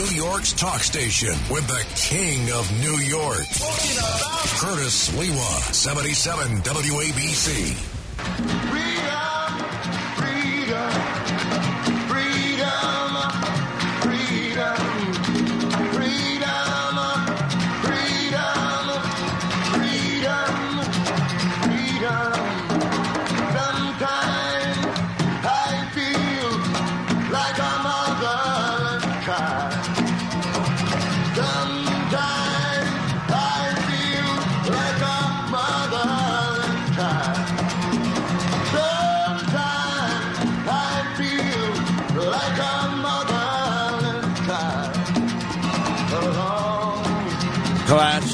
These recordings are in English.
New York's talk station with the king of New York. Curtis Sliwa, 77 WABC.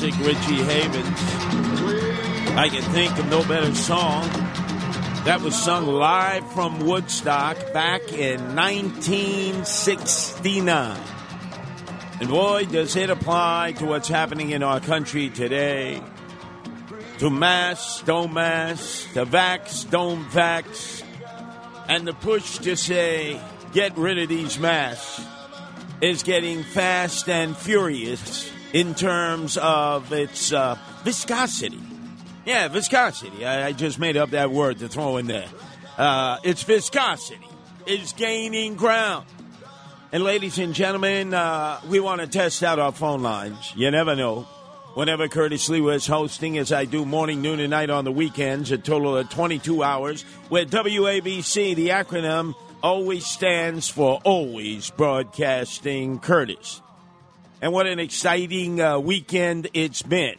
Classic Richie Havens. I can think of no better song. That was sung live from Woodstock back in 1969. And boy, does it apply to what's happening in our country today. To mass, don't mass, to vax, don't vax, and the push to say, get rid of these masks is getting fast and furious in terms of its uh, viscosity. Yeah, viscosity. I, I just made up that word to throw in there. Uh, its viscosity is gaining ground. And ladies and gentlemen, uh, we want to test out our phone lines. You never know. Whenever Curtis Lee was hosting, as I do morning, noon, and night on the weekends, a total of 22 hours, where WABC, the acronym, always stands for Always Broadcasting Curtis. And what an exciting uh, weekend it's been.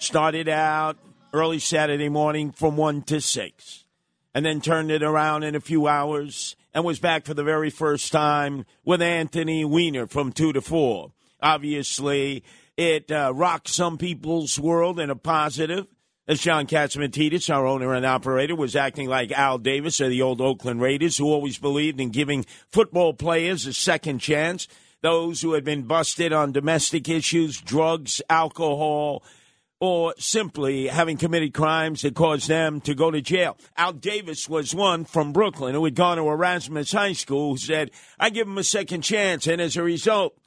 Started out early Saturday morning from 1 to 6, and then turned it around in a few hours and was back for the very first time with Anthony Weiner from 2 to 4. Obviously, it uh, rocked some people's world in a positive. As John Catsimatidis, our owner and operator, was acting like Al Davis of the old Oakland Raiders, who always believed in giving football players a second chance. Those who had been busted on domestic issues, drugs, alcohol, or simply having committed crimes that caused them to go to jail. Al Davis was one from Brooklyn who had gone to Erasmus High School who said, I give him a second chance. And as a result,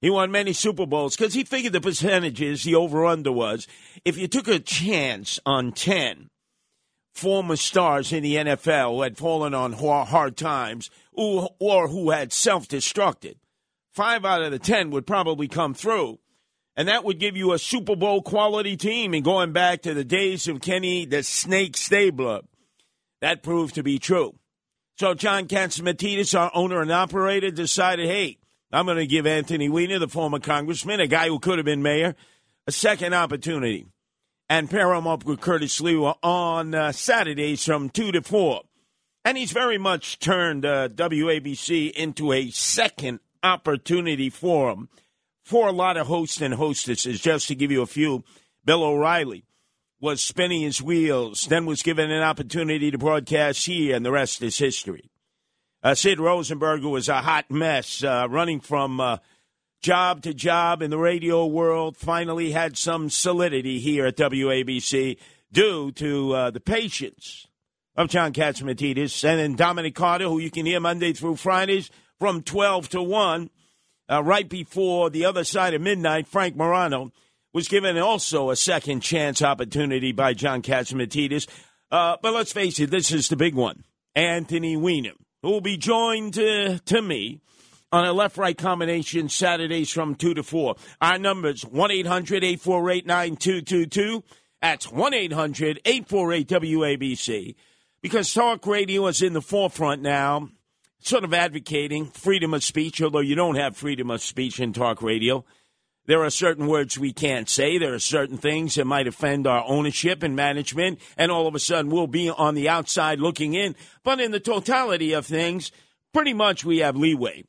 he won many Super Bowls because he figured the percentages, the over under was, if you took a chance on 10 former stars in the NFL who had fallen on hard times or, who had self destructed, five out of the 10 would probably come through. And that would give you a Super Bowl quality team. And going back to the days of Kenny the Snake Stabler, that proved to be true. So John Catsimatidis, our owner and operator, decided, hey, I'm going to give Anthony Weiner, the former congressman, a guy who could have been mayor, a second opportunity and pair him up with Curtis Sliwa on uh, Saturdays from 2 to 4. And he's very much turned uh, WABC into a second opportunity for for a lot of hosts and hostesses. Just to give you a few, Bill O'Reilly was spinning his wheels, then was given an opportunity to broadcast here, and the rest is history. Uh, Sid Rosenberger was a hot mess, uh, running from uh, job to job in the radio world. Finally, had some solidity here at WABC due to uh, the patience of John Catsimatidis and then Dominic Carter, who you can hear Monday through Fridays from 12 to 1. Uh, right before the other side of midnight, Frank Morano was given also a second chance opportunity by John Catsimatidis. Uh, but let's face it, this is the big one. Anthony Weiner who will be joined uh, to me on a left right combination Saturdays from 2 to 4. Our numbers 1 800 848 9222. That's 1 800 848 WABC. Because talk radio is in the forefront now, sort of advocating freedom of speech, although you don't have freedom of speech in talk radio. There are certain words we can't say. There are certain things that might offend our ownership and management, and all of a sudden we'll be on the outside looking in. But in the totality of things, pretty much we have leeway.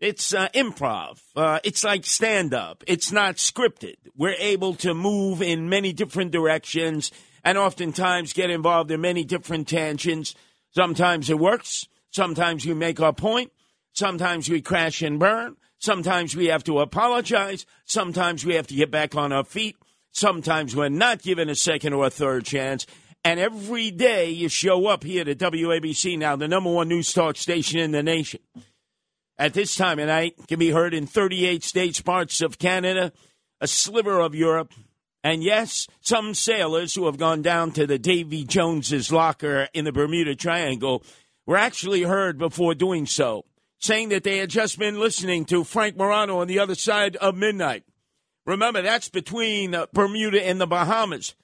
It's uh, improv. Uh, it's like stand up. It's not scripted. We're able to move in many different directions and oftentimes get involved in many different tangents. Sometimes it works. Sometimes we make our point. Sometimes we crash and burn. Sometimes we have to apologize. Sometimes we have to get back on our feet. Sometimes we're not given a second or a third chance. And every day you show up here to WABC now, the number one news talk station in the nation. at this time of night can be heard in 38 states, parts of Canada, a sliver of Europe, and yes, some sailors who have gone down to the Davy Jones's locker in the Bermuda Triangle were actually heard before doing so, saying that they had just been listening to Frank Morano on the other side of midnight. Remember, that's between uh, Bermuda and the Bahamas.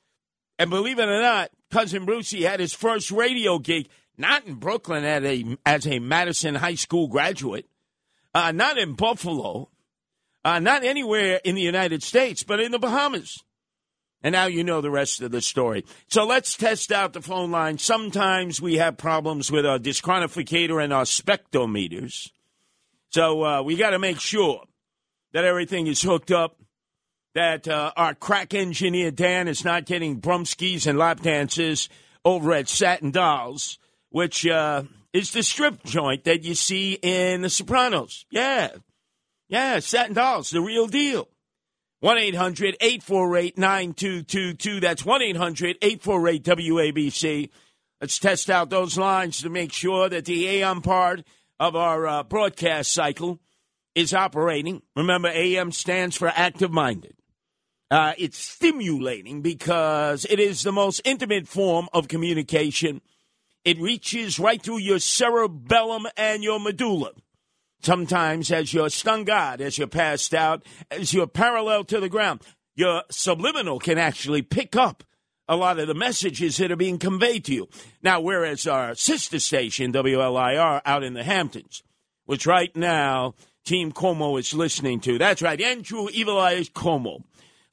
And believe it or not, cousin Brucey had his first radio gig not in Brooklyn at a, as a Madison High School graduate, uh, not in Buffalo, uh, not anywhere in the United States, but in the Bahamas. And now you know the rest of the story. So let's test out the phone line. Sometimes we have problems with our disqualificator and our spectrometers. So uh, we got to make sure that everything is hooked up, that uh, our crack engineer Dan is not getting brumskis and lap dances over at Satin Dolls, which uh, is the strip joint that you see in The Sopranos. Yeah. Yeah, Satin Dolls, the real deal. 1 800 848 9222. That's 1 800 848 WABC. Let's test out those lines to make sure that the AM part of our uh, broadcast cycle is operating. Remember, AM stands for active minded. Uh, it's stimulating because it is the most intimate form of communication. It reaches right through your cerebellum and your medulla. Sometimes, as you're stung God, as you're passed out, as you're parallel to the ground, your subliminal can actually pick up a lot of the messages that are being conveyed to you. Now, whereas our sister station, WLIR, out in the Hamptons, which right now Team Cuomo is listening to, that's right, Andrew Evil Eyes Cuomo,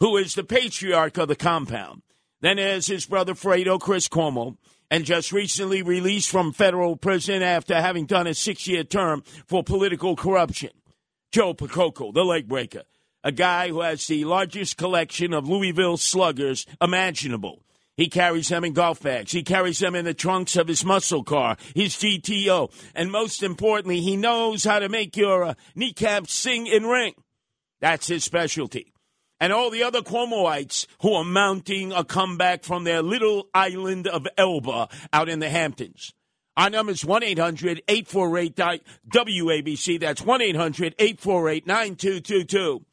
who is the patriarch of the compound. Then there's his brother Fredo, Chris Cuomo, and just recently released from federal prison after having done a six year term for political corruption. Joe Percoco, the leg breaker, a guy who has the largest collection of Louisville sluggers imaginable. He carries them in golf bags. He carries them in the trunks of his muscle car, his GTO. And most importantly, he knows how to make your uh, kneecaps sing and ring. That's his specialty and all the other Cuomoites who are mounting a comeback from their little island of Elba out in the Hamptons. Our number is 1 800 848 WABC. That's 1 800 848 9222.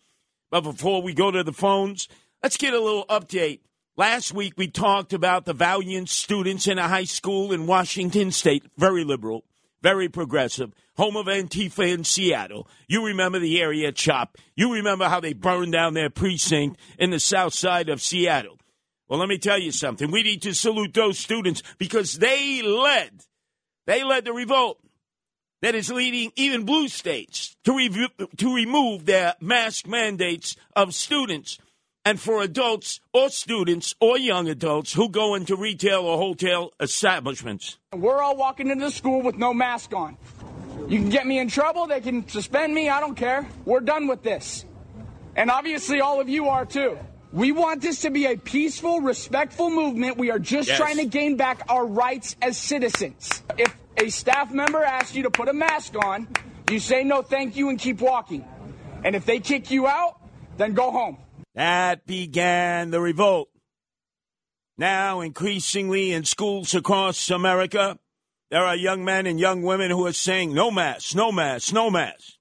But before we go to the phones, let's get a little update. Last week we talked about the valiant students in a high school in Washington State, very liberal, very progressive, home of Antifa in Seattle. You remember the area chop. You remember how they burned down their precinct in the south side of Seattle. Well, let me tell you something. We need to salute those students because they led, they led the revolt that is leading even blue states to, to remove their mask mandates of students and for adults or students or young adults who go into retail or hotel establishments. We're all walking into the school with no mask on. You can get me in trouble, they can suspend me, I don't care. We're done with this. And obviously, all of you are too. We want this to be a peaceful, respectful movement. We are just Yes. trying to gain back our rights as citizens. If a staff member asks you to put a mask on, you say no, thank you, and keep walking. And if they kick you out, then go home. That began the revolt. Now, increasingly in schools across America, there are young men and young women who are saying, no mask, no mask, no mask.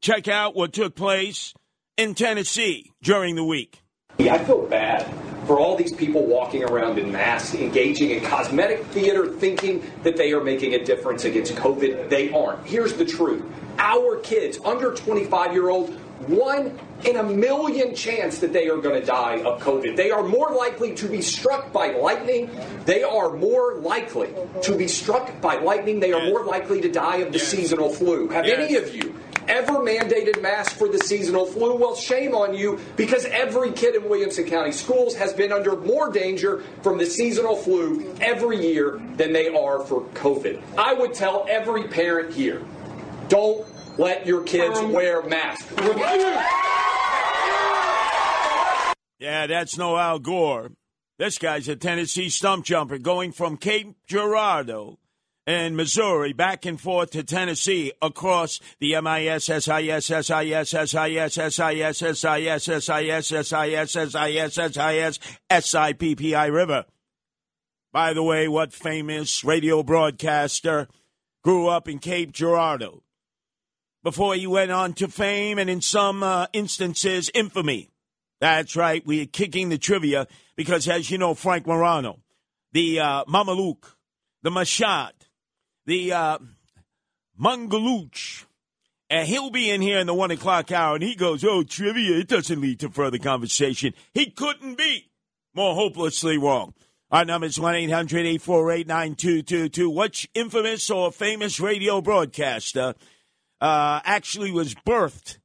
Check out what took place in Tennessee during the week. I feel bad for all these people walking around in masks, engaging in cosmetic theater, thinking that they are making a difference against COVID. They aren't. Here's the truth our kids, under 25 year old, one in a million chance that they are going to die of COVID. They are more likely to be struck by lightning. They are more likely to be struck by lightning. They are more likely to die of the seasonal flu. Have any of you ever mandated masks for the seasonal flu? Well, shame on you because every kid in Williamson County schools has been under more danger from the seasonal flu every year than they are for COVID. I would tell every parent here don't let your kids wear masks. Yeah, that's no Al Gore. This guy's a Tennessee stump jumper going from Cape Girardeau in Missouri back and forth to Tennessee across the MIS, SIS, SIS, SIS, SIS, SIS, SIS, SIS, SIS, SIS, SIS, SIPPI River. By the way, what famous radio broadcaster grew up in Cape Girardeau? Before he went on to fame and, in some uh, instances, infamy. That's right. We're kicking the trivia because, as you know, Frank Morano, the uh, Mameluke, the Mashad, the uh, and he'll be in here in the one o'clock hour, and he goes, "Oh, trivia! It doesn't lead to further conversation." He couldn't be more hopelessly wrong. Our number is one 9222 Which infamous or famous radio broadcaster uh, actually was birthed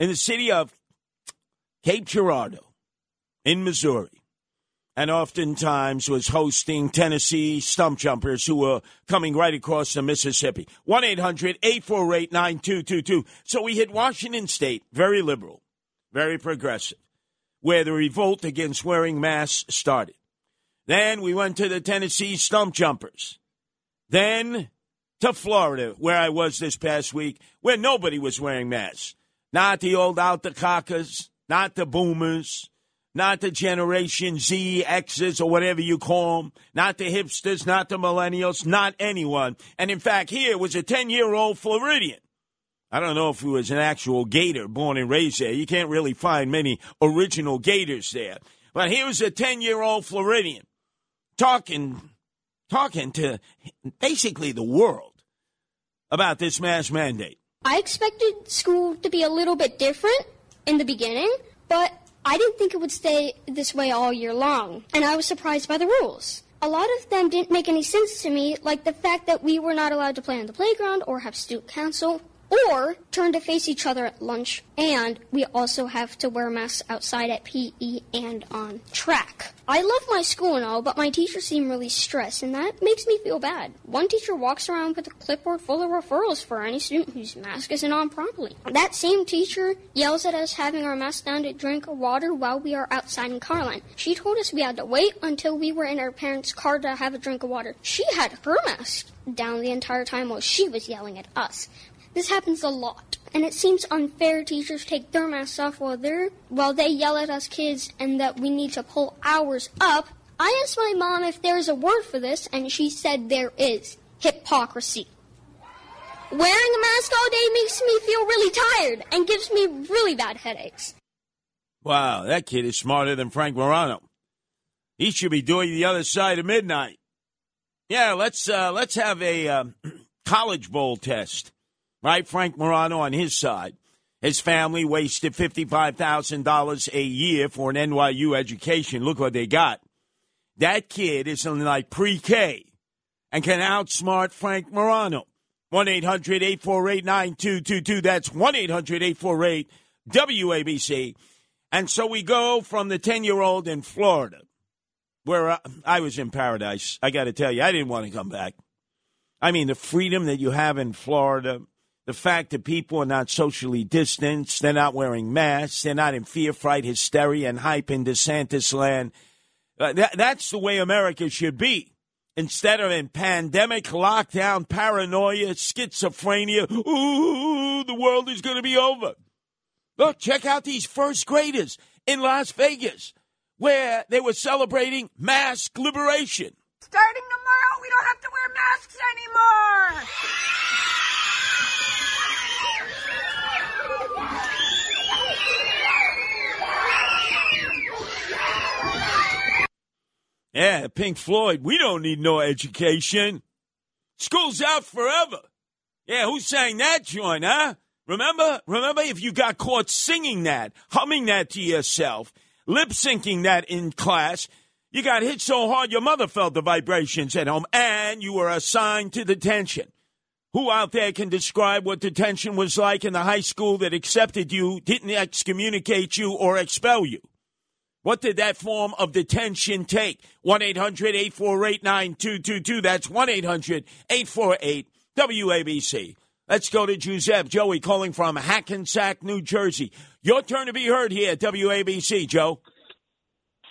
in the city of Cape Girardeau in Missouri? and oftentimes was hosting Tennessee stump jumpers who were coming right across the Mississippi. 1 800 848 9222. So we hit Washington State, very liberal, very progressive, where the revolt against wearing masks started. Then we went to the Tennessee stump jumpers. Then to Florida, where I was this past week, where nobody was wearing masks. Not the old Altacakas, not the boomers not the Generation Z, X's, or whatever you call them, not the hipsters, not the millennials, not anyone. And in fact, here was a 10 year old Floridian. I don't know if he was an actual Gator born and raised there. You can't really find many original Gators there. But here was a 10 year old Floridian talking, talking to basically the world about this mask mandate. I expected school to be a little bit different in the beginning, but I didn't think it would stay this way all year long, and I was surprised by the rules. A lot of them didn't make any sense to me, like the fact that we were not allowed to play on the playground or have student council or turn to face each other at lunch. And we also have to wear masks outside at PE and on track. I love my school and all, but my teachers seem really stressed, and that makes me feel bad. One teacher walks around with a clipboard full of referrals for any student whose mask isn't on properly. That same teacher yells at us having our masks down to drink water while we are outside in Carline. She told us we had to wait until we were in our parents' car to have a drink of water. She had her mask down the entire time while she was yelling at us. This happens a lot, and it seems unfair teachers take their masks off while they while they yell at us kids and that we need to pull ours up. I asked my mom if there's a word for this, and she said there is hypocrisy. Wearing a mask all day makes me feel really tired and gives me really bad headaches. Wow, that kid is smarter than Frank Morano. He should be doing the other side of midnight. Yeah, let's uh, let's have a uh, college bowl test right? Frank Morano on his side. His family wasted $55,000 a year for an NYU education. Look what they got. That kid is in like pre K and can outsmart Frank Morano. 1 800 848 9222. That's 1 800 848 WABC. And so we go from the 10 year old in Florida, where I was in paradise. I got to tell you, I didn't want to come back. I mean, the freedom that you have in Florida the fact that people are not socially distanced, they're not wearing masks, they're not in fear, fright, hysteria, and hype in DeSantis land. Uh, that, that's the way America should be. Instead of in pandemic, lockdown, paranoia, schizophrenia, ooh, the world is going to be over. Look, check out these first graders in Las Vegas, where they were celebrating mask liberation. Starting tomorrow, we don't have to wear masks anymore. Yeah, Pink Floyd, we don't need no education. School's out forever. Yeah, who sang that joint, huh? Remember? Remember if you got caught singing that, humming that to yourself, lip syncing that in class, you got hit so hard your mother felt the vibrations at home and you were assigned to detention. Who out there can describe what detention was like in the high school that accepted you, didn't excommunicate you, or expel you? What did that form of detention take? 1 800 848 9222. That's 1 800 848 WABC. Let's go to Giuseppe. Joey calling from Hackensack, New Jersey. Your turn to be heard here at WABC, Joe.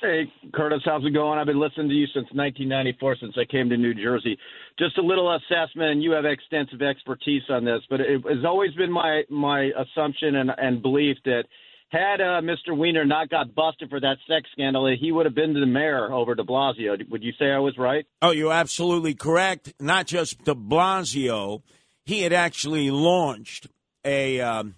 Hey, Curtis, how's it going? I've been listening to you since 1994, since I came to New Jersey. Just a little assessment, and you have extensive expertise on this, but it has always been my my assumption and, and belief that had uh, Mr. Weiner not got busted for that sex scandal, he would have been the mayor over De Blasio. Would you say I was right? Oh, you're absolutely correct. Not just De Blasio, he had actually launched a um,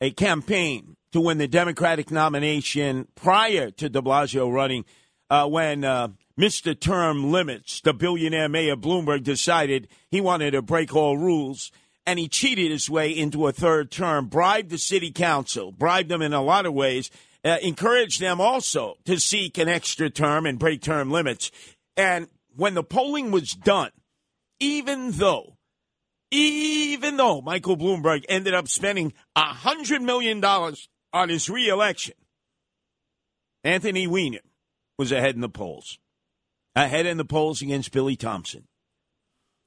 a campaign to win the Democratic nomination prior to De Blasio running uh, when uh, Mr. Term Limits, the billionaire Mayor Bloomberg, decided he wanted to break all rules. And he cheated his way into a third term, bribed the city council, bribed them in a lot of ways, uh, encouraged them also to seek an extra term and break term limits. And when the polling was done, even though even though Michael Bloomberg ended up spending $100 million on his reelection, Anthony Weiner was ahead in the polls. Ahead in the polls against Billy Thompson.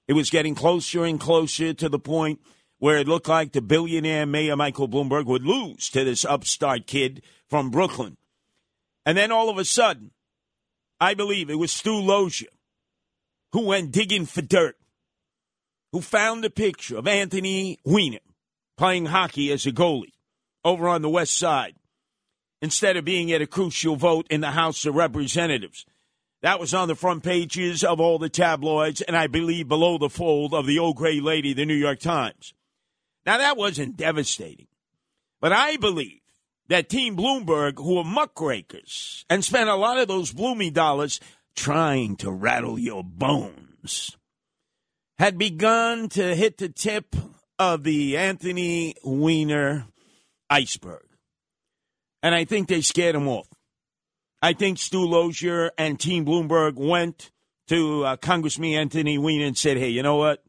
It was getting closer and closer to the point where it looked like the billionaire Mayor Michael Bloomberg would lose to this upstart kid from Brooklyn. And then all of a sudden, I believe it was Stu Loeser who went digging for dirt who found a picture of Anthony Weiner playing hockey as a goalie over on the west side instead of being at a crucial vote in the House of Representatives. That was on the front pages of all the tabloids, and I believe below the fold of the old gray lady, the New York Times. Now, that wasn't devastating, but I believe that Team Bloomberg, who are muckrakers and spent a lot of those bloomy dollars trying to rattle your bones, had begun to hit the tip of the Anthony Weiner iceberg. And I think they scared him off. I think Stu Loeser and Team Bloomberg went to uh, Congressman Anthony Weiner and said, hey, you know what?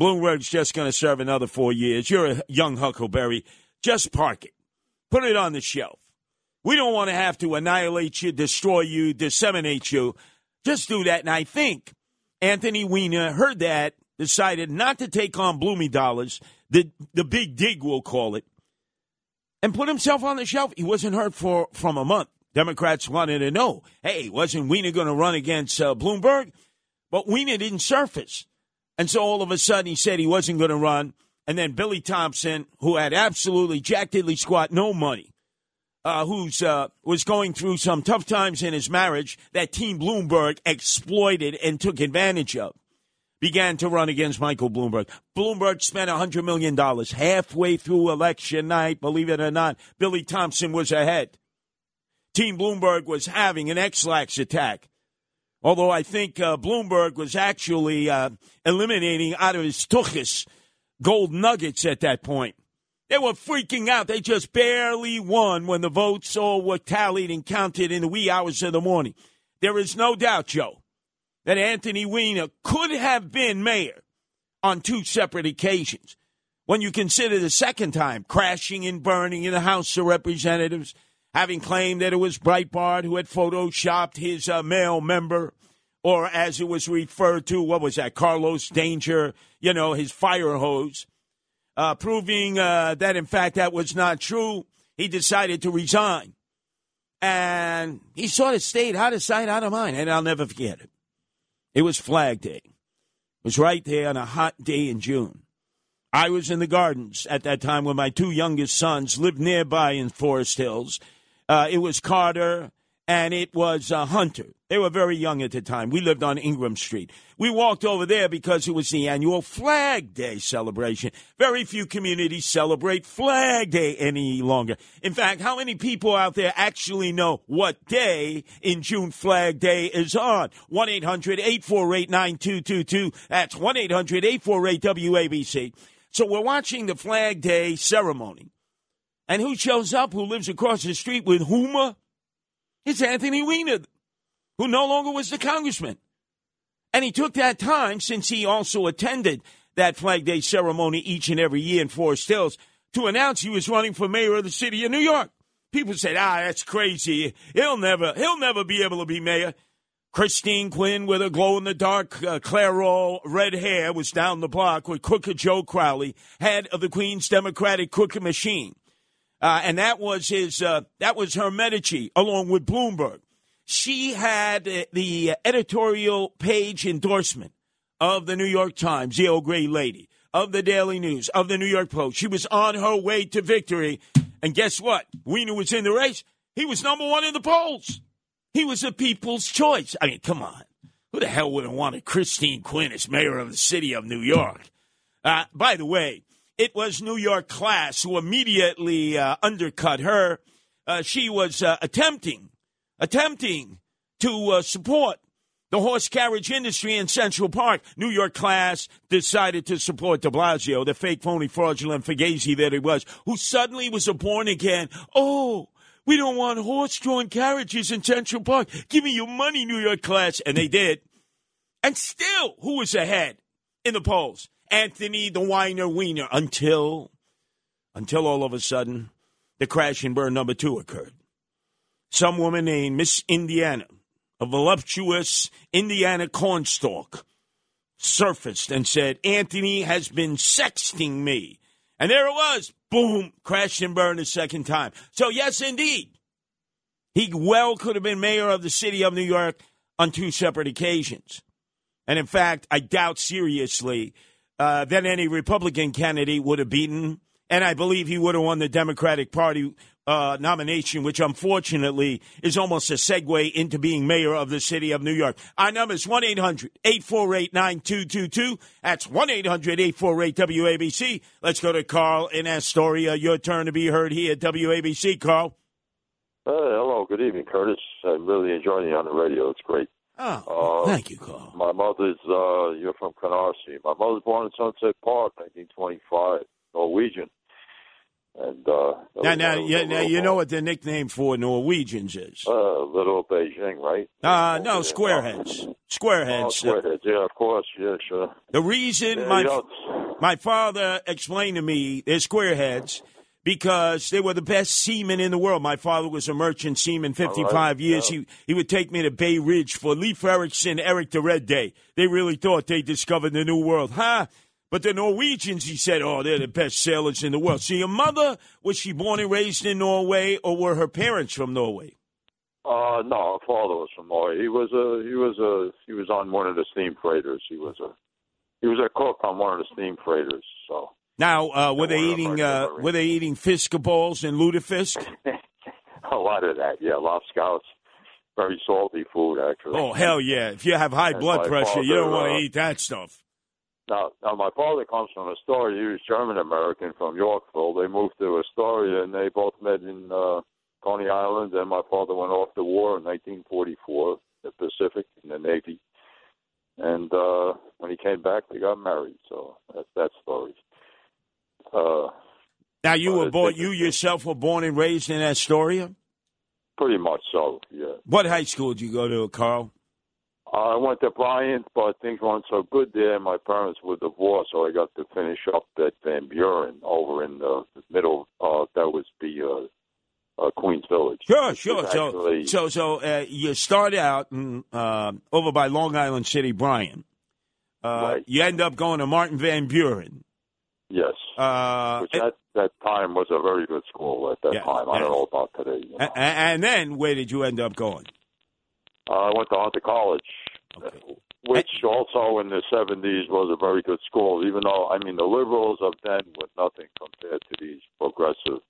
Bloomberg's just going to serve another four years. You're a young Huckleberry. Just park it. Put it on the shelf. We don't want to have to annihilate you, destroy you, disseminate you. Just do that. And I think Anthony Weiner heard that, decided not to take on Bloomy Dollars, the the big dig we'll call it, and put himself on the shelf. He wasn't heard for from a month. Democrats wanted to know, hey, wasn't Weiner going to run against uh, Bloomberg? But Weiner didn't surface. And so all of a sudden he said he wasn't going to run. And then Billy Thompson, who had absolutely jack diddly squat no money, uh, who's uh, was going through some tough times in his marriage that Team Bloomberg exploited and took advantage of, began to run against Michael Bloomberg. Bloomberg spent $100 million halfway through election night. Believe it or not, Billy Thompson was ahead. Team Bloomberg was having an X-Lax attack. Although I think uh, Bloomberg was actually uh, eliminating out of his tuchus gold nuggets at that point. They were freaking out. They just barely won when the votes all were tallied and counted in the wee hours of the morning. There is no doubt, Joe, that Anthony Weiner could have been mayor on two separate occasions. When you consider the second time crashing and burning in the House of Representatives, having claimed that it was Breitbart who had photoshopped his uh, male member, or as it was referred to, what was that, Carlos Danger, you know, his fire hose uh, proving uh, that, in fact, that was not true. He decided to resign. And he sort of stayed out of sight, out of mind. And I'll never forget it. It was Flag Day. It was right there on a hot day in June. I was in the gardens at that time when my two youngest sons lived nearby in Forest Hills. Uh, it was Carter and it was uh, Hunter. They were very young at the time. We lived on Ingram Street. We walked over there because it was the annual Flag Day celebration. Very few communities celebrate Flag Day any longer. In fact, how many people out there actually know what day in June Flag Day is on? 1 800 848 9222. That's 1 800 848 WABC. So we're watching the Flag Day ceremony. And who shows up? Who lives across the street with Huma? It's Anthony Weiner, who no longer was the congressman. And he took that time, since he also attended that Flag Day ceremony each and every year in Forest Hills, to announce he was running for mayor of the city of New York. People said, ah, that's crazy. He'll never, he'll never be able to be mayor. Christine Quinn with her glow in the dark uh, Clairol red hair was down the block with Crooked Joe Crowley, head of the Queen's Democratic Crooked Machine. Uh, and that was his. Uh, that was her Medici, along with Bloomberg. She had the editorial page endorsement of the New York Times, the old gray lady, of the Daily News, of the New York Post. She was on her way to victory, and guess what? Weiner was in the race. He was number one in the polls. He was a people's choice. I mean, come on. Who the hell would have wanted Christine Quinn as mayor of the city of New York? Uh, by the way, it was New York class who immediately uh, undercut her. Uh, she was uh, attempting, attempting to uh, support the horse carriage industry in Central Park. New York class decided to support de Blasio, the fake, phony, fraudulent Fugazi that he was, who suddenly was a born again. Oh, we don't want horse drawn carriages in Central Park. Give me your money, New York class. And they did. And still, who was ahead in the polls? Anthony the Weiner Wiener until until all of a sudden the crash and burn number two occurred. Some woman named Miss Indiana, a voluptuous Indiana cornstalk, surfaced and said, Anthony has been sexting me. And there it was. Boom, crashed and burned a second time. So, yes, indeed, he well could have been mayor of the city of New York on two separate occasions. And in fact, I doubt seriously uh, that any Republican candidate would have beaten. And I believe he would have won the Democratic Party uh, nomination, which unfortunately is almost a segue into being mayor of the city of New York. Our number is 1 800 848 9222. That's 1 800 848 WABC. Let's go to Carl in Astoria. Your turn to be heard here at WABC, Carl. Uh, hello, good evening, Curtis. I'm really enjoying you on the radio. It's great. Oh, Uh, thank you, Carl. My mother's, uh, you're from Canarsie. My mother was born in Sunset Park, 1925, Norwegian. And, uh, Now, now, when I was yeah, now you know what the nickname for Norwegians is. Uh, little Beijing, right? Uh, no, Yeah. squareheads. Oh, Squareheads. squareheads. Yeah, of course. Yeah, sure. The reason Yeah, my you know, my father explained to me they're squareheads because they were the best seamen in the world. My father was a merchant seaman, 55 right, years. yeah. He, he would take me to Bay Ridge for Leif Erikson, Eric the Red Day. They really thought they discovered the new world. Huh? But the Norwegians, he said, oh, they're the best sailors in the world. So your mother, was she born and raised in Norway or were her parents from Norway? Uh, no, her father was from Norway. He was a, he was a, he was on one of the steam freighters. He was a, he was a cook on one of the steam freighters. So Now, uh, were they eating uh, were they eating fiskaballs and lutefisk? a lot of that. Yeah, lobscouse, very salty food actually. Oh hell yeah! If you have high And blood pressure, you don't want to uh, eat that stuff. Now, now my father comes from Astoria. He was German American from Yorkville. They moved to Astoria, and they both met in uh, Coney Island. And my father went off to war in 1944, the Pacific in the Navy. And uh, when he came back, they got married. So that's that story. Uh, Now you were born. You yourself were born and raised in Astoria. pretty much so. Yeah. What high school did you go to, Carl? I went to Bryant, but things weren't so good there. My parents were divorced, so I got to finish up at Van Buren over in the middle. Uh, that was the uh, uh, Queens Village. Sure, sure. So, so, so uh, you start out in, uh, over by Long Island City, Bryant. Uh, Right. You end up going to Martin Van Buren. yes, Uh, which at that time was a very good school at that Yeah, time. I don't know about today. You know. a- a- and then where did you end up going? Uh, I went to Hunter College, Okay. which also in the 70s was a very good school, even though, I mean, the liberals of then were nothing compared to these progressive,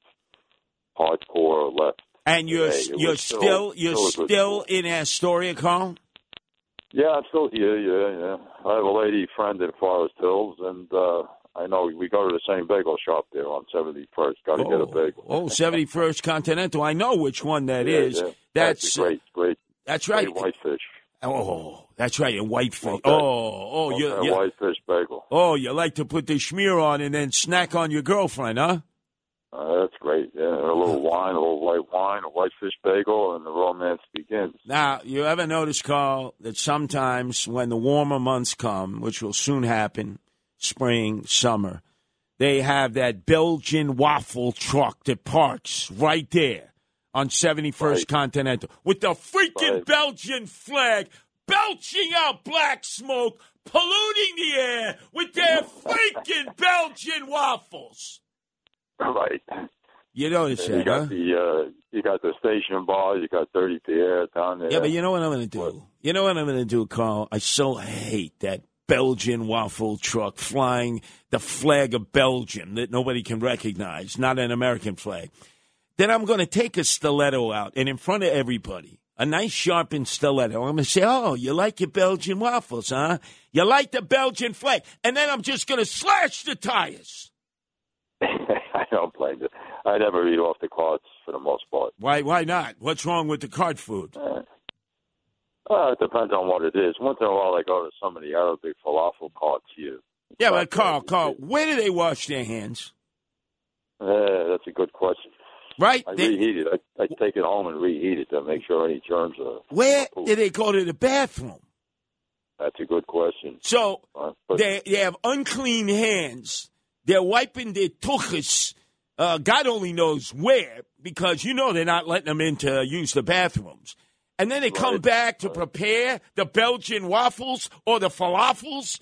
hardcore left. And you're it you're still- still you're still still in Astoria, Carl. Yeah, I'm still here. Yeah, yeah. I have a lady friend in Forest Hills, and uh, I know we go to the same bagel shop there on 71st. Got to get a bagel. Oh, 71st Continental. I know which one that Yeah, is. yeah. That's a great, great, that's right. whitefish. Oh, that's right. A whitefish. Okay. Oh, oh, you, whitefish bagel. oh, you like to put the schmear on and then snack on your girlfriend, huh? Uh, that's great. Yeah, a little wine, a little white wine, a whitefish bagel, and the romance begins. Now, you ever notice, Carl, that sometimes when the warmer months come, which will soon happen, spring, summer, they have that Belgian waffle truck that parks right there on 71st Right. Continental with the freaking Right. Belgian flag belching out black smoke, polluting the air with their freaking Belgian waffles. Right. You notice And you that, got huh? the uh, you got the station bar. You got Dirty Pierre down there. Yeah, but you know what I'm going to do? What? You know what I'm going to do, Carl? I so hate that Belgian waffle truck flying the flag of Belgium that nobody can recognize, not an American flag. Then I'm going to take a stiletto out and in front of everybody, a nice sharpened stiletto. I'm going to say, "Oh, you like your Belgian waffles, huh? You like the Belgian flag?" And then I'm just going to slash the tires. I don't blame you. I never eat off the carts for the most part. Why? Why not? What's wrong with the cart food? Uh, uh, it depends on what it is. Once in a while, I go to some of the Arabic falafel carts here. Yeah, but Carl, Carl, where do they wash their hands? Uh, that's a good question. Right? I They- reheat it. I, I take it home and reheat it to make sure any germs are. Where do they go to the bathroom? That's a good question. So Uh, they they have unclean hands. They're wiping their tuchus. Uh, God only knows where, because you know they're not letting them in to use the bathrooms. And then they come back to prepare the Belgian waffles or the falafels.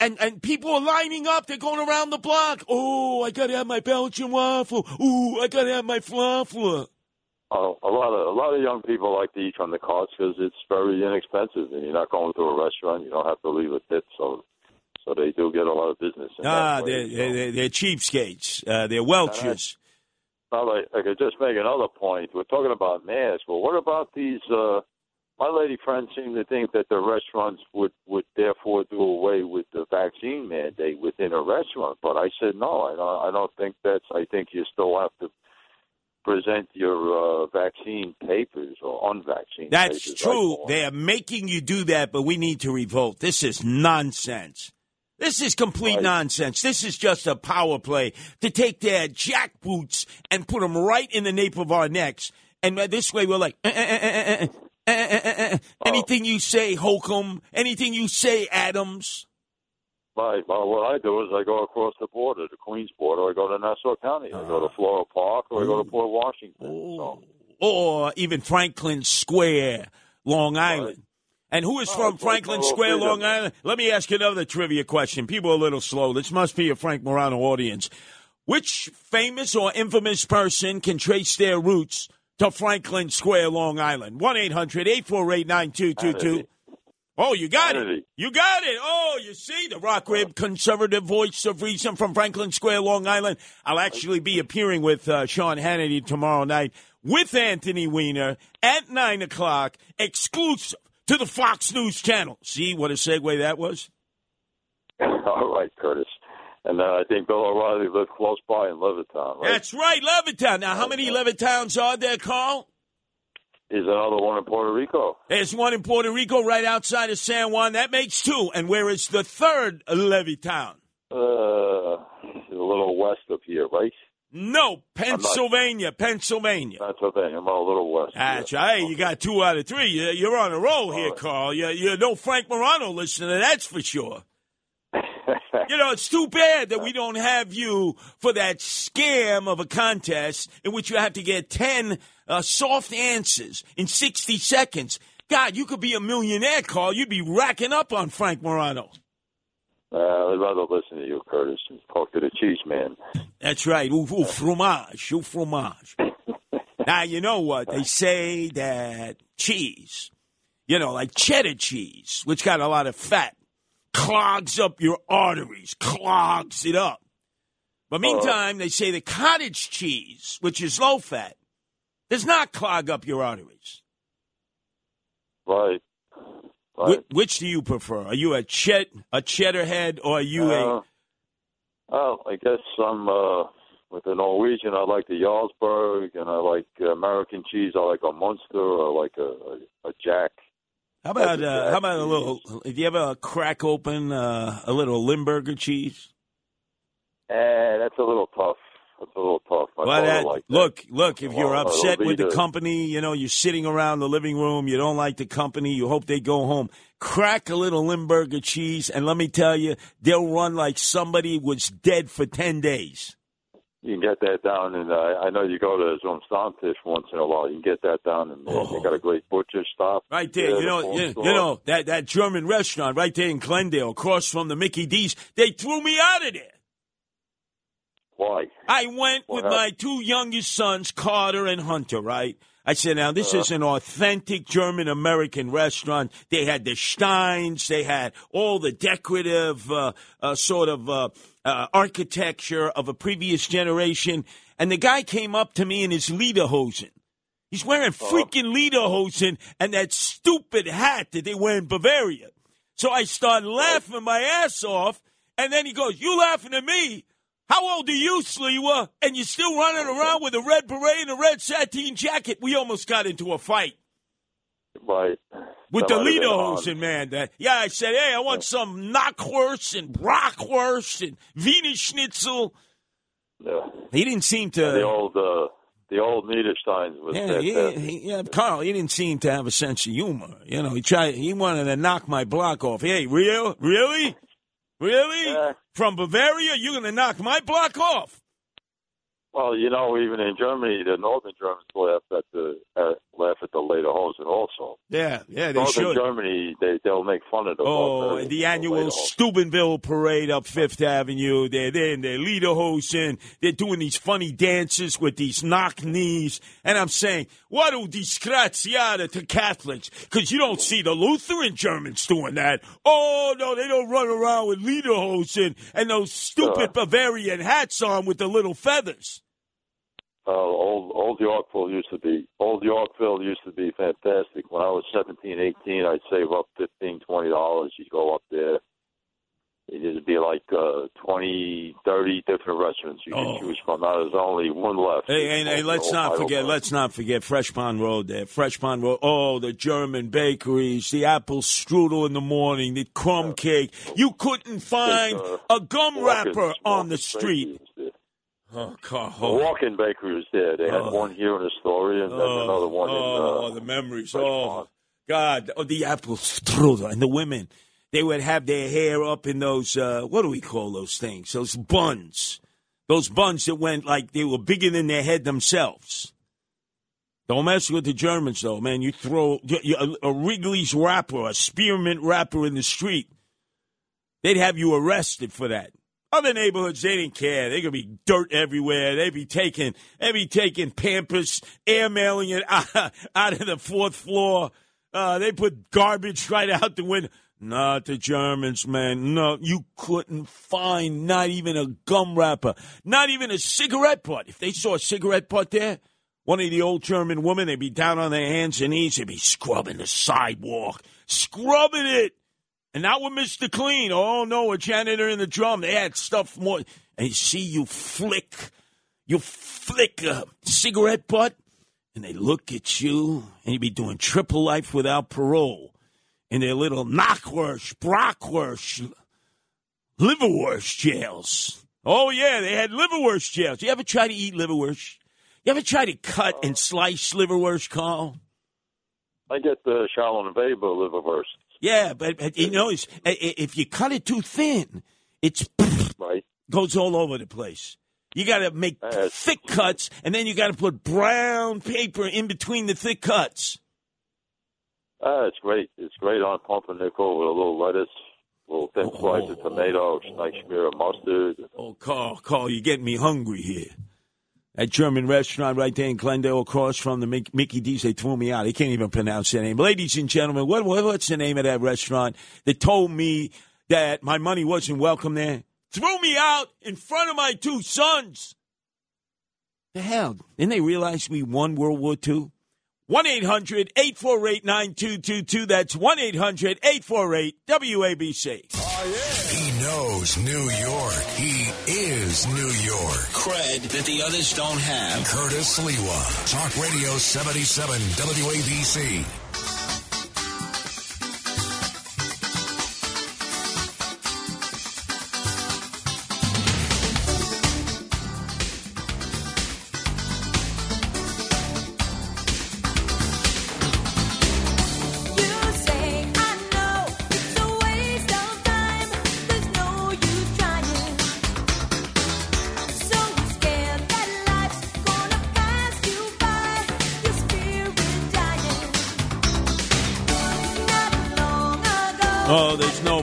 And and people are lining up. They're going around the block. Oh, I gotta have my Belgian waffle. Ooh, I gotta have my falafel. Oh, a lot of a lot of young people like to eat from the carts because it's very inexpensive, and you're not going to a restaurant. You don't have to leave a tip, so so they do get a lot of business. in Ah, they're, they're, they're cheapskates. Uh, they're welchers. Now, I, I could just make another point. We're talking about masks. Well, what about these? Uh, my lady friends seem to think that the restaurants would would therefore do away with the vaccine mandate within a restaurant. But I said no. I don't. I don't think that's. I think you still have to present your uh, vaccine papers or unvaccinated. That's papers, true. They are making you do that, but we need to revolt. This is nonsense. This is complete Right. nonsense. This is just a power play to take their jackboots and put them right in the nape of our necks. And this way we're like, eh, eh, eh, eh, eh, eh, eh. anything you say, Hochul, anything you say, Adams. Right. Well, what I do is I go across the border, the Queens border. I go to Nassau County. I go to Floral Park, or I go to Port Washington. So, Or even Franklin Square, Long Island. And who is Oh, from Franklin Square. Long Island? Let me ask you another trivia question. People are a little slow. This must be a Frank Morano audience. Which famous or infamous person can trace their roots to Franklin Square, Long Island? 1 800 848 9222. Oh, you got it. You got it. Oh, you see, the rock rib conservative voice of reason from Franklin Square, Long Island. I'll actually be appearing with uh, Sean Hannity tomorrow night with Anthony Weiner at 9 o'clock, exclusive to the Fox News channel. See what a segue that was? all right, Curtis. And then I think Bill O'Reilly lived close by in Levittown, right? That's right, Levittown. Now, how many Levittowns are there, Carl? Is another one in Puerto Rico? There's one in Puerto Rico right outside of San Juan. That makes two. And where is the third Levittown? Uh, a little west of here, right? No, Pennsylvania, Pennsylvania. Pennsylvania. I'm a little west. That's yeah. right. You got two out of three. You- You're on a roll here, right. Carl. You're, you're no Frank Morano listener, that's for sure. You know, it's too bad that we don't have you for that scam of a contest in which you have to get 10 uh, soft answers in 60 seconds. God, you could be a millionaire, Carl. You'd be racking up on Frank Morano. Uh, I'd rather listen to you, Curtis, and talk to the cheese man. That's right. Ooh, ooh, fromage. Ooh, fromage. now, you know what? They say that cheese, you know, like cheddar cheese, which got a lot of fat, clogs up your arteries, clogs it up. But meantime, they say the cottage cheese, which is low fat, does not clog up your arteries. Right. Wh- Right. which do you prefer? Are you a ched a cheddar head or are you a Oh, I guess I'm uh, with the Norwegian. I like the Jarlsberg, and I like uh, American cheese. I like a Munster. I like a, a, a Jack. How about a uh, how about a little? If you ever crack open uh, a little Limburger cheese, Eh, that's a little tough. That's a little tough. My well, father that, liked that. look, look. If you're Well, uh, upset with the Velveeta. company, you know you're sitting around the living room, you don't like the company, you hope they go home. Crack a little Limburger cheese, and let me tell you, they'll run like somebody was dead for ten days. You can get that down, and uh, I know you go to Zum Stammtisch once in a while. You can get that down, and uh, they got a great butcher stop. Right there, Yeah, you know, the you, you know that that German restaurant right there in Glendale, across from the Mickey D's. They threw me out of there. Why? I went What with my two youngest sons, Carter and Hunter, right? I said, now, this Uh-huh. is an authentic German American restaurant. They had the Steins, they had all the decorative uh, uh, sort of uh, uh, architecture of a previous generation. And the guy came up to me in his lederhosen. He's wearing Uh-huh. freaking lederhosen and that stupid hat that they wear in Bavaria. So I started laughing my ass off, and then he goes, "You laughing at me? How old are you, Sliwa? And you're still running around with a red beret and a red sateen jacket. We almost got into a fight Right. with That the Lederhosen, man. That- yeah, I said, hey, I want some knockwurst and brockwurst and Wiener Schnitzel. Yeah. He didn't seem to. The old, uh, the old Niedersteins was Yeah, he, fantastic. he, yeah, Carl, he didn't seem to have a sense of humor. You know, he tried. He wanted to knock my block off. Hey, real, really, really? Yeah. From Bavaria, you're going to knock my block off? Well, you know, even in Germany, the Northern Germans laugh at the uh, laugh at the Lederhosen also. Yeah, yeah, they Northern should. Germany, they they'll make fun of the Oh, the annual Lederhosen. Steubenville parade up Fifth Avenue. They're there in their Lederhosen. They're doing these funny dances with these knock knees. And I'm saying, what a disgraziata to Catholics. Because you don't see the Lutheran Germans doing that. Oh, no, they don't run around with Lederhosen and those stupid Uh. Bavarian hats on with the little feathers. Uh, old old Yorkville used to be old Yorkville used to be fantastic. When I was seventeen, eighteen, I'd save up fifteen, twenty dollars. You'd go up there. It'd be like uh, twenty, thirty different restaurants you Oh. could choose from. Now there's only one left. Hey, hey, hey, let's not forget. Let's not forget Fresh Pond Road. There, Fresh Pond Road. Oh, the German bakeries, the apple strudel in the morning, the crumb cake. You couldn't find uh, a gum wrapper on the street. Oh, God. The walk-in bakery was there. They had Oh. one here in Astoria and then Oh, another one oh, in. Uh, the memories. Oh, God. Oh, the apple strudel and the women. They would have their hair up in those. Uh, what do we call those things? Those buns. Those buns that went like they were bigger than their head themselves. Don't mess with the Germans, though, man. You throw you- you- a, a Wrigley's wrapper, a spearmint wrapper in the street, they'd have you arrested for that. Other neighborhoods, they didn't care. They could be dirt everywhere. They'd be taking, they'd be taking Pampers, air mailing it out, out of the fourth floor. Uh, they put garbage right out the window. Not the Germans, man. No, you couldn't find not even a gum wrapper, not even a cigarette butt. If they saw a cigarette butt there, one of the old German women, they'd be down on their hands and knees, they'd be scrubbing the sidewalk, scrubbing it. And not with Mr. Clean. Oh, no, a janitor in the drum. They had stuff more. And you see you flick, you flick a cigarette butt, and they look at you, and you be doing triple life without parole in their little knockwurst, brockwurst, liverwurst jails. Oh, yeah, they had liverwurst jails. You ever try to eat liverwurst? You ever try to cut and slice liverwurst, Carl? I get the Charlotte Weber liverwurst. Yeah, but, you know, it's, i- i- if you cut it too thin, it's Right. goes all over the place. You got to make thick cuts, and then you got to put brown paper in between the thick cuts. Ah, it's great. It's great on pumpernickel with a little lettuce, a little thin slice of tomato, nice smear of mustard. Oh, Carl, Carl, you're getting me hungry here. That German restaurant right there in Glendale, across from the Mickey D's, they threw me out. They can't even pronounce their name. Ladies and gentlemen, what, what what's the name of that restaurant that told me that my money wasn't welcome there? Threw me out in front of my two sons. The hell? Didn't they realize we won World War II? 1 800 848 9222. That's 1 800 848 WABC. He knows New York. He is New York. Cred that the others don't have. Curtis Sliwa. Talk Radio 77 WABC.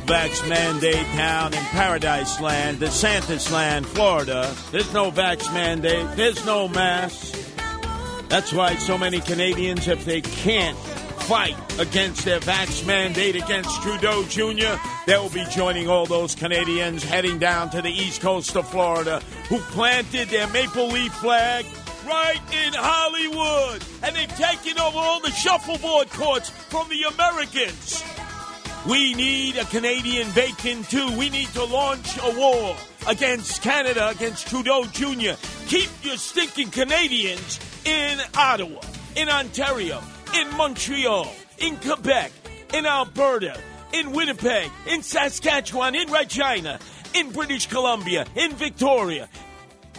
Vax mandate down in Paradise Land, DeSantis Land, Florida. There's no vax mandate. There's no mask. That's why so many Canadians, if they can't fight against their vax mandate against Trudeau Jr., they will be joining all those Canadians heading down to the east coast of Florida who planted their maple leaf flag right in Hollywood. And they've taken over all the shuffleboard courts from the Americans. We need a Canadian bacon too. We need to launch a war. against Canada, against Trudeau Jr. Keep your stinking Canadians in Ottawa, in Ontario, in Montreal, in Quebec, in Alberta, in Winnipeg, in Saskatchewan, in Regina, in British Columbia, in Victoria,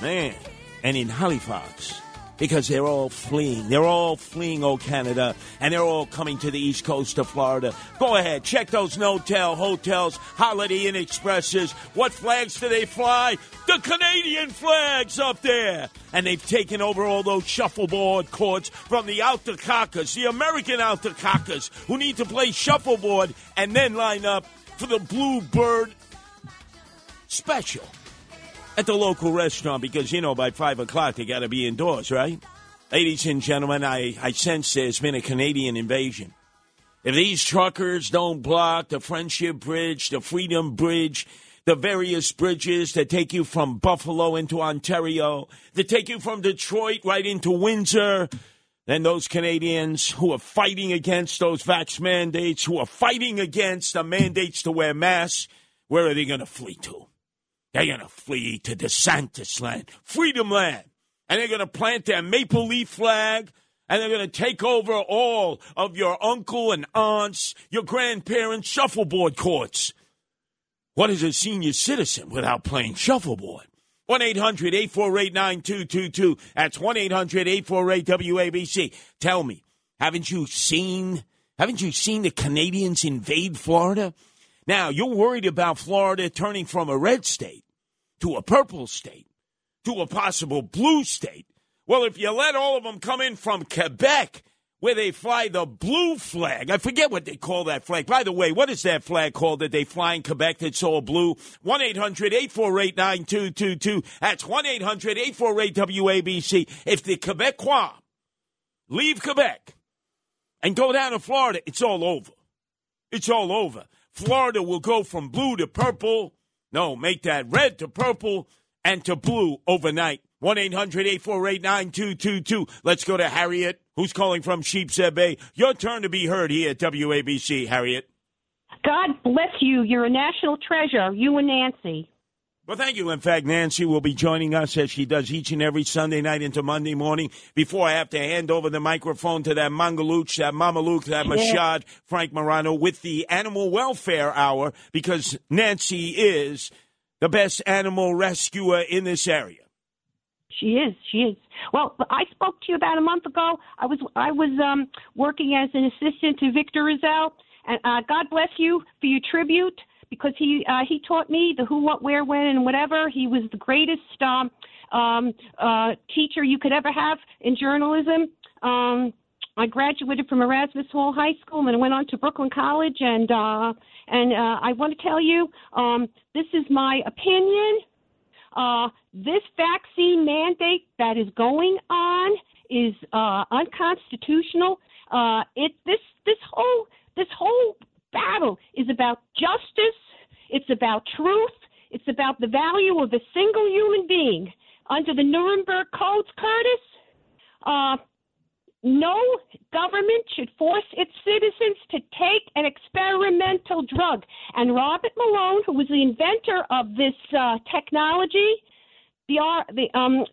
man, and in Halifax. Because they're all fleeing. They're all fleeing, oh Canada, and they're all coming to the east coast of Florida. Go ahead, check those no-tell hotels, Holiday Inn Expresses. What flags do they fly? The Canadian flags up there. And they've taken over all those shuffleboard courts from the Altacaccas, the American Altacaccas, who need to play shuffleboard and then line up for the Bluebird special at the local restaurant because, you know, by 5 o'clock they got to be indoors, right? Ladies and gentlemen, I, I sense there's been a Canadian invasion. If these truckers don't block the Friendship Bridge, the Freedom Bridge, the various bridges that take you from Buffalo into Ontario, that take you from Detroit right into Windsor, then those Canadians who are fighting against those vax mandates, who are fighting against the mandates to wear masks, where are they going to flee to? They're going to flee to DeSantis land, Freedom Land. And they're going to plant their maple leaf flag and they're going to take over all of your uncle and aunts, your grandparents' shuffleboard courts. What is a senior citizen without playing shuffleboard? 1 800 848 9222. That's 1 800 848 WABC. Tell me, haven't you seen, haven't you seen the Canadians invade Florida? Now, you're worried about Florida turning from a red state to a purple state to a possible blue state. Well, if you let all of them come in from Quebec, where they fly the blue flag, I forget what they call that flag. By the way, what is that flag called that they fly in Quebec that's all blue? 1 800 848 9222. That's 1 800 848 WABC. If the Quebecois leave Quebec and go down to Florida, it's all over. It's all over. Florida will go from blue to purple. No, make that red to purple and to blue overnight. 1 800 848 9222. Let's go to Harriet, who's calling from Sheepshead Bay. Your turn to be heard here at WABC, Harriet. God bless you. You're a national treasure, you and Nancy. Well, thank you. In fact, Nancy will be joining us as she does each and every Sunday night into Monday morning. Before I have to hand over the microphone to that Mangaluch, that Mama that Mashad, Frank Morano with the Animal Welfare Hour because Nancy is the best animal rescuer in this area. She is. She is. Well, I spoke to you about a month ago. I was I was um, working as an assistant to Victor Riesel, and uh, God bless you for your tribute because he uh, he taught me the who, what, where, when, and whatever. He was the greatest um, um, uh, teacher you could ever have in journalism. Um, I graduated from Erasmus Hall High School and went on to Brooklyn College, and uh, and uh, I want to tell you, um, this is my opinion. Uh, this vaccine mandate that is going on is uh, unconstitutional. Uh, it this this whole this whole battle is about justice. It's about truth. It's about the value of a single human being. Under the Nuremberg codes, Curtis, uh, no government should force its citizens to take an experimental drug. And Robert Malone, who was the inventor of this uh, technology, the, uh, the um,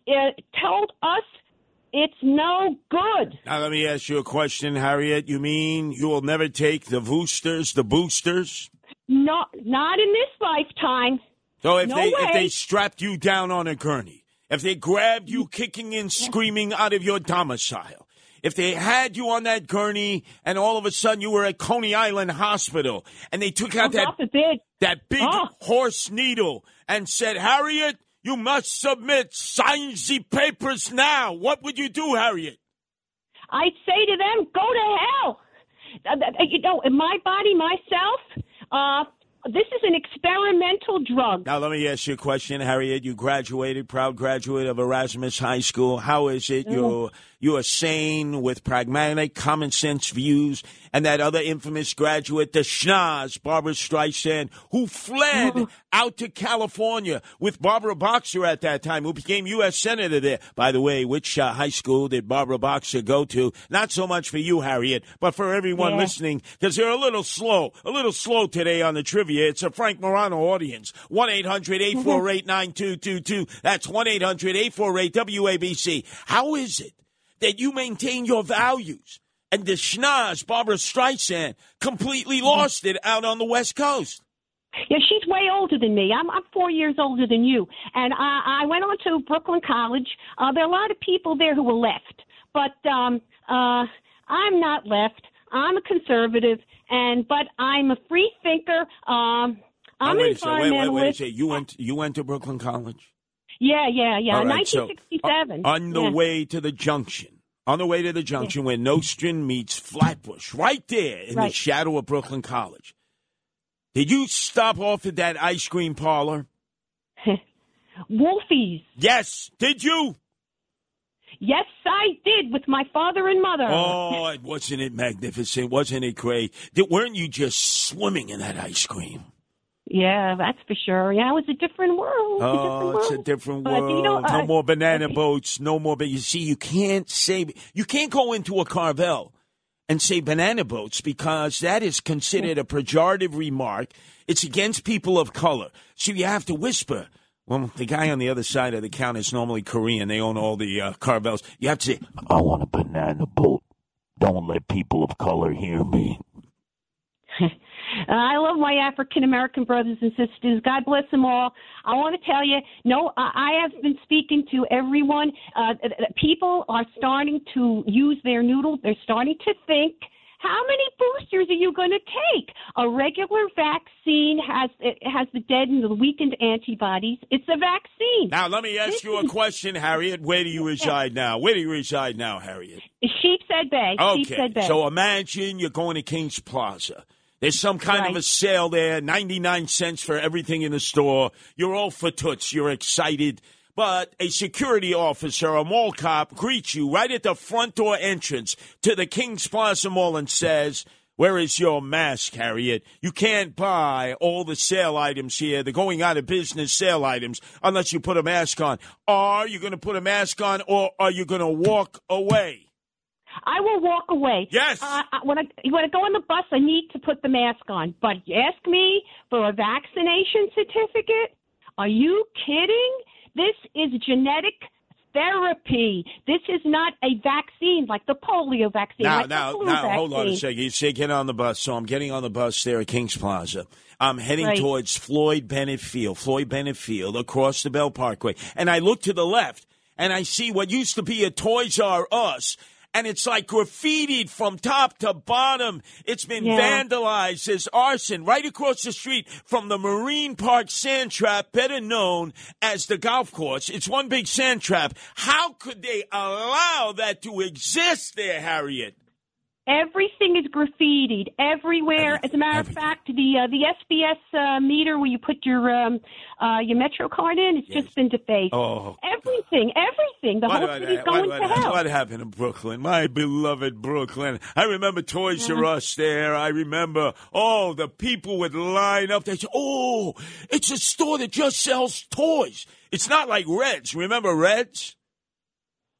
told us it's no good. Now, let me ask you a question, Harriet. You mean you will never take the boosters, the boosters? Not, not in this lifetime. So if No they if they strapped you down on a gurney, if they grabbed you kicking and screaming out of your domicile, if they had you on that gurney and all of a sudden you were at Coney Island Hospital and they took out Oh, that that big Oh. horse needle and said, Harriet, you must submit, the papers now. What would you do, Harriet? I'd say to them, go to hell. Uh, uh, You know, in my body, myself, uh, this is an experimental drug. Now let me ask you a question, Harriet. You graduated, proud graduate of Erasmus High School. How is it? You're You are sane with pragmatic, common sense views. And that other infamous graduate, the schnoz, Barbra Streisand, who fled out to California with Barbara Boxer at that time, who became U.S. Senator there. By the way, which uh, high school did Barbara Boxer go to? Not so much for you, Harriet, but for everyone Yeah. listening, because they're a little slow, a little slow today on the trivia. It's a Frank Morano audience. 1 800 848 9222. That's 1 800 848 WABC. How is it that you maintain your values? And the schnoz, Barbra Streisand, completely lost it out on the West Coast. Yeah, she's way older than me. I'm I'm four years older than you, and I I went on to Brooklyn College. Uh, there are a lot of people there who were left, but um, uh, I'm not left. I'm a conservative, and but I'm a free thinker. Um, I'm Oh, wait a. Wait, wait, wait a environmentalist. second. You went, you went to Brooklyn College? Yeah, yeah, yeah. All right, 1967. uh, on the Yeah. way to the junction, on the way to the junction where Nostrand meets Flatbush, right there in the shadow of Brooklyn College. Did you stop off at that ice cream parlor? Wolfie's. Yes. Did you? Yes, I did with my father and mother. Oh, wasn't it magnificent? Wasn't it great? Did, weren't you just swimming in that ice cream? Yeah, that's for sure. Yeah, it was a different world. Oh, it's a different But, world. you know, no I- more banana boats. No more. But you see, you can't say you can't go into a Carvel and say banana boats because that is considered a pejorative remark. It's against people of color. So you have to whisper. Well, the guy on the other side of the counter is normally Korean. They own all the uh, Carvels. You have to say, "I want a banana boat." Don't let people of color hear me. Uh, I love my African American brothers and sisters. God bless them all. I want to tell you, no, I have been speaking to everyone. Uh, people are starting to use their noodle. They're starting to think. How many boosters are you going to take? A regular vaccine has it has the dead and the weakened antibodies. It's a vaccine. Now, let me ask you a question, Harriet. Where do you reside now? Where do you reside now, Harriet? Sheepshead Bay. Okay, Sheepshead Bay. so imagine you're going to King's Plaza. There's some kind of a sale there, 99 cents for everything in the store. You're all for toots. You're excited. But a security officer, a mall cop, greets you right at the front door entrance to the King's Plaza Mall and says, Where is your mask, Harriet? You can't buy all the sale items here, the going out of business sale items, unless you put a mask on. Are you going to put a mask on or are you going to walk away? I will walk away. Yes. Uh, when I when I go on the bus, I need to put the mask on. But you ask me for a vaccination certificate? Are you kidding? This is genetic therapy. This is not a vaccine like the polio vaccine. Now, like the now, now, hold on a second. You say get on the bus, so I'm getting on the bus there at Kings Plaza. I'm heading Right. towards Floyd Bennett Field, Floyd Bennett Field, across the Belt Parkway, and I look to the left, and I see what used to be a Toys R Us. And it's like graffitied from top to bottom. It's been Yeah. vandalized as arson right across the street from the Marine Park Sand Trap, better known as the golf course. It's one big sand trap. How could they allow that to exist there, Harriet? Everything is graffitied everywhere. As a matter of fact, the uh, the SBS uh, meter where you put your um, uh, your Metro card in, it's just been defaced. Oh, everything, everything. The What, whole city's what- going what- to hell. what happened in Brooklyn? My beloved Brooklyn. I remember Toys R Us there. I remember, oh, the people would line up. They say, oh, it's a store that just sells toys. It's not like Reds. Remember Reds?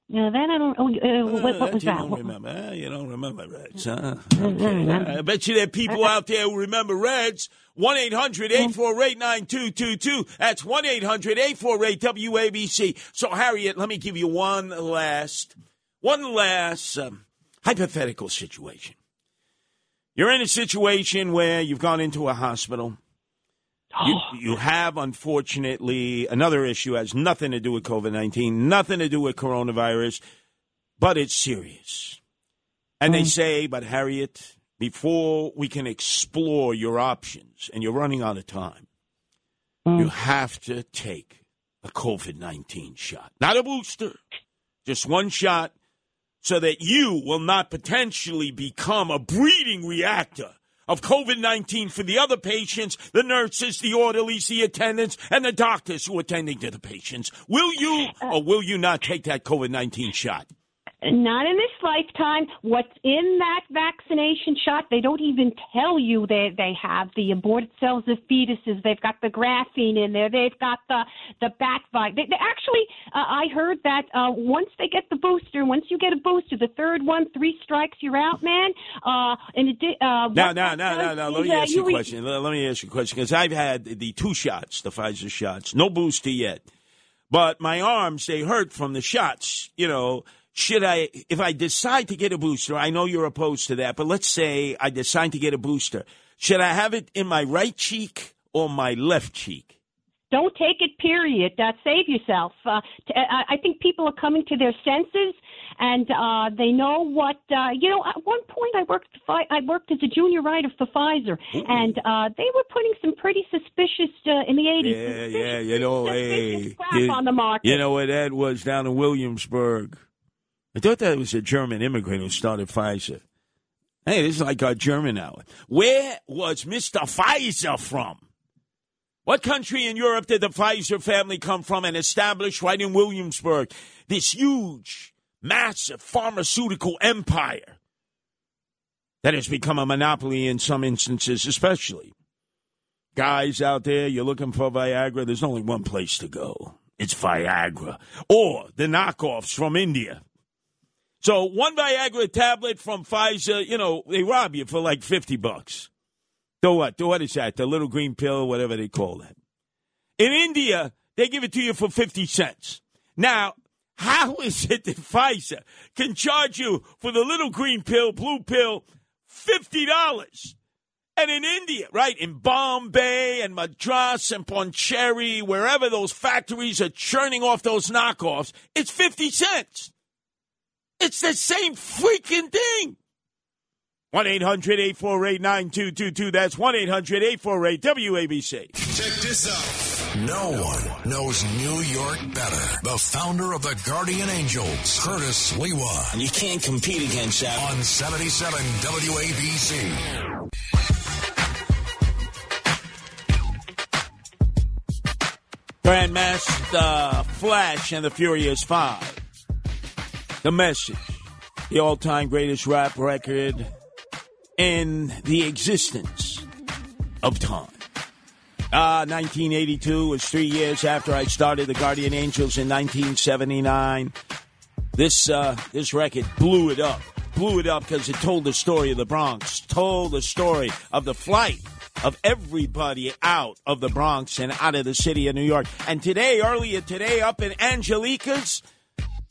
Yeah, then I don't. Oh, uh, what, what was you that? Don't remember. Eh, You don't remember Reds, huh? Okay. I bet you there are people out there who remember Reds. 1 800 848 9222. That's 1 800 848 WABC. So, Harriet, let me give you one last, one last um, hypothetical situation. You're in a situation where you've gone into a hospital. You, oh. you have, unfortunately, another issue has nothing to do with COVID 19, nothing to do with coronavirus, but it's serious. And they mm. say, but Harriet, before we can explore your options, and you're running out of time, mm. you have to take a COVID 19 shot. Not a booster, just one shot, so that you will not potentially become a breeding reactor of COVID 19 for the other patients, the nurses, the orderlies, the attendants, and the doctors who are attending to the patients. Will you uh, or will you not take that COVID 19 shot? Not in this lifetime. What's in that vaccination shot? They don't even tell you they they have the aborted cells of fetuses. They've got the graphene in there. They've got the the bat virus. They, they actually, uh, I heard that uh, once they get the booster, once you get a booster, the third one, three strikes, you're out, man. Uh, and it, did- uh, Now, what now, that now, now, now, let me uh, ask you a question. Let let me ask you a question because I've had the two shots, the Pfizer shots, no booster yet. But my arms, they hurt from the shots. You know, should I, if I decide to get a booster, I know you're opposed to that, but let's say I decide to get a booster. Should I have it in my right cheek or my left cheek? Don't take it. Period. Uh, save yourself. Uh, t- I I think people are coming to their senses, and uh, they know what. Uh, you know, at one point I worked. Fi- I worked as a junior writer for Pfizer, and uh, they were putting some pretty suspicious uh, in the eighties. Yeah, yeah, you know, hey, crap you, on the market. you know what that was down in Williamsburg. I thought that was a German immigrant who started Pfizer. Hey, this is like our German hour. Where was Mr. Pfizer from? What country in Europe did the Pfizer family come from and establish right in Williamsburg this huge, massive pharmaceutical empire that has become a monopoly in some instances, especially? Guys out there, you're looking for Viagra, there's only one place to go. It's Viagra. Or the knockoffs from India. So one Viagra tablet from Pfizer, you know, they rob you for like 50 bucks. The what? The what is that? The little green pill, whatever they call that. In India, they give it to you for 50 cents. Now, how is it that Pfizer can charge you for the little green pill, blue pill, $50? And in India, right, in Bombay and Madras and Pondicherry, wherever those factories are churning off those knockoffs, it's 50 cents. It's the same freaking thing. 1 800 848 9222. That's 1 800 848 WABC. Check this out. No one knows New York better. The founder of the Guardian Angels, Curtis Sliwa. And you can't compete against that. On 77 WABC. Grandmaster Flash and the Furious Five. The message. The all time greatest rap record in the existence of time. Ah, 1982 was three years after I started the Guardian Angels in 1979. This uh, this record blew it up, blew it up because it told the story of the Bronx, told the story of the flight of everybody out of the Bronx and out of the city of New York. And today, earlier today, up in Angelica's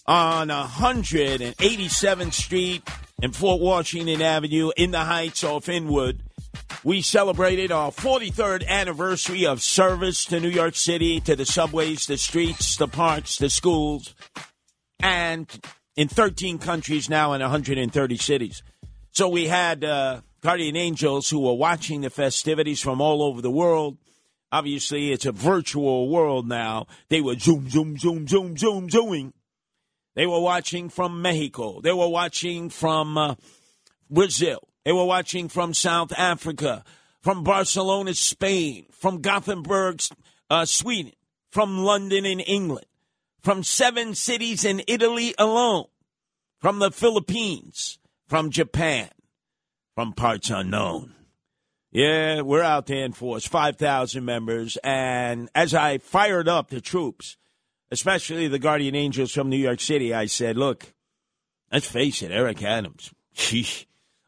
on 187th Street and Fort Washington Avenue in the Heights off Inwood. We celebrated our 43rd anniversary of service to New York City, to the subways, the streets, the parks, the schools, and in 13 countries now in 130 cities. So we had uh, Guardian Angels who were watching the festivities from all over the world. Obviously, it's a virtual world now. They were zoom, zoom, zoom, zoom, zoom, zooming. They were watching from Mexico. They were watching from uh, Brazil. They were watching from South Africa, from Barcelona, Spain, from Gothenburg, uh, Sweden, from London in England, from seven cities in Italy alone, from the Philippines, from Japan, from parts unknown. Yeah, we're out there in force, 5,000 members. And as I fired up the troops, especially the Guardian Angels from New York City, I said, look, let's face it, Eric Adams, sheesh,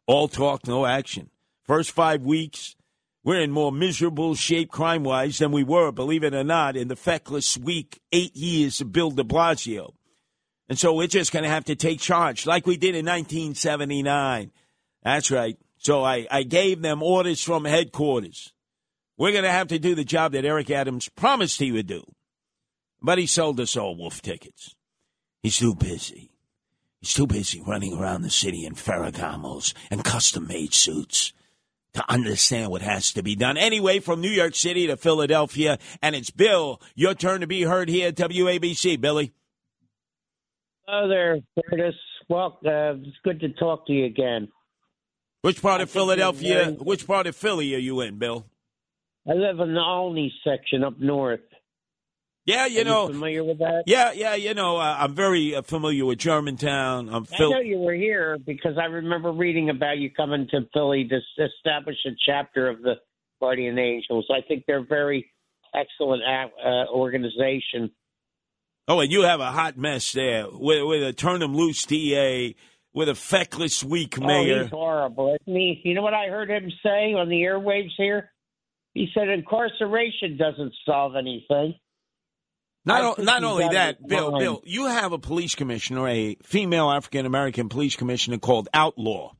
all talk, no action. First five weeks, we're in more miserable shape crime wise than we were, believe it or not, in the feckless week, eight years of Bill de Blasio. And so we're just going to have to take charge like we did in 1979. That's right. So I, I gave them orders from headquarters. We're going to have to do the job that Eric Adams promised he would do. But he sold us all wolf tickets. He's too busy. He's too busy running around the city in Ferragamos and custom made suits to understand what has to be done. Anyway, from New York City to Philadelphia, and it's Bill. Your turn to be heard here at WABC, Billy. Hello there, Curtis. Well, uh, it's good to talk to you again. Which part of I think you're Philadelphia, which part of Philly are you in, Bill? I live in the Olney section up north. Yeah, you Are know. familiar with that? Yeah, yeah, you know, uh, I'm very uh, familiar with Germantown. I'm I know you were here because I remember reading about you coming to Philly to s- establish a chapter of the Guardian Angels. I think they're a very excellent uh, organization. Oh, and you have a hot mess there with, with a them loose DA, with a feckless weak Oh, mayor. he's horrible, isn't he? You know what I heard him say on the airwaves here? He said incarceration doesn't solve anything. Not, o- not only that, Bill, mind. Bill, you have a police commissioner, a female African American police commissioner called Outlaw.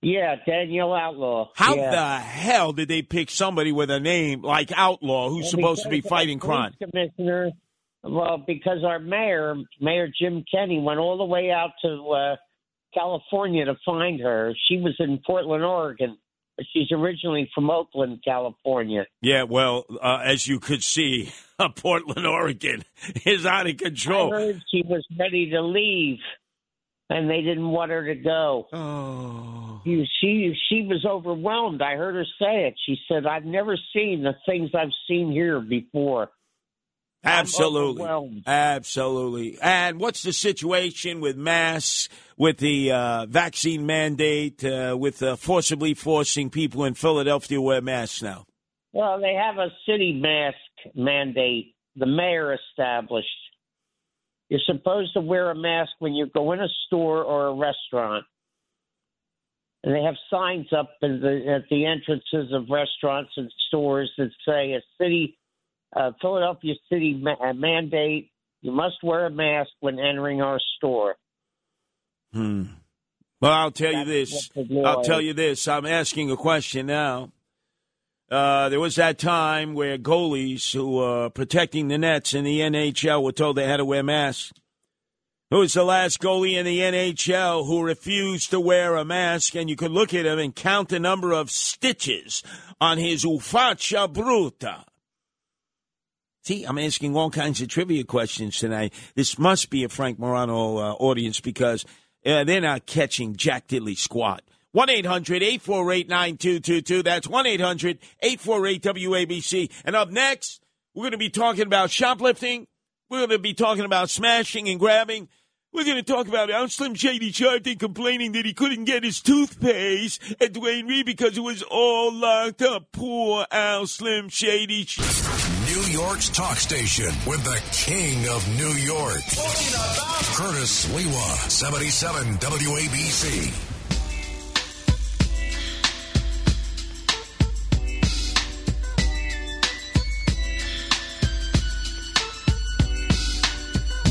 Yeah, Danielle Outlaw. How yeah. the hell did they pick somebody with a name like Outlaw who's Well, supposed to be fighting crime? Commissioner, well, because our mayor, Mayor Jim Kenney, went all the way out to uh, California to find her. She was in Portland, Oregon, she's originally from Oakland, California. Yeah, well, uh, as you could see, Portland, Oregon is out of control. I heard she was ready to leave, and they didn't want her to go. Oh. She, she she was overwhelmed. I heard her say it. She said, "I've never seen the things I've seen here before." Absolutely. Absolutely. And what's the situation with masks, with the uh, vaccine mandate, uh, with uh, forcibly forcing people in Philadelphia to wear masks now? Well, they have a city mask mandate. The mayor established. You're supposed to wear a mask when you go in a store or a restaurant. And they have signs up the, at the entrances of restaurants and stores that say a city, uh, Philadelphia city ma- mandate. You must wear a mask when entering our store. Hmm. Well, I'll tell you this. what the law I'll tell you this. I'm asking a question now. Uh, there was that time where goalies who were protecting the nets in the NHL were told they had to wear masks. Who was the last goalie in the NHL who refused to wear a mask? And you could look at him and count the number of stitches on his ufaccia bruta. See, I'm asking all kinds of trivia questions tonight. This must be a Frank Morano uh, audience because uh, they're not catching Jack Diddley squat. 1 800 848 9222. That's 1 800 848 WABC. And up next, we're going to be talking about shoplifting. We're going to be talking about smashing and grabbing. We're going to talk about Al Slim Shady Sharpton complaining that he couldn't get his toothpaste at Duane Reade because it was all locked up. Poor Al Slim Shady. New York's talk station with the king of New York. Curtis Sliwa, 77 WABC.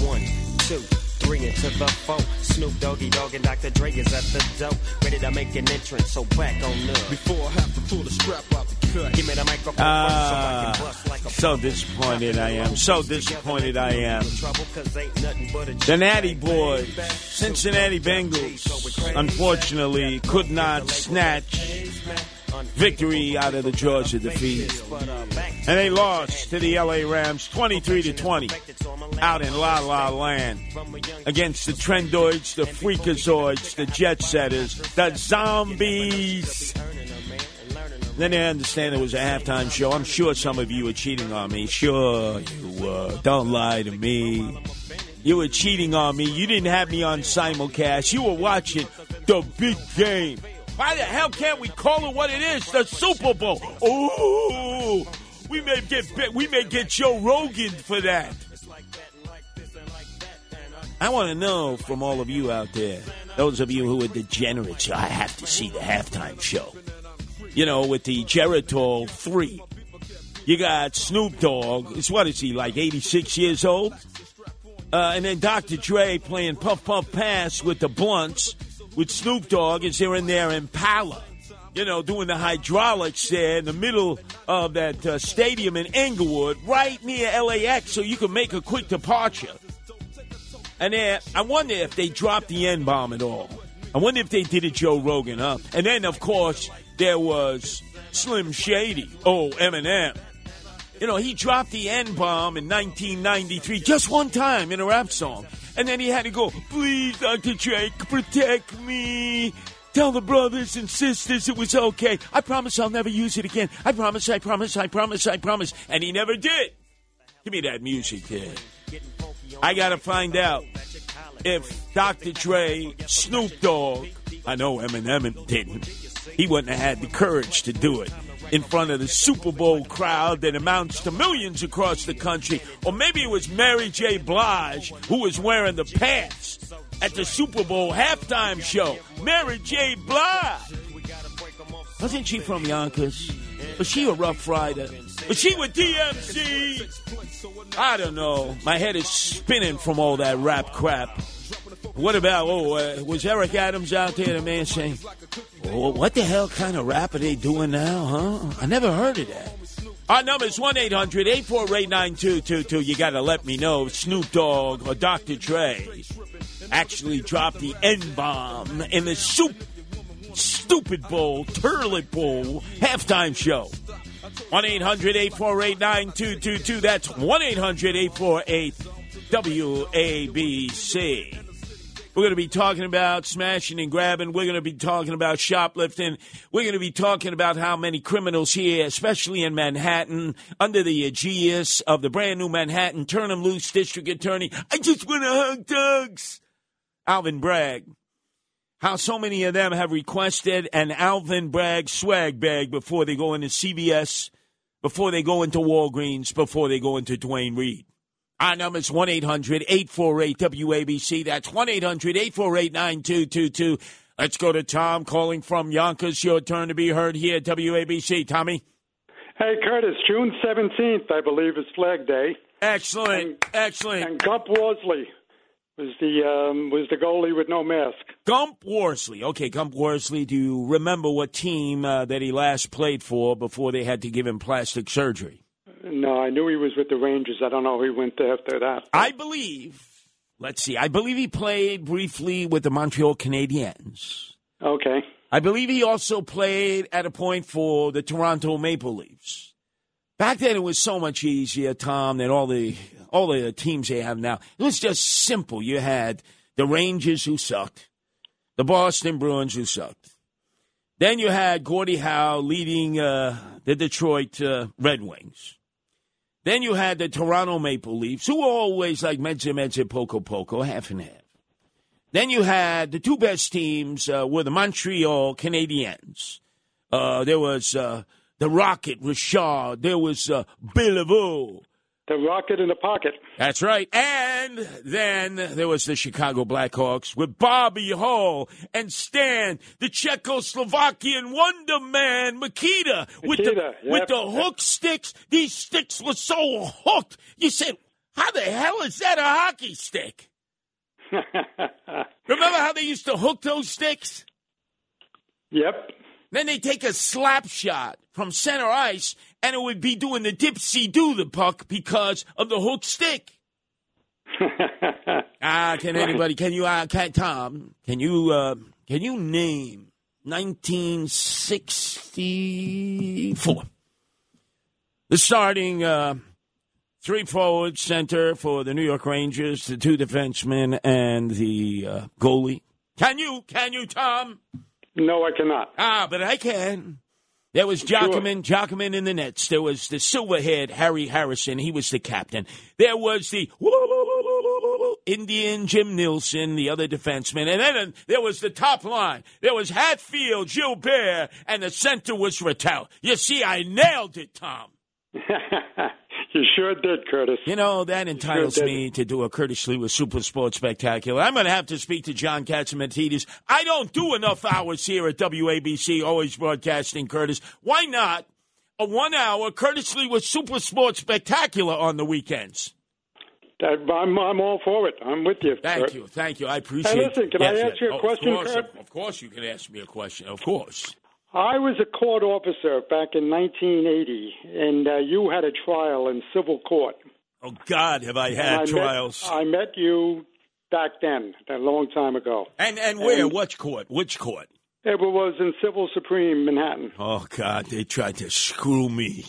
One, two, three into the four. Snoop Doggy Dogg and Dr. Dre is at the door. Ready to make an entrance, so back on up. Before I have to pull the strap out the first so disappointed I am. So disappointed I am. The Natty Boys, Cincinnati Bengals, unfortunately could not snatch victory out of the Georgia defeat. And they lost to the LA Rams 23 to 20 out in La La Land against the Trendoids, the Freakazoids, the Jet Setters, the Zombies. Then I understand it was a halftime show. I'm sure some of you were cheating on me. Sure, you were. Don't lie to me. You were cheating on me. You didn't have me on simulcast. You were watching the big game. Why the hell can't we call it what it is? The Super Bowl. Oh, we may get we may get Joe Rogan for that. I want to know from all of you out there, those of you who are degenerates, I have to see the halftime show. You know, with the Geritol 3. You got Snoop Dogg. It's what is he, like 86 years old? Uh, and then Dr. Dre playing Puff Puff Pass with the Blunts with Snoop Dogg is as they're in their Impala. You know, doing the hydraulics there in the middle of that uh, stadium in Inglewood, right near LAX, so you can make a quick departure. And then I wonder if they dropped the N bomb at all. I wonder if they did it Joe Rogan up. And then, of course, there was Slim Shady. Oh, Eminem. You know, he dropped the N bomb in 1993 just one time in a rap song. And then he had to go, please, Dr. Dre, protect me. Tell the brothers and sisters it was okay. I promise I'll never use it again. I promise, I promise, I promise, I promise. And he never did. Give me that music there. I got to find out if Dr. Dre, Snoop Dogg, I know Eminem didn't, he wouldn't have had the courage to do it in front of the Super Bowl crowd that amounts to millions across the country. Or maybe it was Mary J. Blige who was wearing the pants at the Super Bowl halftime show. Mary J. Blige. Wasn't she from Yonkers? Was she a Rough Rider? Was she with DMC? I don't know. My head is spinning from all that rap crap. What about, oh, uh, was Eric Adams out there, the man saying, oh, what the hell kind of rap are they doing now, huh? I never heard of that. Our number is 1 800 848 9222. You got to let me know Snoop Dogg or Dr. Dre actually dropped the N bomb in the soup, stupid bowl, turlet bowl halftime show. 1 800 848 9222. That's 1 800 848 WABC. We're going to be talking about smashing and grabbing. We're going to be talking about shoplifting. We're going to be talking about how many criminals here, especially in Manhattan, under the aegis of the brand new Manhattan Turn 'em Loose District Attorney. I just want to hug dogs. Alvin Bragg. How so many of them have requested an Alvin Bragg swag bag before they go into CVS, before they go into Walgreens, before they go into Duane Reade. Our number is 1 800 848 WABC. That's 1 800 848 9222. Let's go to Tom calling from Yonkers. Your turn to be heard here at WABC. Tommy? Hey, Curtis, June 17th, I believe, is Flag Day. Excellent. Excellent. And Gump Worsley was the um, was the goalie with no mask. Gump Worsley. Okay, Gump Worsley. Do you remember what team uh, that he last played for before they had to give him plastic surgery? No, I knew he was with the Rangers. I don't know who he went to after that. I believe. Let's see. I believe he played briefly with the Montreal Canadiens. Okay. I believe he also played at a point for the Toronto Maple Leafs. Back then, it was so much easier, Tom, than all the all the teams they have now. It was just simple. You had the Rangers who sucked, the Boston Bruins who sucked. Then you had Gordie Howe leading uh, the Detroit uh, Red Wings. Then you had the Toronto Maple Leafs, who were always like mezza mezza poco poco, half and half. Then you had the two best teams uh, were the Montreal Canadiens. Uh, there was uh, the Rocket Richard. There was uh, Béliveau. The rocket in the pocket. That's right. And then there was the Chicago Blackhawks with Bobby Hull and Stan, the Czechoslovakian Wonder Man Mikita with the Mikita, with the hook sticks. These sticks were so hooked. You said, "How the hell is that a hockey stick?" Remember how they used to hook those sticks? Yep. Then they take a slap shot from center ice, and it would be doing the dipsy do the puck because of the hook stick. Ah, can anybody? Can you? Uh, can Tom? Can you? Uh, can you name 1964? The starting uh, three forward center for the New York Rangers, the two defensemen, and the uh, goalie. Can you? Can you, Tom? No, I cannot. Ah, but I can. There was Jockman, Jockman in the nets. There was the silver-haired Harry Harrison. He was the captain. There was the Indian Jim Neilson, the other defenseman. And then there was the top line. There was Hadfield, Gilbert, and the center was Ratelle. You see, I nailed it, Tom. you sure did, Curtis. You know, that entitles did. me to do a Curtis Sliwa Super Sports Spectacular. I'm going to have to speak to John Catsimatidis. I don't do enough hours here at WABC, always broadcasting Curtis. Why not a one hour Curtis Sliwa Super Sports Spectacular on the weekends? I'm, I'm all for it. I'm with you. Thank Kurt. you. Thank you. I appreciate Hey, listen, can I ask yes. you a Oh, question, Of course, Kurt? of course you can ask me a question. Of course. I was a court officer back in 1980, and uh, you had a trial in civil court. Oh, God, have I had met- trials. I met you back then, a long time ago. and and where? Which court? Which court? It was in Civil Supreme, Manhattan. Oh, God, they tried to screw me.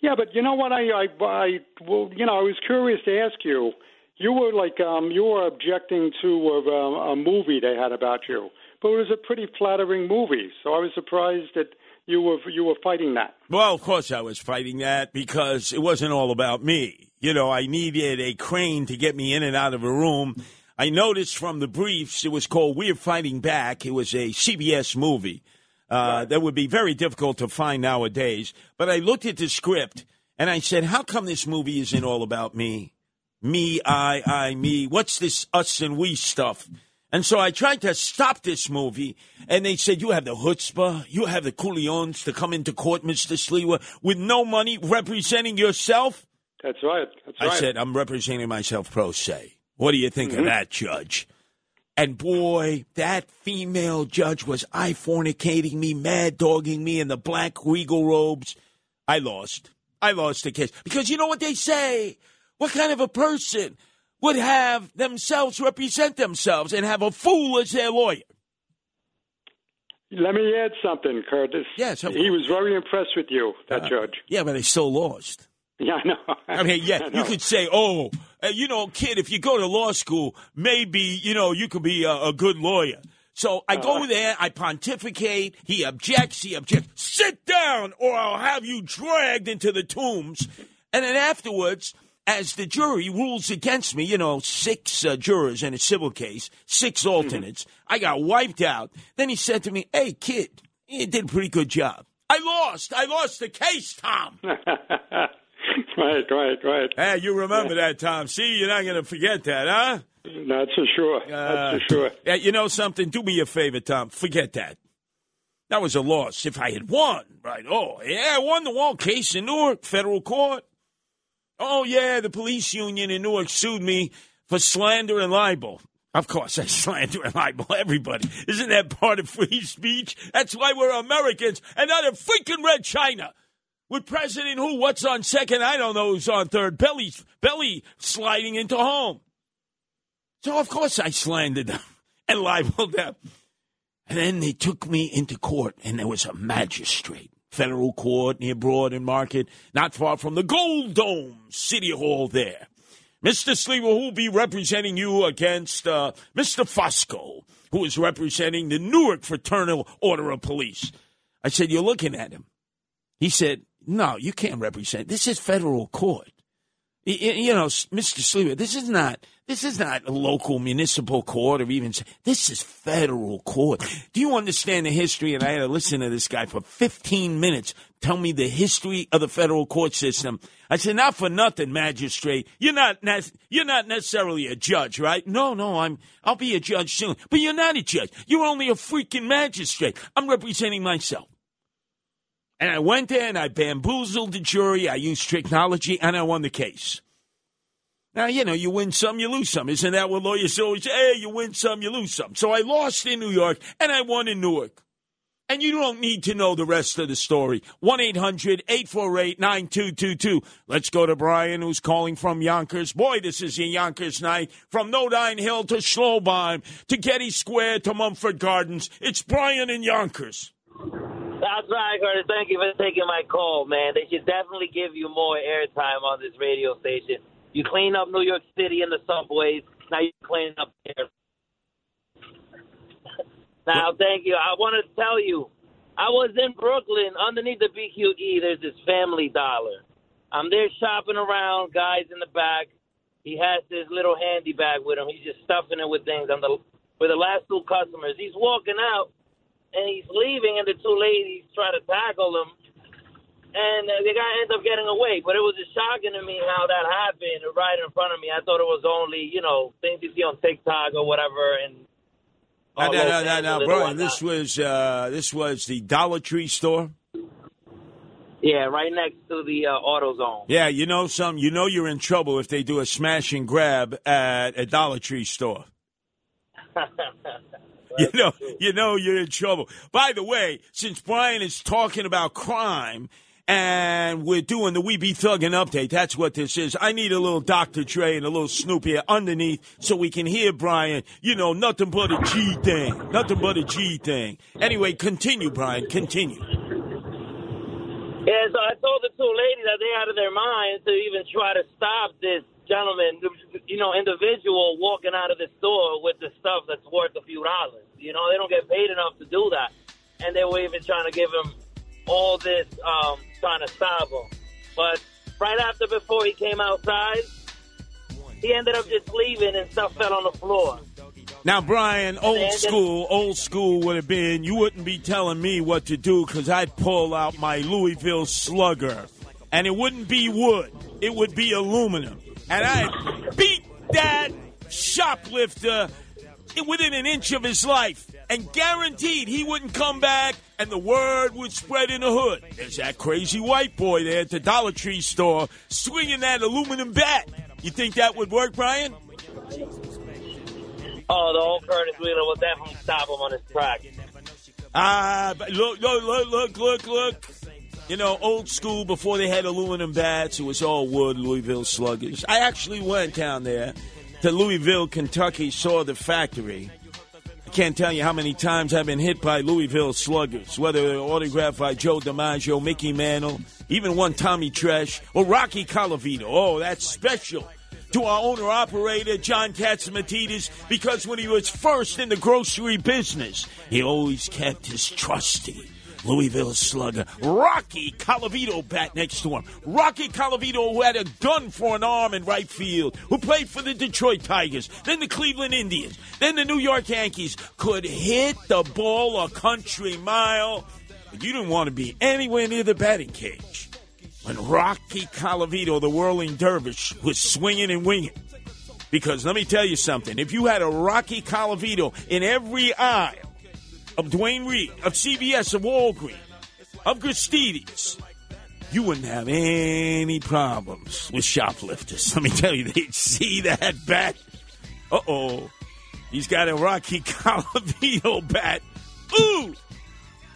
Yeah, but you know what? I, I, I, well, you know, I was curious to ask you. You were like, um, you were objecting to a, a movie they had about you, but it was a pretty flattering movie. So I was surprised that you were you were fighting that. Well, of course I was fighting that because it wasn't all about me. You know, I needed a crane to get me in and out of a room. I noticed from the briefs it was called We're Fighting Back. It was a CBS movie uh, that would be very difficult to find nowadays. But I looked at the script and I said, how come this movie isn't all about me? Me, I, I, me. What's this us and we stuff? And so I tried to stop this movie, and they said, You have the chutzpah, you have the coolions to come into court, Mr. Sliwa, with no money representing yourself? That's right. That's I right. said, I'm representing myself pro se. What do you think of Mhm. that, Judge? And boy, that female judge was eye fornicating me, mad dogging me in the black regal robes. I lost. I lost the case. Because you know what they say? What kind of a person would have themselves represent themselves and have a fool as their lawyer? Let me add something, Curtis. Yes, he was very impressed with you, that Uh, judge. Yeah, but they still lost. Yeah, I know. I mean, yeah, I you could say, oh, uh, you know, kid, if you go to law school, maybe, you know, you could be a, a good lawyer. So I go there, I pontificate, he objects, he objects. Sit down, or I'll have you dragged into the tombs. And then afterwards, as the jury rules against me, you know, six uh, jurors in a civil case, six alternates, I got wiped out. Then he said to me, hey, kid, you did a pretty good job. I lost. I lost the case, Tom. right, right, right. Hey, you remember that, Tom. See, you're not going to forget that, huh? Not for sure. Not for sure. Yeah, you know something? Do me a favor, Tom. Forget that. That was a loss. If I had won, right? Oh, yeah, I won the wall case in Newark, federal court. Oh, yeah, the police union in Newark sued me for slander and libel. Of course, I slander and libel everybody. Isn't that part of free speech? That's why we're Americans and not a freaking red China. With President who? What's on second? I don't know who's on third. Belly, belly sliding into home. So, of course, I slandered them and libeled them. And then they took me into court, and there was a magistrate, federal court near Broad and Market, not far from the Gold Dome City Hall there. Mr. Sleeper, who will be representing you against uh, Mr. Fosco, who is representing the Newark Fraternal Order of Police. I said, You're looking at him. He said, No, you can't represent. This is federal court. You know, Mr. Sleeper, this is not this is not a local municipal court or even this is federal court. Do you understand the history? And I had to listen to this guy for 15 minutes tell me the history of the federal court system. I said, not for nothing, magistrate. You're not nec- you're not necessarily a judge, right? No, no, I'm I'll be a judge soon. But you're not a judge. You're only a freaking magistrate. I'm representing myself. And I went there and I bamboozled the jury. I used technology and I won the case. Now, you know, you win some, you lose some. Isn't that what lawyers always say? Hey, you win some, you lose some. So I lost in New York and I won in Newark. And you don't need to know the rest of the story. 1 800 848 9222. Let's go to Brian, who's calling from Yonkers. Boy, this is a Yonkers night. From Nodine Hill to Schlobohm to Getty Square to Mulford Gardens. It's Brian in Yonkers. That's right, Curtis. Thank you for taking my call, man. They should definitely give you more airtime on this radio station. You clean up New York City in the subways. Now you clean up here. now, thank you. I want to tell you, I was in Brooklyn underneath the BQE. There's this Family Dollar. I'm there shopping around. Guys in the back. He has this little handy bag with him. He's just stuffing it with things. I'm the with the last two customers. He's walking out and he's leaving, and the two ladies try to tackle him, and uh, the guy ends up getting away. But it was just shocking to me how that happened right in front of me. I thought it was only you know things you see on TikTok or whatever, and No, no, no, no, no, Angeles and Brian. whatnot. This was uh, this was the Dollar Tree store. yeah, right next to the uh, AutoZone. Yeah, you know some. You know you're in trouble if they do a smash and grab at a Dollar Tree store. You know, you know you're in trouble. By the way, since Brian is talking about crime and we're doing the We Be Thuggin' update, that's what this is. I need a little Dr. Dre and a little Snoop here underneath so we can hear Brian. You know, nothing but a G thing. Nothing but a G thing. Anyway, continue, Brian. Continue. Yeah, so I told the two ladies that they're out of their minds to even try to stop this gentleman, you know, individual walking out of the store with the stuff that's worth a few dollars. You know, they don't get paid enough to do that. And they were even trying to give him all this, um, trying to stop him. But right after before he came outside, he ended up just leaving and stuff fell on the floor. Now, Brian, old school, old school would have been you wouldn't be telling me what to do because I'd pull out my Louisville Slugger, and it wouldn't be wood; it would be aluminum, and I'd beat that shoplifter within an inch of his life, and guaranteed he wouldn't come back, and the word would spread in the hood. There's that crazy white boy there at the Dollar Tree store swinging that aluminum bat. You think that would work, Brian? Oh, the whole Curtis Wheeler will definitely stop him on his track. Ah, but look, look, look, look, look, look. You know, old school before they had aluminum bats, it was all wood, Louisville Sluggers. I actually went down there to Louisville, Kentucky, saw the factory. I can't tell you how many times I've been hit by Louisville Sluggers, whether they're autographed by Joe DiMaggio, Mickey Mantle, even one Tommy Tresh, or Rocky Colavito. Oh, that's special to our owner operator, John Catsimatidis, because when he was first in the grocery business, he always kept his trusty Louisville slugger, Rocky Colavito bat next to him. Rocky Colavito, who had a gun for an arm in right field, who played for the Detroit Tigers, then the Cleveland Indians, then the New York Yankees, could hit the ball a country mile. But you didn't want to be anywhere near the batting cage when Rocky Colavito, the whirling dervish, was swinging and winging. Because let me tell you something: if you had a Rocky Calavito in every aisle of Duane Reade, of CVS, of Walgreens, of Gristedes, you wouldn't have any problems with shoplifters. Let me tell you, they'd see that bat. Uh oh, he's got a Rocky Colavito bat. Ooh,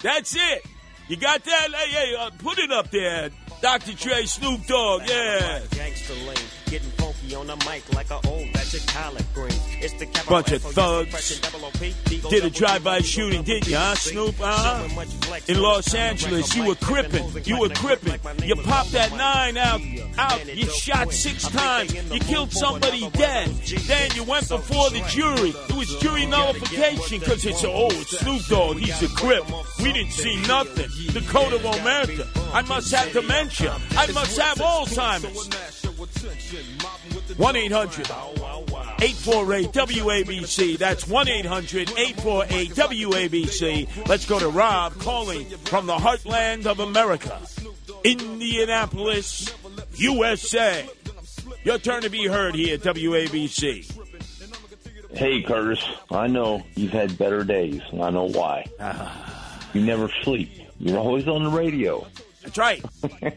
that's it. You got that? Hey, hey, uh, put it up there, Dr. Dre, Snoop Dogg. Yeah. Getting funky on the mic like a old batch of collard greens. It's the Bunch of thugs. fresh and double OP, Eagle Did a drive-by shooting, didn't you, huh, OP? Snoop? Huh? Showing much flex In Los Angeles, you were crippin'. You were crippin'. You popped that nine out. Out. You shot six times. they in the You killed somebody dead. Then you went before the jury. It was jury nullification because it's oh, it's Snoop Dogg. He's a crip. We didn't see nothing. The code of Omerta. I must have dementia. I must have Alzheimer's. 1 800 848 WABC. That's 1 800 848 WABC. Let's go to Rob calling from the heartland of America, Indianapolis, USA. Your turn to be heard here at WABC. Hey, Curtis. I know you've had better days, and I know why. Ah. you never sleep. You're always on the radio. That's right.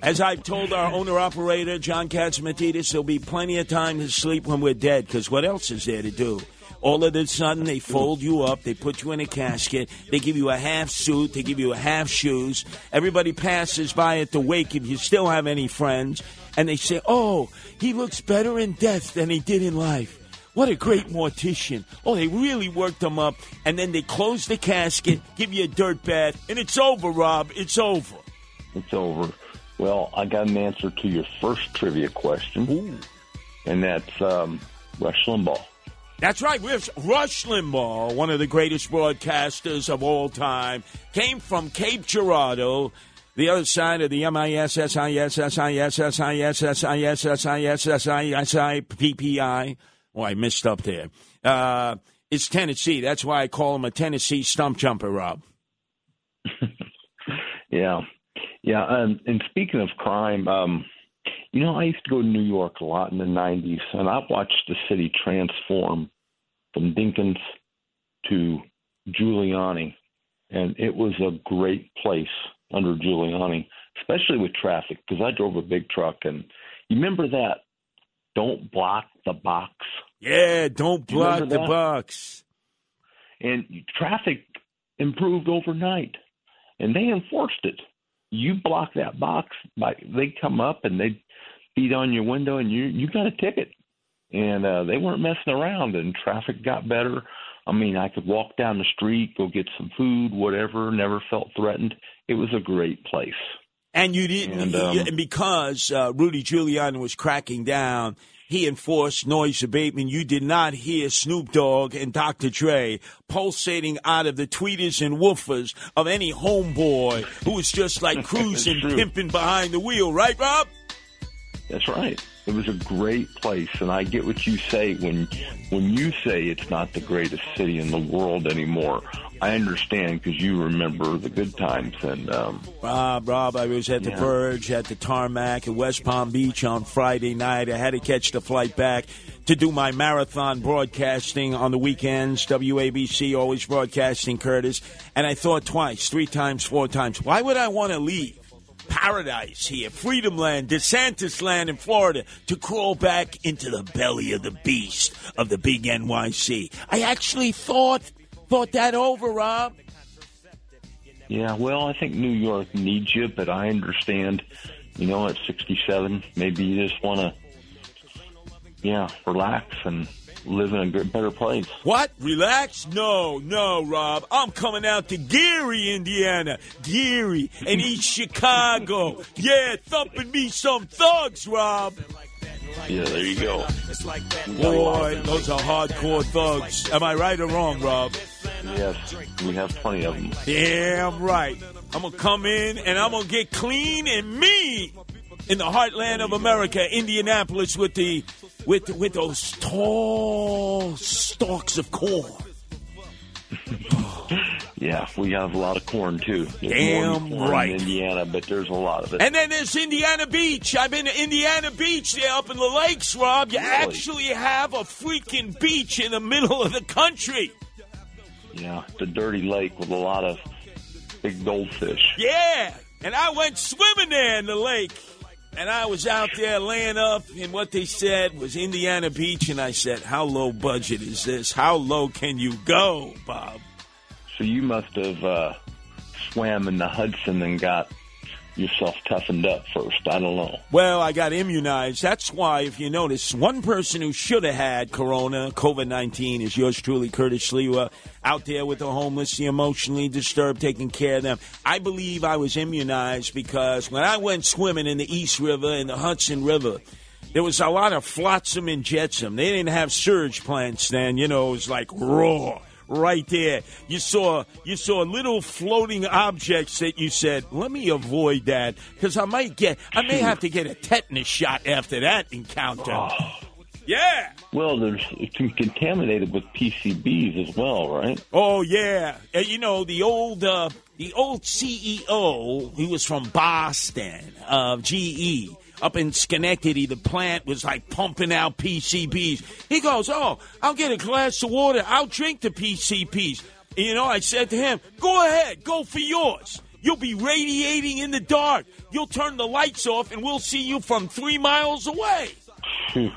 As I've told our owner operator, John Catsimatidis, there'll be plenty of time to sleep when we're dead, because what else is there to do? All of a sudden, they fold you up, they put you in a casket, they give you a half suit, they give you a half shoes. Everybody passes by at the wake if you still have any friends, and they say, Oh, he looks better in death than he did in life. What a great mortician. Oh, they really worked him up, and then they close the casket, give you a dirt bath, and it's over, Rob. It's over. It's over. Well, I got an answer to your first trivia question, and that's um, Rush Limbaugh. That's right. Rush, Rush Limbaugh, one of the greatest broadcasters of all time, came from Cape Girardeau, the other side of the M-I-S-S-I-S-S-I-S-S-I-S-S-I-S-S-I-S-S-I-S-S-I-P-P-I. Oh, I missed up there. Uh, it's Tennessee. That's why I call him a Tennessee stump jumper, Rob. Yeah, yeah. Um, and speaking of crime, um, you know, I used to go to New York a lot in the '90s, and I watched the city transform from Dinkins to Giuliani, and it was a great place under Giuliani, especially with traffic because I drove a big truck, and you remember that? Don't block the box. Yeah, don't block the box. and traffic improved overnight and they enforced it you block that box by they come up and they beat on your window and you you got a ticket. And uh they weren't messing around and traffic got better. I mean i could walk down the street go get some food whatever never felt threatened. It was a great place. And you didn't, And, um, because uh, Rudy Giuliani was cracking down, he enforced noise abatement. You did not hear Snoop Dogg and Dr. Dre pulsating out of the tweeters and woofers of any homeboy who was just like cruising, pimping behind the wheel, right, Rob? That's right. It was a great place, and I get what you say when when you say it's not the greatest city in the world anymore. I understand because you remember the good times, and um, Rob, Rob, I was at the Yeah. Verge, at the tarmac at West Palm Beach on Friday night. I had to catch the flight back to do my marathon broadcasting on the weekends. WABC always broadcasting Curtis. And I thought twice, three times, four times, why would I want to leave? Paradise here, Freedom Land, DeSantis Land in Florida, to crawl back into the belly of the beast of the big NYC. I actually thought thought that over, Rob. yeah, well, I think New York needs you, but I understand. You know, at 67, maybe you just want to, yeah, relax and live in a better place. What? Relax? No, no, Rob. I'm coming out to Gary, Indiana. Gary and East Chicago. Yeah, thumping me some thugs, Rob. Yeah, there you go. Boy, those are hardcore thugs. Am I right or wrong, Rob? Yes, we have plenty of them. Damn right. I'm gonna come in and I'm gonna get clean and mean in the heartland of America, Indianapolis, with the with with those tall stalks of corn. Yeah, we have a lot of corn too. There's Damn more corn right. in Indiana, but there's a lot of it. And then there's Indiana Beach. I've been to Indiana Beach there up in the lakes, Rob. You actually have a freaking beach in the middle of the country. Yeah, it's a dirty lake with a lot of big goldfish. Yeah. And I went swimming there in the lake. And I was out there laying up, and what they said was Indiana Beach. And I said, How low budget is this? How low can you go, Bob? So you must have uh, swam in the Hudson and got yourself toughened up first. I don't know. Well, I got immunized. That's why, if you notice, one person who should have had corona, COVID 19, is yours truly, Curtis Sliwa, out there with the homeless, the emotionally disturbed, taking care of them. I believe I was immunized because when I went swimming in the East River and the Hudson River, there was a lot of flotsam and jetsam. They didn't have surge plants then. You know, it was like raw right there. You saw you saw little floating objects that you said, "Let me avoid that because I might get I may have to get a tetanus shot after that encounter." Yeah. Well, there's it's contaminated with PCBs as well, right? Oh yeah, Uh, you know the old uh, the old CEO. He was from Boston of GE up in Schenectady. The plant was like pumping out PCBs. He goes, "Oh, I'll get a glass of water. I'll drink the PCBs." And, you know, I said to him, "Go ahead, go for yours." You'll be radiating in the dark. You'll turn the lights off, and we'll see you from three miles away. Hmm.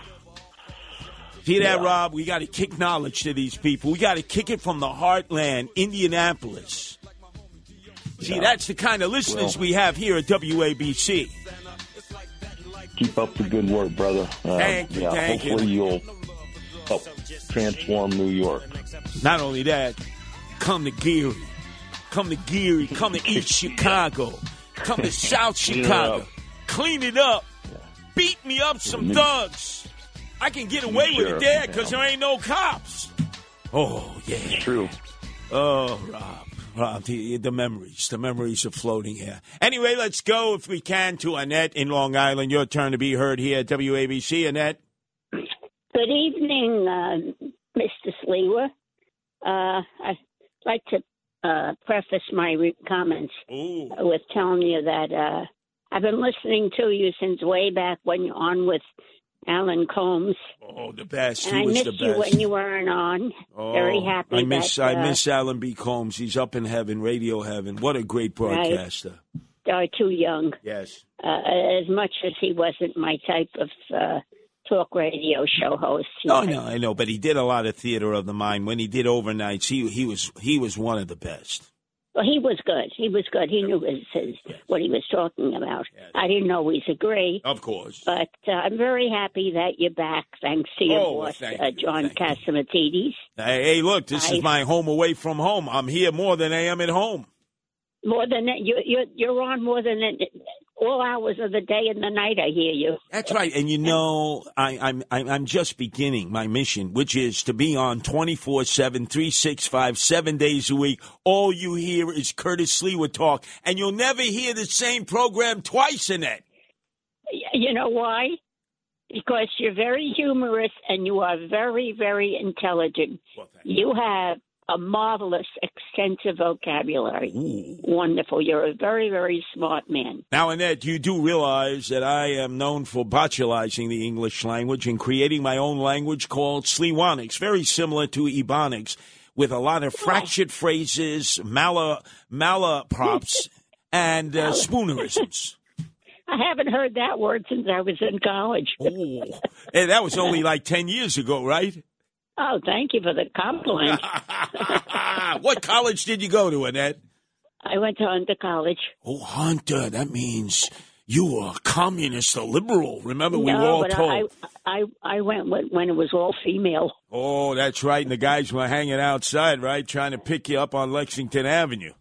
See that, Rob? We got to kick knowledge to these people. We got to kick it from the heartland, Indianapolis. See, Yeah. that's the kind of listeners Well- we have here at WABC. Keep up the good work, brother. Uh, Thank you, yeah, thank hopefully you'll help transform New York. Not only that, come to Gary. Come to Gary. Come to East Chicago. Come to South Chicago. Clean it up. Beat me up some Me- thugs. I can get away with it there because there ain't no cops. Oh, yeah. True. Oh, Rob. Rob, the, the memories. The memories are floating here. Anyway, let's go, if we can, to Annette in Long Island. Your turn to be heard here at WABC. Annette. Good evening, uh, Mr. Sliwa. Uh, I'd like to uh, preface my re- comments with telling you that uh, I've been listening to you since way back when you're on with Alan Colmes. Oh, the best. And he I was missed the you when you weren't on. Very Oh, happy. I miss that, I uh, miss Alan B. Colmes. He's up in heaven, radio heaven. What a great Right. broadcaster. are too young. Yes. Uh, as much as he wasn't my type of uh, talk radio show host. Oh no, I know, but he did a lot of theater of the mind. When he did overnights, he he was he was one of the best. Well, he was good. He was good. He knew his, his what he was talking about. I didn't always agree, Of course. but uh, I'm very happy that you're back. Thanks to your Oh, boss, uh, John Catsimatidis. Hey, hey, look, this I- is my home away from home. I'm here more than I am at home. More than that, you, you, you're on more than that, all hours of the day and the night. I hear you. That's right, and you know, I, I'm I'm I'm just beginning my mission, which is to be on 24 7 365 seven days a week. All you hear is Curtis Sliwa talk, and you'll never hear the same program twice in it. You know why? because you're very humorous and you are very, very intelligent. you have a marvelous, extensive vocabulary. Wonderful. You're a very, very smart man. Now, Annette, you do realize that I am known for botulizing the English language and creating my own language called Sliwanics, very similar to Ebonics, with a lot of fractured phrases, mala, malaprops, and uh, spoonerisms. I haven't heard that word since I was in college. Oh, Hey, that was only like 10 years ago, right? Oh, thank you for the compliment. What college did you go to, Annette? I went to Hunter College. Oh, Hunter, that means you were a communist, a liberal. Remember, we no, were all but told. I, I I went when, when it was all female. Oh, that's right. And the guys were hanging outside, right, trying to pick you up on Lexington Avenue.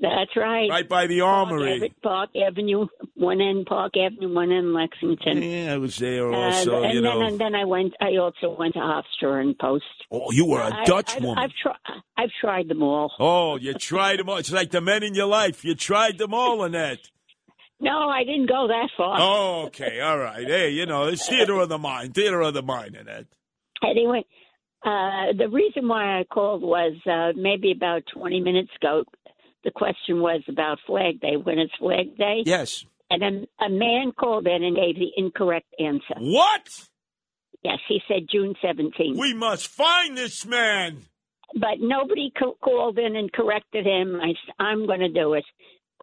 That's right. Right by the Park, armory. Ave- Park Avenue, one end Park Avenue, one end Lexington. Yeah, I was there also, and you then know. and then I went. I also went to Hofstra and Post. Oh, you were a I- Dutch I've, woman. I've tried. I've tried them all. Oh, you tried them all. It's like the men in your life. You tried them all, Annette. No, I didn't go that far. Oh, okay. All right. Hey, you know, it's theater of the mind. Theater of the mind, in Annette. Anyway, uh, the reason why I called was uh, maybe about 20 minutes ago. The question was about Flag Day. When it's Flag Day? Yes. And a, a man called in and gave the incorrect answer. What? Yes, he said June 17th. We must find this man. But nobody co- called in and corrected him. I'm going to do it.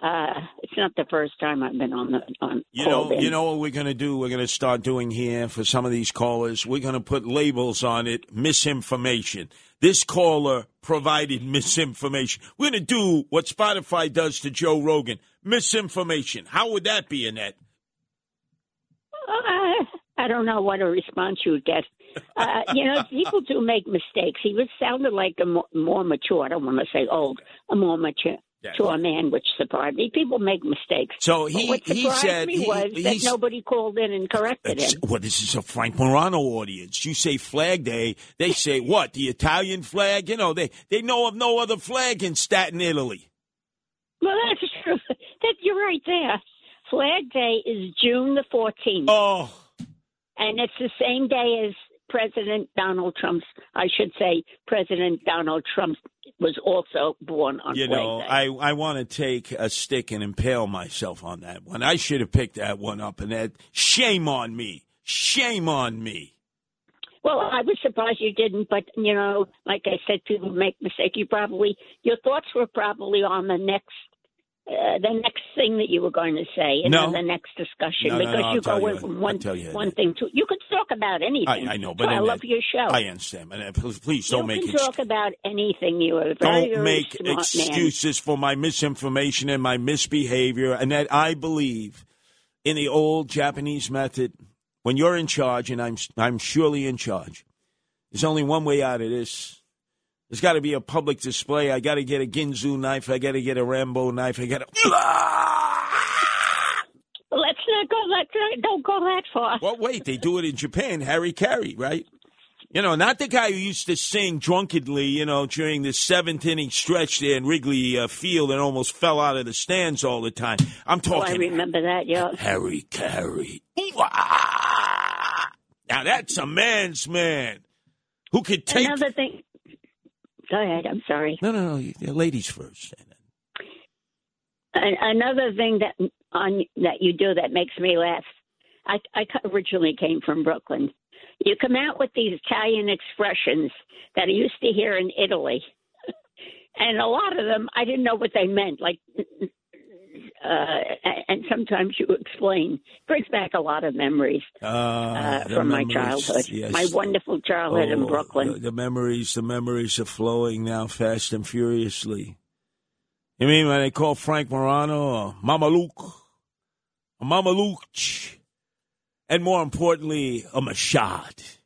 Uh, it's not the first time I've been on the on You know, in. you know what we're going to do? We're going to start doing here for some of these callers. We're going to put labels on it, misinformation. This caller provided misinformation. We're going to do what Spotify does to Joe Rogan, misinformation. How would that be, Annette? Uh, I don't know what a response you would get. Uh, you know, people do make mistakes. He was sounded like a more, more mature. I don't want to say old, a more mature. To a man, which surprised me. People make mistakes. So But he- what he surprised said me he- was that nobody called in and corrected him. Well, this is a Frank Morano audience. You say Flag Day, they say what? The Italian flag? You know, they they know of no other flag in Staten, Italy. Well, that's true. That you're right there. Flag Day is June the 14th. Oh. And it's the same day as President Donald Trump's, I should say, President Donald Trump was also born on You know, I, I want to take a stick and impale myself on that one. I should have picked that one up, and that shame on me. Shame on me. Well, I was surprised you didn't, but you know, like I said, people make mistakes. You probably your thoughts were probably on the next. Uh, the next thing that you were going to say, and No. the next discussion, No, no, because you go you. from one one thing to you can talk about anything. I, I know, but I love your show. I understand, and uh, please, please don't you make can ex- talk about anything. You are very, don't very make smart man. excuses for my misinformation and my misbehavior, and that I believe in the old Japanese method. When you're in charge, and I'm I'm surely in charge, there's only one way out of this. There's got to be a public display. I got to get a Ginsu knife. I got to get a Rambo knife. I got to. Let's not go that. Don't go that far. Well, wait, they do it in Japan. Harry Carey, right? You know, not the guy who used to sing drunkenly, you know, during the seventh inning stretch there in Wrigley uh, Field and almost fell out of the stands all the time. I'm Oh, I remember that. Yeah. Harry Caray. Now that's a man's man who could take. Another thing. Go ahead. I'm sorry. No, no, no. Ladies first. Another thing that on that you do that makes me laugh. I, I originally came from Brooklyn. You come out with these Italian expressions that I used to hear in Italy, and a lot of them I didn't know what they meant. Like, uh, and sometimes you explain. Brings back a lot of memories Uh, uh, the from my childhood, yes. my wonderful childhood in Oh, Brooklyn. The, the memories, the memories are flowing now fast and furiously. You mean when they call Frank Morano or Mama Luke, a Mama Luke, and more importantly, a Mashad.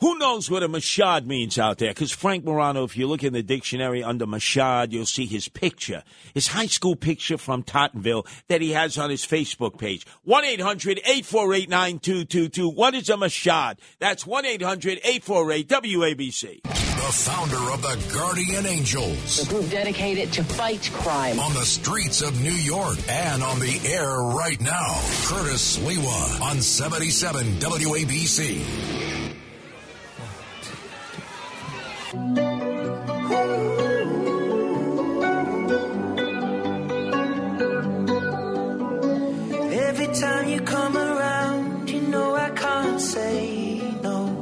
Who knows what a mashad means out there? Because Frank Morano, if you look in the dictionary under mashad, you'll see his picture, his high school picture from Tottenville that he has on his Facebook page. 1 800 848 9222. What is a mashad? That's 1 800 848 WABC. The founder of the Guardian Angels. A group dedicated to fight crime. On the streets of New York and on the air right now. Curtis Sliwa on 77 WABC.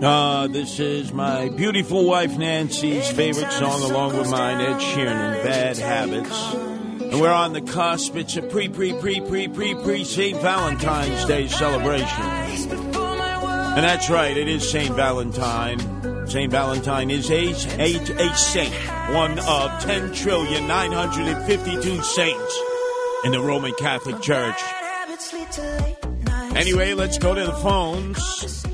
Uh, this is my beautiful wife Nancy's favorite song, along with mine, Ed Sheeran, Bad Habits. And we're on the cusp. It's a pre, pre, pre, pre, pre, pre St. Valentine's Day celebration. And that's right, it is St. Valentine. St. Valentine is a, a, a saint, one of 10 trillion 952 saints in the Roman Catholic Church. Anyway, let's go to the phones.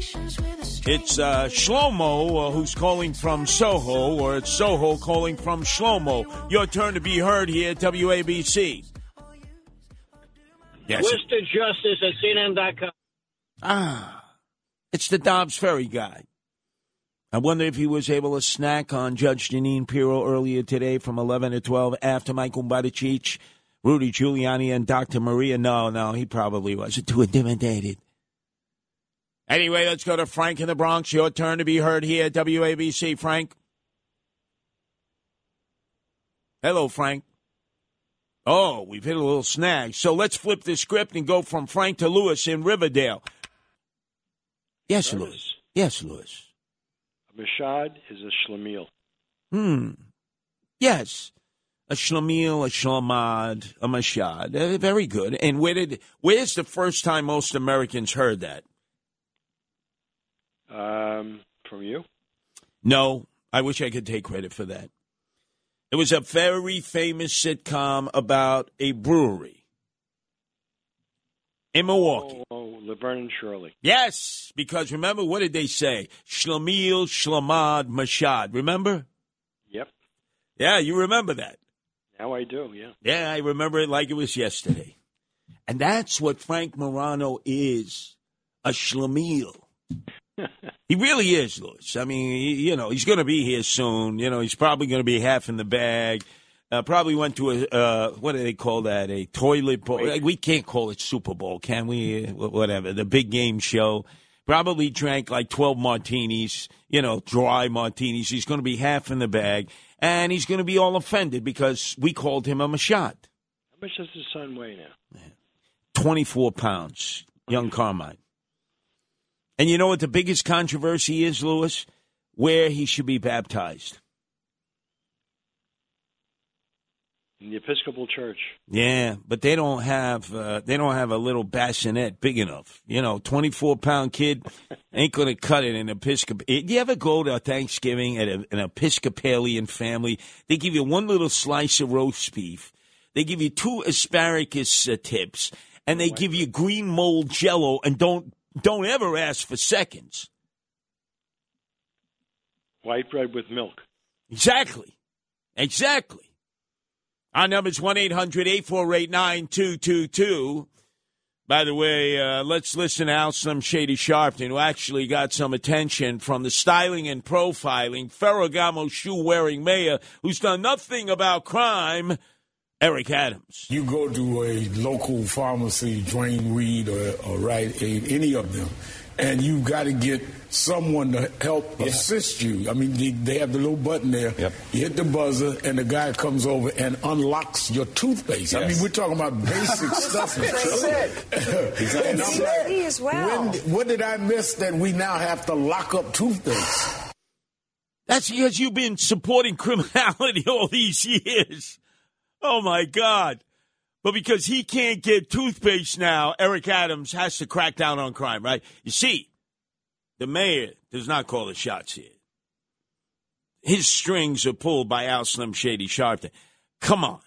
It's uh, Shlomo uh, who's calling from Soho, or it's Soho calling from Shlomo. Your turn to be heard here at WABC. Yes. Worcester Justice at CNN.com. Ah, it's the Dobbs Ferry guy. I wonder if he was able to snack on Judge Jeanine Pirro earlier today from 11 to 12 after Michael Badicic, Rudy Giuliani, and Dr. Maria. No, no, he probably wasn't too intimidated. Anyway, let's go to Frank in the Bronx. Your turn to be heard here at WABC. Frank. Hello, Frank. Oh, we've hit a little snag. So let's flip the script and go from Frank to Lewis in Riverdale. Yes, Lewis. Yes, Lewis. Mashad is a shlemiel. Hmm. Yes. A shlemiel, a shlamad, a mashad. Uh, very good. And where did? Where's the first time most Americans heard that? Um, from you? No, I wish I could take credit for that. It was a very famous sitcom about a brewery in Milwaukee. Oh, Laverne and Shirley. Yes, because remember what did they say? Shlemiel, shlamad, mashad. Remember? Yep. Yeah, you remember that. Now I do, yeah. Yeah, I remember it like it was yesterday. And that's what Frank Morano is a schlemiel. he really is, Louis. I mean, he- you know, he's going to be here soon. You know, he's probably going to be half in the bag. Uh, probably went to a, uh, what do they call that? A toilet bowl. Like, We can't call it Super Bowl, can we? Uh, Whatever. The big game show. Probably drank like 12 martinis, you know, dry martinis. He's going to be half in the bag. And he's going to be all offended because we called him a mashad. How much does his son weigh now? 24 pounds, young Carmine. And you know what the biggest controversy is, Lewis? Where he should be baptized. In the Episcopal Church. Yeah, but they don't have uh, they don't have a little bassinet big enough. You know, twenty four pound kid ain't gonna cut it in Episcopal. Do you ever go to a Thanksgiving at a, an Episcopalian family? They give you one little slice of roast beef. They give you two asparagus uh, tips, and they give you green mold Jello, and don't don't ever ask for seconds. White bread with milk. Exactly. Exactly. Our number is 1 800 848 9222. By the way, uh, let's listen to some Shady Sharpton, who actually got some attention from the styling and profiling Ferragamo shoe wearing mayor who's done nothing about crime, Eric Adams. You go to a local pharmacy, Duane Reade or, or Rite Aid, any of them, and you've got to get someone to help assist you. I mean, they, they have the little button there. Yep. You hit the buzzer, and the guy comes over and unlocks your toothpaste. I mean, we're talking about basic stuff. They said. And I'm like, as well. when, what did I miss that we now have to lock up toothpaste? That's because you've been supporting criminality all these years. Oh my God. But because he can't get toothpaste now, Eric Adams has to crack down on crime, right? You see, the mayor does not call the shots here. His strings are pulled by Al Slim Shady Sharpton. Come on.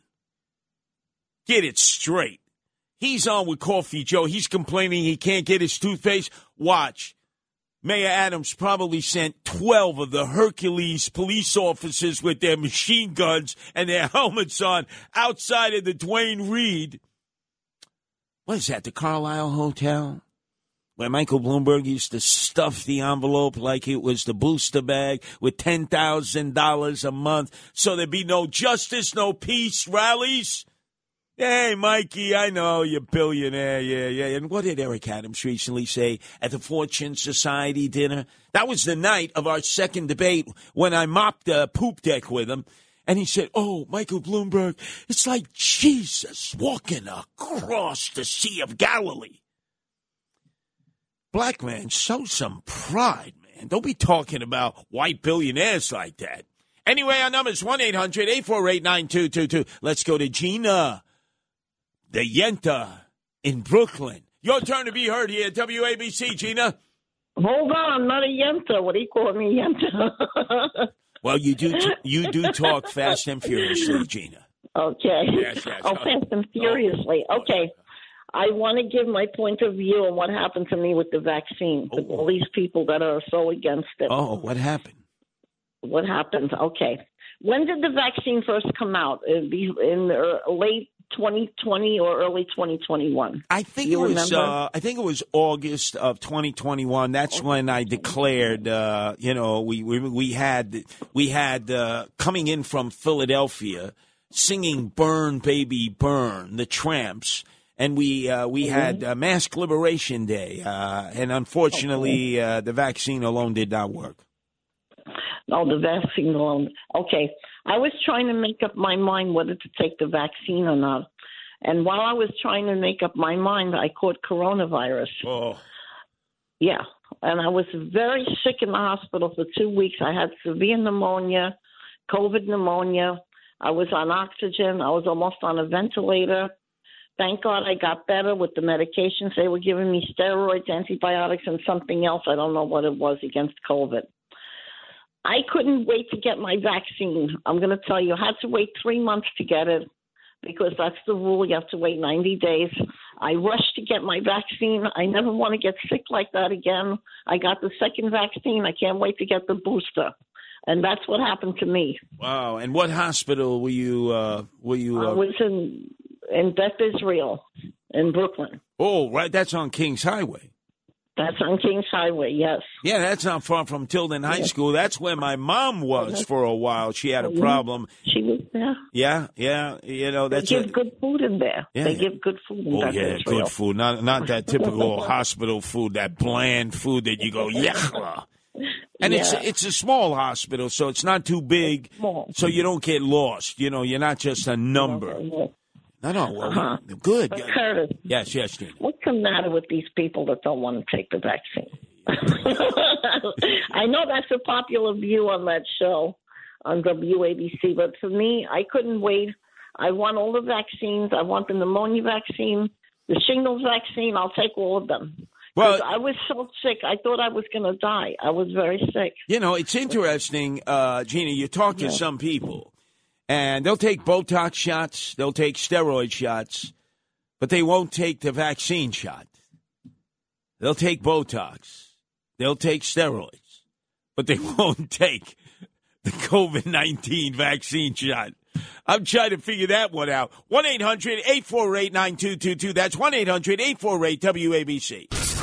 Get it straight. He's on with Coffee Joe. He's complaining he can't get his toothpaste. Watch. Mayor Adams probably sent 12 of the Hercules police officers with their machine guns and their helmets on outside of the Duane Reade. What is that, the Carlyle Hotel? Where Michael Bloomberg used to stuff the envelope like it was the booster bag with $10,000 a month so there'd be no justice, no peace rallies. Hey, Mikey, I know you're billionaire. Yeah, yeah. And what did Eric Adams recently say at the Fortune Society dinner? That was the night of our second debate when I mopped the poop deck with him. And he said, Oh, Michael Bloomberg, it's like Jesus walking across the Sea of Galilee. Black man, show some pride, man. Don't be talking about white billionaires like that. Anyway, our number is 1 800 848 9222. Let's go to Gina, the Yenta in Brooklyn. Your turn to be heard here at WABC, Gina. Hold on, I'm not a yenta. What do you call me, yenta? Well, you do you do talk fast and furiously, Gina. okay. Yes, yes. Oh, fast and furiously. Oh, oh, okay. I want to give my point of view on what happened to me with the vaccine. Oh, with all these people that are so against it. Oh, what happened? What happened? Okay. When did the vaccine first come out? In the uh, late 2020 or early 2021. I think you it was. Uh, I think it was August of 2021. That's when I declared. Uh, you know, we we, we had we had uh, coming in from Philadelphia, singing "Burn, Baby, Burn," the Trammps, and we uh, we had uh, Mask Liberation Day, uh, and unfortunately, uh, the vaccine alone did not work. Oh, the vaccine alone. Okay. I was trying to make up my mind whether to take the vaccine or not. And while I was trying to make up my mind, I caught coronavirus. Oh. Yeah. And I was very sick in the hospital for two weeks. I had severe pneumonia, COVID pneumonia. I was on oxygen. I was almost on a ventilator. Thank God I got better with the medications. They were giving me steroids, antibiotics, and something else. I don't know what it was against COVID. I couldn't wait to get my vaccine. I'm going to tell you, I had to wait three months to get it because that's the rule. You have to wait 90 days. I rushed to get my vaccine. I never want to get sick like that again. I got the second vaccine. I can't wait to get the booster. And that's what happened to me. Wow! And what hospital were you? Uh, were you? I Uh, was in in Beth Israel in Brooklyn. oh, right. That's on Kings Highway. That's on Kings Highway, yes. Yeah, that's not far from Tilden High School. That's where my mom was uh-huh. for a while. She had a problem. She was there. Yeah, yeah. You know, They give a, good food in there. Yeah. They give good food Oh yeah, Israel. good food. Not not that typical hospital food, that bland food that you go yeah. And it's Yeah. it's a small hospital, so it's not too big, so you don't get lost. You know, you're not just a number. No, no, well, Uh-huh. good. But Curtis, Yes, yes, Gina. what's the matter with these people that don't want to take the vaccine? I know that's a popular view on that show on WABC, but for me, I couldn't wait. I want all the vaccines. I want the pneumonia vaccine, the shingles vaccine. I'll take all of them. Well- I was so sick. I thought I was going to die. I was very sick. You know, it's interesting, uh, Gina. You talk to some people, and they'll take Botox shots, they'll take steroid shots, but they won't take the vaccine shot. They'll take Botox, they'll take steroids, but they won't take the COVID 19 vaccine shot. I'm trying to figure that one out. 1 800 848 9222. That's 1 800 848 WABC.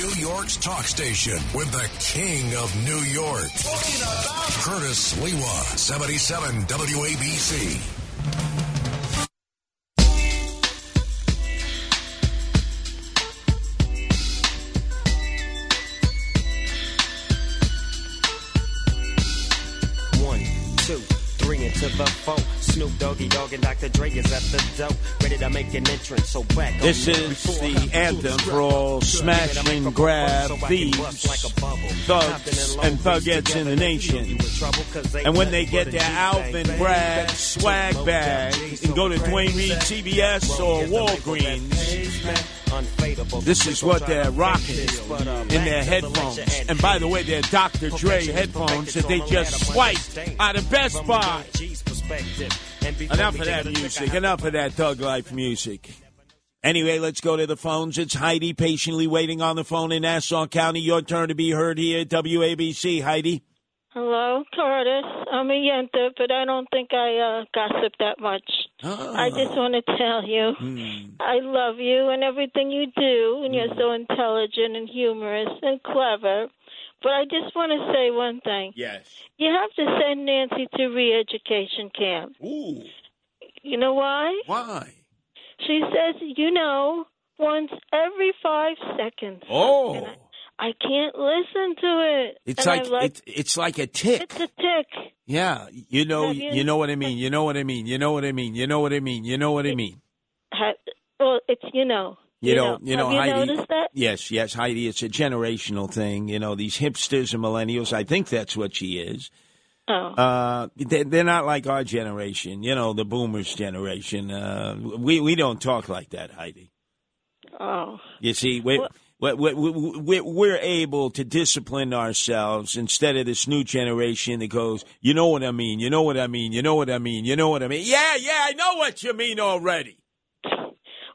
New York's talk station with the king of New York. Curtis Sliwa, 77 WABC. One, two, three into the four. Snoop Doggy Dogg and Dr. Dre is at the door, ready to make an entrance. So back This is the anthem for all smash Give me the and grab so I can thieves, thugs, and thugettes in the nation. you in trouble 'cause they And when they get their Alvin Bragg swag bag and go to Duane. Reade CVS or Walgreens, this is what they're rocking uh, in their headphones. And by the way, they're Dr. Dre headphones that they just swiped out of Best Buy. Enough of that music. Enough of that thug life music. Anyway, let's go to the phones. It's Heidi patiently waiting on the phone in Nassau County. Your turn to be heard here at WABC. Heidi. Hello, Curtis. I'm a Yenta, but I don't think I uh, gossip that much. I just want to tell you, I love you and everything you do, and you're so intelligent and humorous and clever. But I just want to say one thing. Yes. You have to send Nancy to re-education camp. Ooh. You know why? Why? She says, you know, once every five seconds. Oh. I, I can't listen to it. It's And like, like it's, it's like a tick. it's a tick. Yeah, you know, you- you know what I mean. You know what I mean. You know what I mean. You know what I mean. You know what I mean. Well, it's you know. You know, you know, you Heidi. that? Yes, yes, Heidi. It's a generational thing. You know, these hipsters and millennials. I think that's what she is. Oh. Uh, they, they're not like our generation. You know, the boomers' generation. Uh, we we don't talk like that, Heidi. Oh. You see, we. We're, we're, we're able to discipline ourselves instead of this new generation that goes, you know what I mean, you know what I mean, you know what I mean, you know what I mean. Yeah, yeah, I know what you mean already.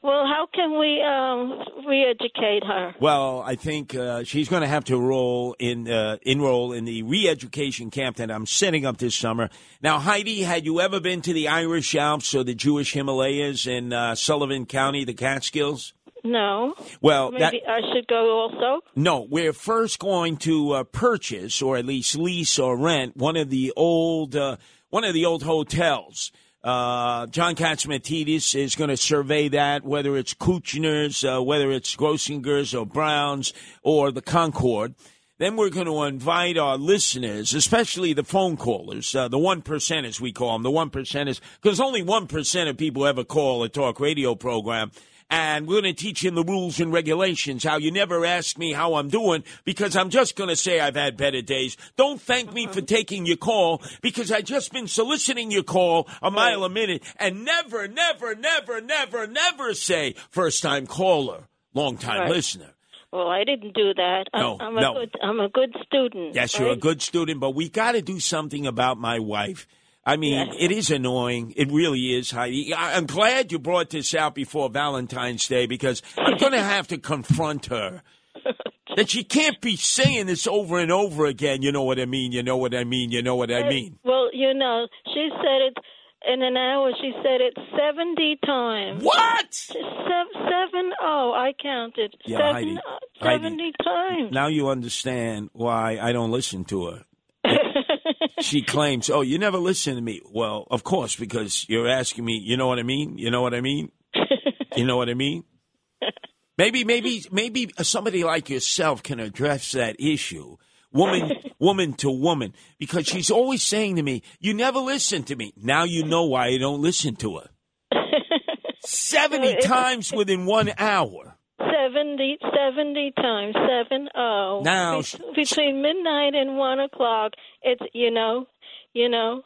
Well, how can we um, re-educate her? Well, I think uh, she's going to have to roll in uh, enroll in the re-education camp that I'm setting up this summer. Now, Heidi, had you ever been to the Irish Alps or the Jewish Himalayas in uh, Sullivan County, the Catskills? No. Well, that- maybe I should go also. No, we're first going to uh, purchase, or at least lease or rent, one of the old uh, one of the old hotels. Uh, John Catsimatidis is going to survey that, whether it's Kutsher's, uh, whether it's Grossinger's or Brown's or the Concord. Then we're going to invite our listeners, especially the phone callers, uh, the one percenters we call them, the one percenters, because only one percent of people ever call a talk radio program. And we're going to teach him the rules and regulations. How you never ask me how I'm doing because I'm just going to say I've had better days. Don't thank me for taking your call because I've just been soliciting your call a mile a minute and never, never, never, never, never say first time caller, long time Right. listener. Well, I didn't do that. I, No, I'm a no. good. I'm a good student. Yes, you're a good student, but we got to do something about my wife. I mean, it is annoying. It really is, Heidi. I- I'm glad you brought this out before Valentine's Day because I'm going to have to confront her. That she can't be saying this over and over again. You know what I mean? You know what I mean? You know what I mean? Well, you know, she said it in an hour. She said it seventy times. What? Seven, seven oh, I counted. Yeah, seven, Heidi, uh, Heidi. seventy times. Now you understand why I don't listen to her. she claims, "Oh, you never listen to me." Well, of course, because you're asking me. You know what I mean? You know what I mean? You know what I mean? Maybe, maybe, maybe somebody like yourself can address that issue, woman, woman to woman, because she's always saying to me, "You never listen to me." Now you know why I don't listen to her. Seventy times within one hour. 70, 70 times seven oh. Now- Be- between midnight and one o'clock, it's you know, you know.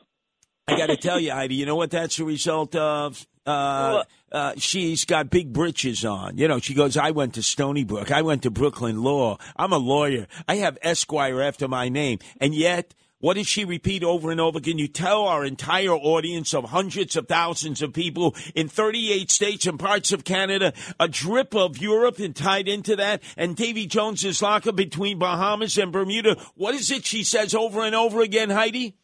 I got to tell you, Heidi, you know what that's a result of? Uh, uh, she's got big britches on. You know, she goes, I went to Stony Brook. I went to Brooklyn Law. I'm a lawyer. I have Esquire after my name. And yet, what does she repeat over and over again? You tell our entire audience of hundreds of thousands of people in 38 states and parts of Canada, a drip of Europe and tied into that, and Davy Jones's locker between Bahamas and Bermuda. What is it she says over and over again, Heidi?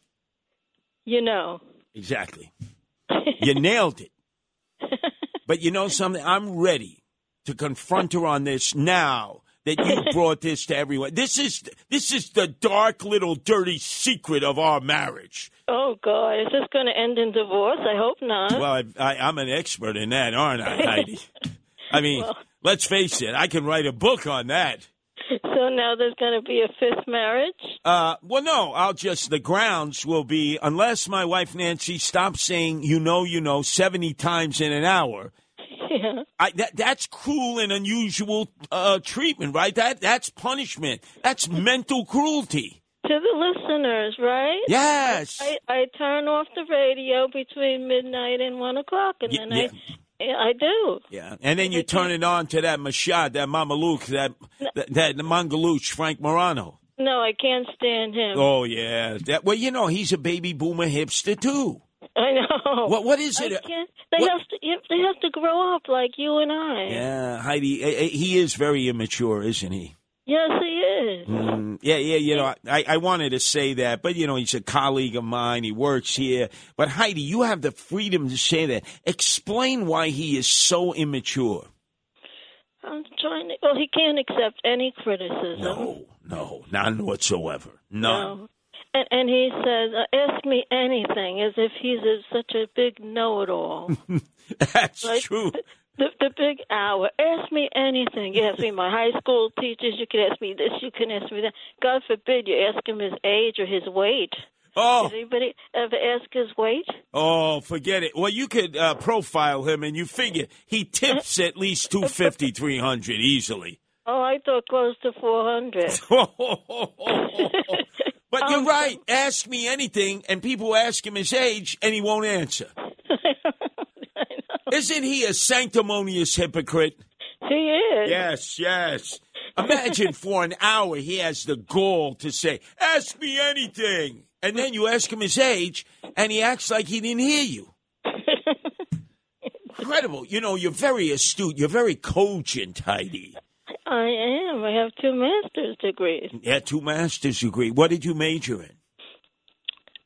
You know. Exactly. you nailed it. But you know something? I'm ready to confront her on this now that you brought this to everyone. This is this is the dark little dirty secret of our marriage. Oh God, is this going to end in divorce? I hope not. Well, I, I, I'm an expert in that, aren't I, Heidi? I mean, let's face it. I can write a book on that. so now there's going to be a fifth marriage. Uh, well, no, I'll just, the grounds will be, unless my wife Nancy stops saying, you know, you know, 70 times in an hour. Yeah. I, that, that's cruel and unusual uh, treatment, right? That That's punishment. That's mental cruelty. To the listeners, right? Yes. I, I turn off the radio between midnight and one o'clock, and then yeah. I, I do. Yeah, and then you turn it on to that Mashad, that Mamaluk, that that, that Mangaluch, Frank Morano. No, I can't stand him. Oh yeah, that well, you know he's a baby boomer hipster too. I know. What what is it? They have to. They have to grow up like you and I. Yeah, Heidi, eh, eh, he is very immature, isn't he? Yes, he is. Mm, yeah, yeah, you know, I, I wanted to say that, but you know, he's a colleague of mine. He works here. But Heidi, you have the freedom to say that. Explain why he is so immature. I'm trying to. Well, he can't accept any criticism. No, no, none whatsoever. None. No. And, and he says, uh, "Ask me anything," as if he's a, such a big know-it-all. That's Like, true. The, the big hour. Ask me anything. You ask me my high school teachers. You can ask me this. You can ask me that. God forbid you ask him his age or his weight. Oh. Did anybody ever ask his weight? Oh, forget it. Well, you could uh, profile him, and you figure he tips at least 250, 300 easily. Oh, I thought close to 400. But you're um, right. Ask me anything, and people ask him his age, and he won't answer. Isn't he a sanctimonious hypocrite? He is. Yes, yes. Imagine for an hour he has the gall to say, Ask me anything. And then you ask him his age, and he acts like he didn't hear you. Incredible. You know, you're very astute. You're very cogent, Heidi. I am. I have two master's degrees, Yeah, two master's degree. What did you major in?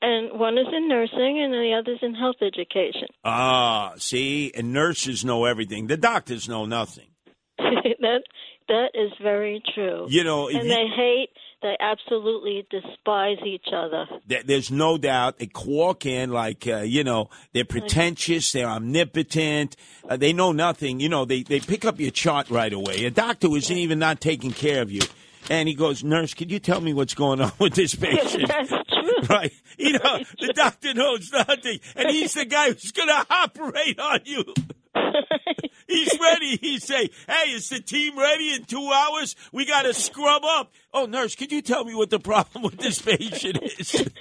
and one is in nursing, and the other's in health education. Ah, see, and nurses know everything. The doctors know nothing. that that is very true. You know, and you- they hate. They absolutely despise each other. There's no doubt they walk in like, uh, you know, they're pretentious, they're omnipotent, uh, they know nothing. You know, they, they pick up your chart right away. A doctor wasn't even not taking care of you. And he goes, Nurse, could you tell me what's going on with this patient? That's true. Right. You know, the doctor knows nothing. And he's the guy who's going to operate on you. He's ready. He say, "Hey, is the team ready in two hours? We got to scrub up." Oh, nurse, could you tell me what the problem with this patient is?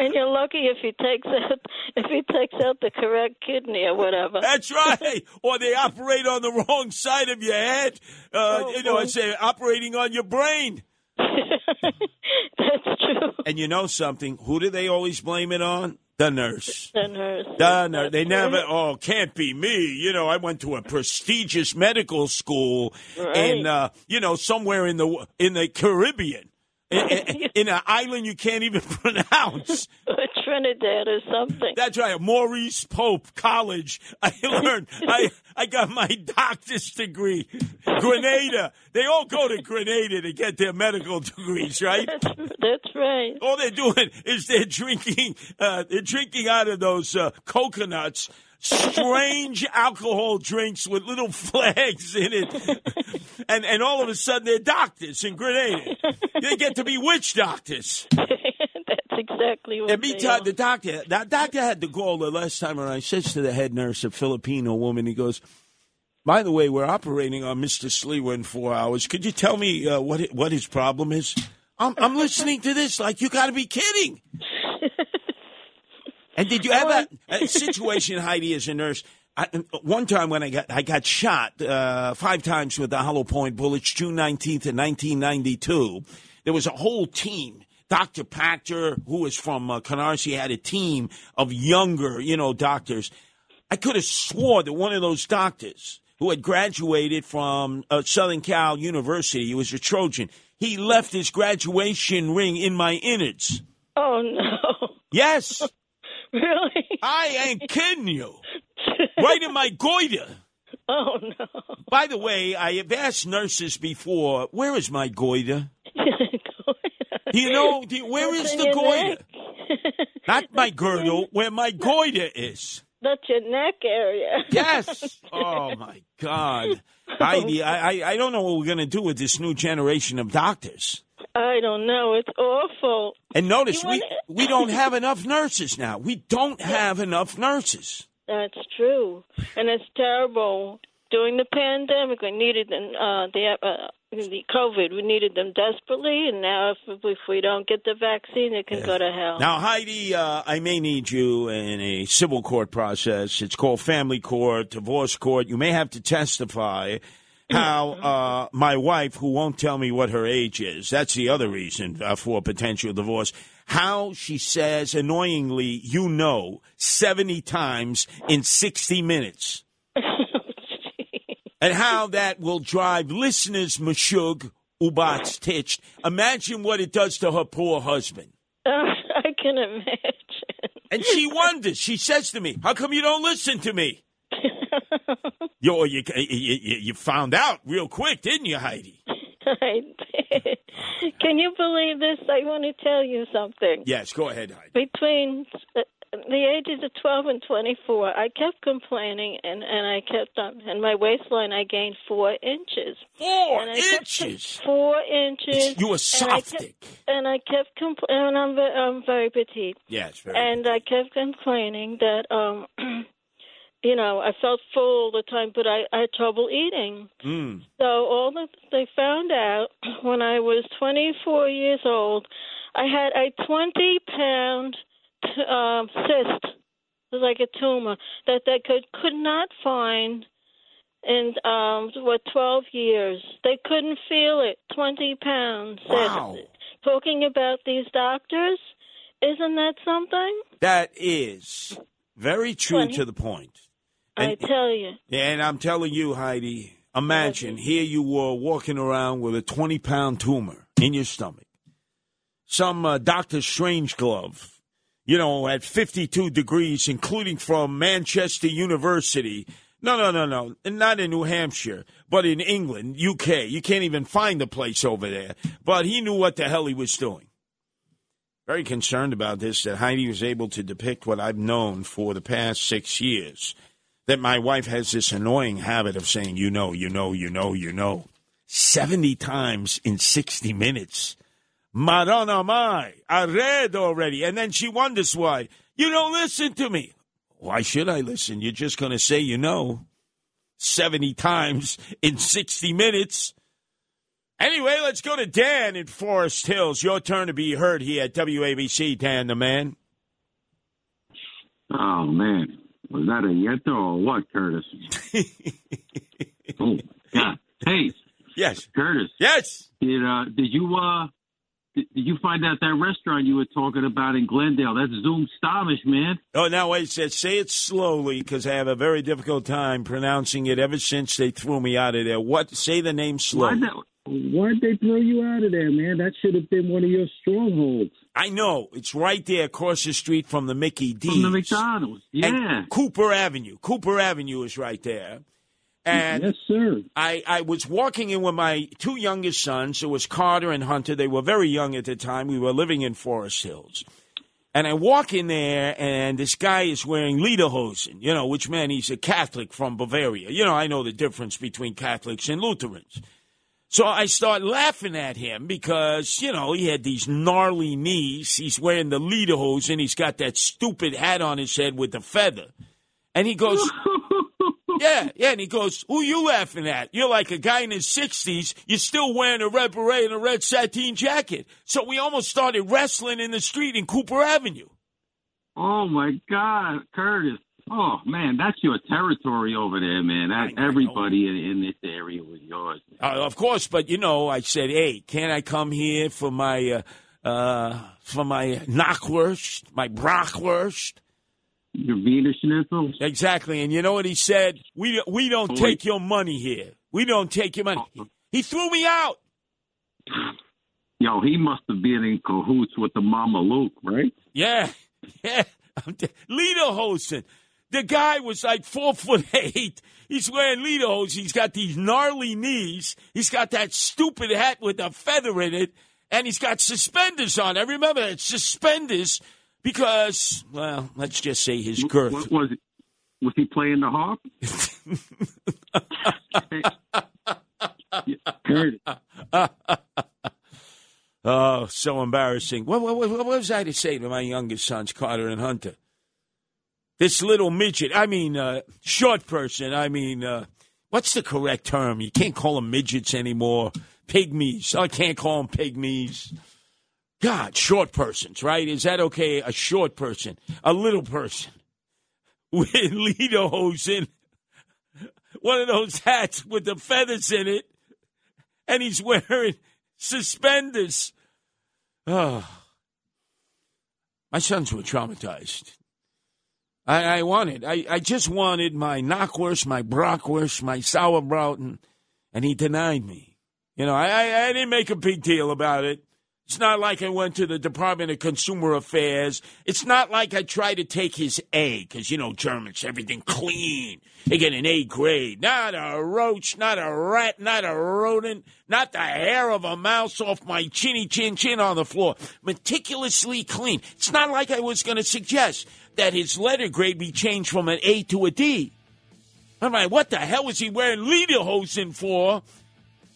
And you're lucky if he takes out if he takes out the correct kidney or whatever. That's right. Or they operate on the wrong side of your head. Uh, Oh, you know. I say operating on your brain. That's true. And you know something? Who do they always blame it on? The nurse. The nurse. The nurse. They never. Oh, can't be me. You know, I went to a prestigious medical school in, Right. uh, you know, somewhere in the in the Caribbean, in, in, in an island you can't even pronounce. Trinidad or something. That's right, Maurice Pope College. I learned. I I got my doctor's degree. Grenada. They all go to Grenada to get their medical degrees, right? That's right. All they're doing is they're drinking. Uh, they're drinking out of those uh, coconuts. Strange alcohol drinks with little flags in it, and and all of a sudden they're doctors in Grenada. They get to be witch doctors. Exactly what And meantime, are. the doctor, that doctor had the goal the last time around. He says to the head nurse, a Filipino woman, he goes, "By the way, we're operating on Mister Sliwa in four hours. Could you tell me uh, what it- what his problem is?" I'm, I'm listening to this like you got to be kidding. And did you ever a situation, Heidi, as a nurse? I, one time when I got I got shot uh, five times with the hollow point bullets, June nineteenth nineteen ninety two. There was a whole team. Dr. Pachter, who was from uh, Canarsie, had a team of younger, you know, doctors. I could have swore that one of those doctors who had graduated from uh, Southern Cal University, he was a Trojan. He left his graduation ring in my innards. Oh no! Yes. Really? I ain't kidding you. Right in my goiter. Oh no! By the way, I have asked nurses before, where is my goiter? Do you know, you- where is the goiter? Not my girdle, where my goiter is. That's your neck area. Yes. Oh my God, Heidi, I, I I don't know what we're gonna do with this new generation of doctors. I don't know. It's awful. And notice we wanna- we don't have enough nurses now. We don't have enough nurses. That's true, and it's terrible. During the pandemic, we needed. Uh, the uh, the COVID, we needed them desperately, and now if if we don't get the vaccine, it can go to hell. Now, Heidi, uh, I may need you in a civil court process. It's called family court, divorce court. You may have to testify how uh, my wife, who won't tell me what her age is, that's the other reason uh, for potential divorce, how she says annoyingly, you know, 70 times in 60 minutes. And how that will drive listeners mashug ubats titched. Imagine what it does to her poor husband. I can imagine. And she wonders. She says to me, "How come you don't listen to me?" you, you, you, you found out real quick, didn't you, Heidi? I did. Can you believe this? I want to tell you something. Yes, go ahead, Heidi. Between uh, the ages of 12 and 24, I kept complaining, and, and I kept on. And my waistline. I gained four inches. Four and I kept- inches? four inches. You were and I soft kept, and I kept complaining. And I'm, I'm very petite. Yes, very. And I kept complaining that, um, you know, I felt full all the time, but I, I had trouble eating. Mm. So all that they found out when I was 24 years old, I had a 20 pound um, cyst. Like a tumor that they could could not find in um what 12 years. They couldn't feel it. 20 pounds. Wow. Talking about these doctors, isn't that something? That is very true Funny. to the point. I tell you. And I'm telling you, Heidi, imagine here you were walking around with a 20 pound tumor in your stomach. Some uh, Dr. Strange glove, you know, at 52 degrees, including from Manchester University. No, no, no, no. Not in New Hampshire, but in England, UK. You can't even find the place over there. But he knew what the hell he was doing. Very concerned about this that Heidi was able to depict what I've known for the past six years that my wife has this annoying habit of saying, you know, you know, you know, you know, 70 times in 60 minutes. Madonna mai, I read already. And then she wonders why. You don't listen to me. Why should I listen? You're just going to say you know 70 times in 60 minutes. Anyway, let's go to Dan in Forest Hills. Your turn to be heard here at WABC, Dan the man. Oh man, was that a yenta or what, Curtis? oh God! Hey, yes, Curtis. Yes. Did uh did you uh did, you find out that restaurant you were talking about in Glendale? That's Zum Stammtisch, man. Oh, now wait, say, say it slowly because I have a very difficult time pronouncing it ever since they threw me out of there. What? Say the name slowly. Why'd they throw you out of there, man? That should have been one of your strongholds. I know it's right there across the street from the Mickey D's. From the McDonald's, yeah. And Cooper Avenue. Cooper Avenue is right there. And yes, sir. I, I was walking in with my two youngest sons. It was Carter and Hunter. They were very young at the time. We were living in Forest Hills. And I walk in there, and this guy is wearing lederhosen, you know, which meant he's a Catholic from Bavaria. You know, I know the difference between Catholics and Lutherans. So I start laughing at him because, you know, he had these gnarly knees. He's wearing the lederhosen. He's got that stupid hat on his head with the feather. And he goes, yeah, yeah. And he goes, who you laughing at? You're like a guy in his 60s. You're still wearing a red beret and a red sateen jacket. So we almost started wrestling in the street in Cooper Avenue. Oh my God, Curtis. Oh man, that's your territory over there, man. That, everybody in, in this area was yours. Uh, of course, but you know, I said, "Hey, can I come here for my uh, uh, for my knockwurst, my brockwurst?" Your Wiener Schnitzel. Exactly, and you know what he said? We we don't oh, Wait. take your money here. We don't take your money. He threw me out. Yo, he must have been in cahoots with the Mama Luke, right? Yeah, yeah. Lederhosen. The guy was like four foot eight. He's wearing lederhosen. He's got these gnarly knees. He's got that stupid hat with a feather in it, and he's got suspenders on. I remember that suspenders because, well, let's just say his girth. What was it? Was he playing the harp? Oh, so embarrassing. What, what, what, what was I to say to my youngest sons, Carter and Hunter? This little midget, I mean, uh, short person, I mean, uh, what's the correct term? You can't call them midgets anymore. Pygmies. I can't call them pygmies. God, short persons, right? Is that okay? A short person, a little person with lederhosen, one of those hats with the feathers in it, and he's wearing suspenders. Oh. My sons were traumatized. I, I wanted, I, I just wanted my knockwurst, my brockwurst, my sauerbraten, and he denied me. You know, I, I, I didn't make a big deal about it. It's not like I went to the Department of Consumer Affairs. It's not like I tried to take his A, because, you know, Germans, everything clean. They get an A grade. Not a roach, not a rat, not a rodent, not the hair of a mouse off my chinny chin chin on the floor. Meticulously clean. It's not like I was going to suggest that his letter grade be changed from an A to a D. I'm like, what the hell was he wearing lederhosen for?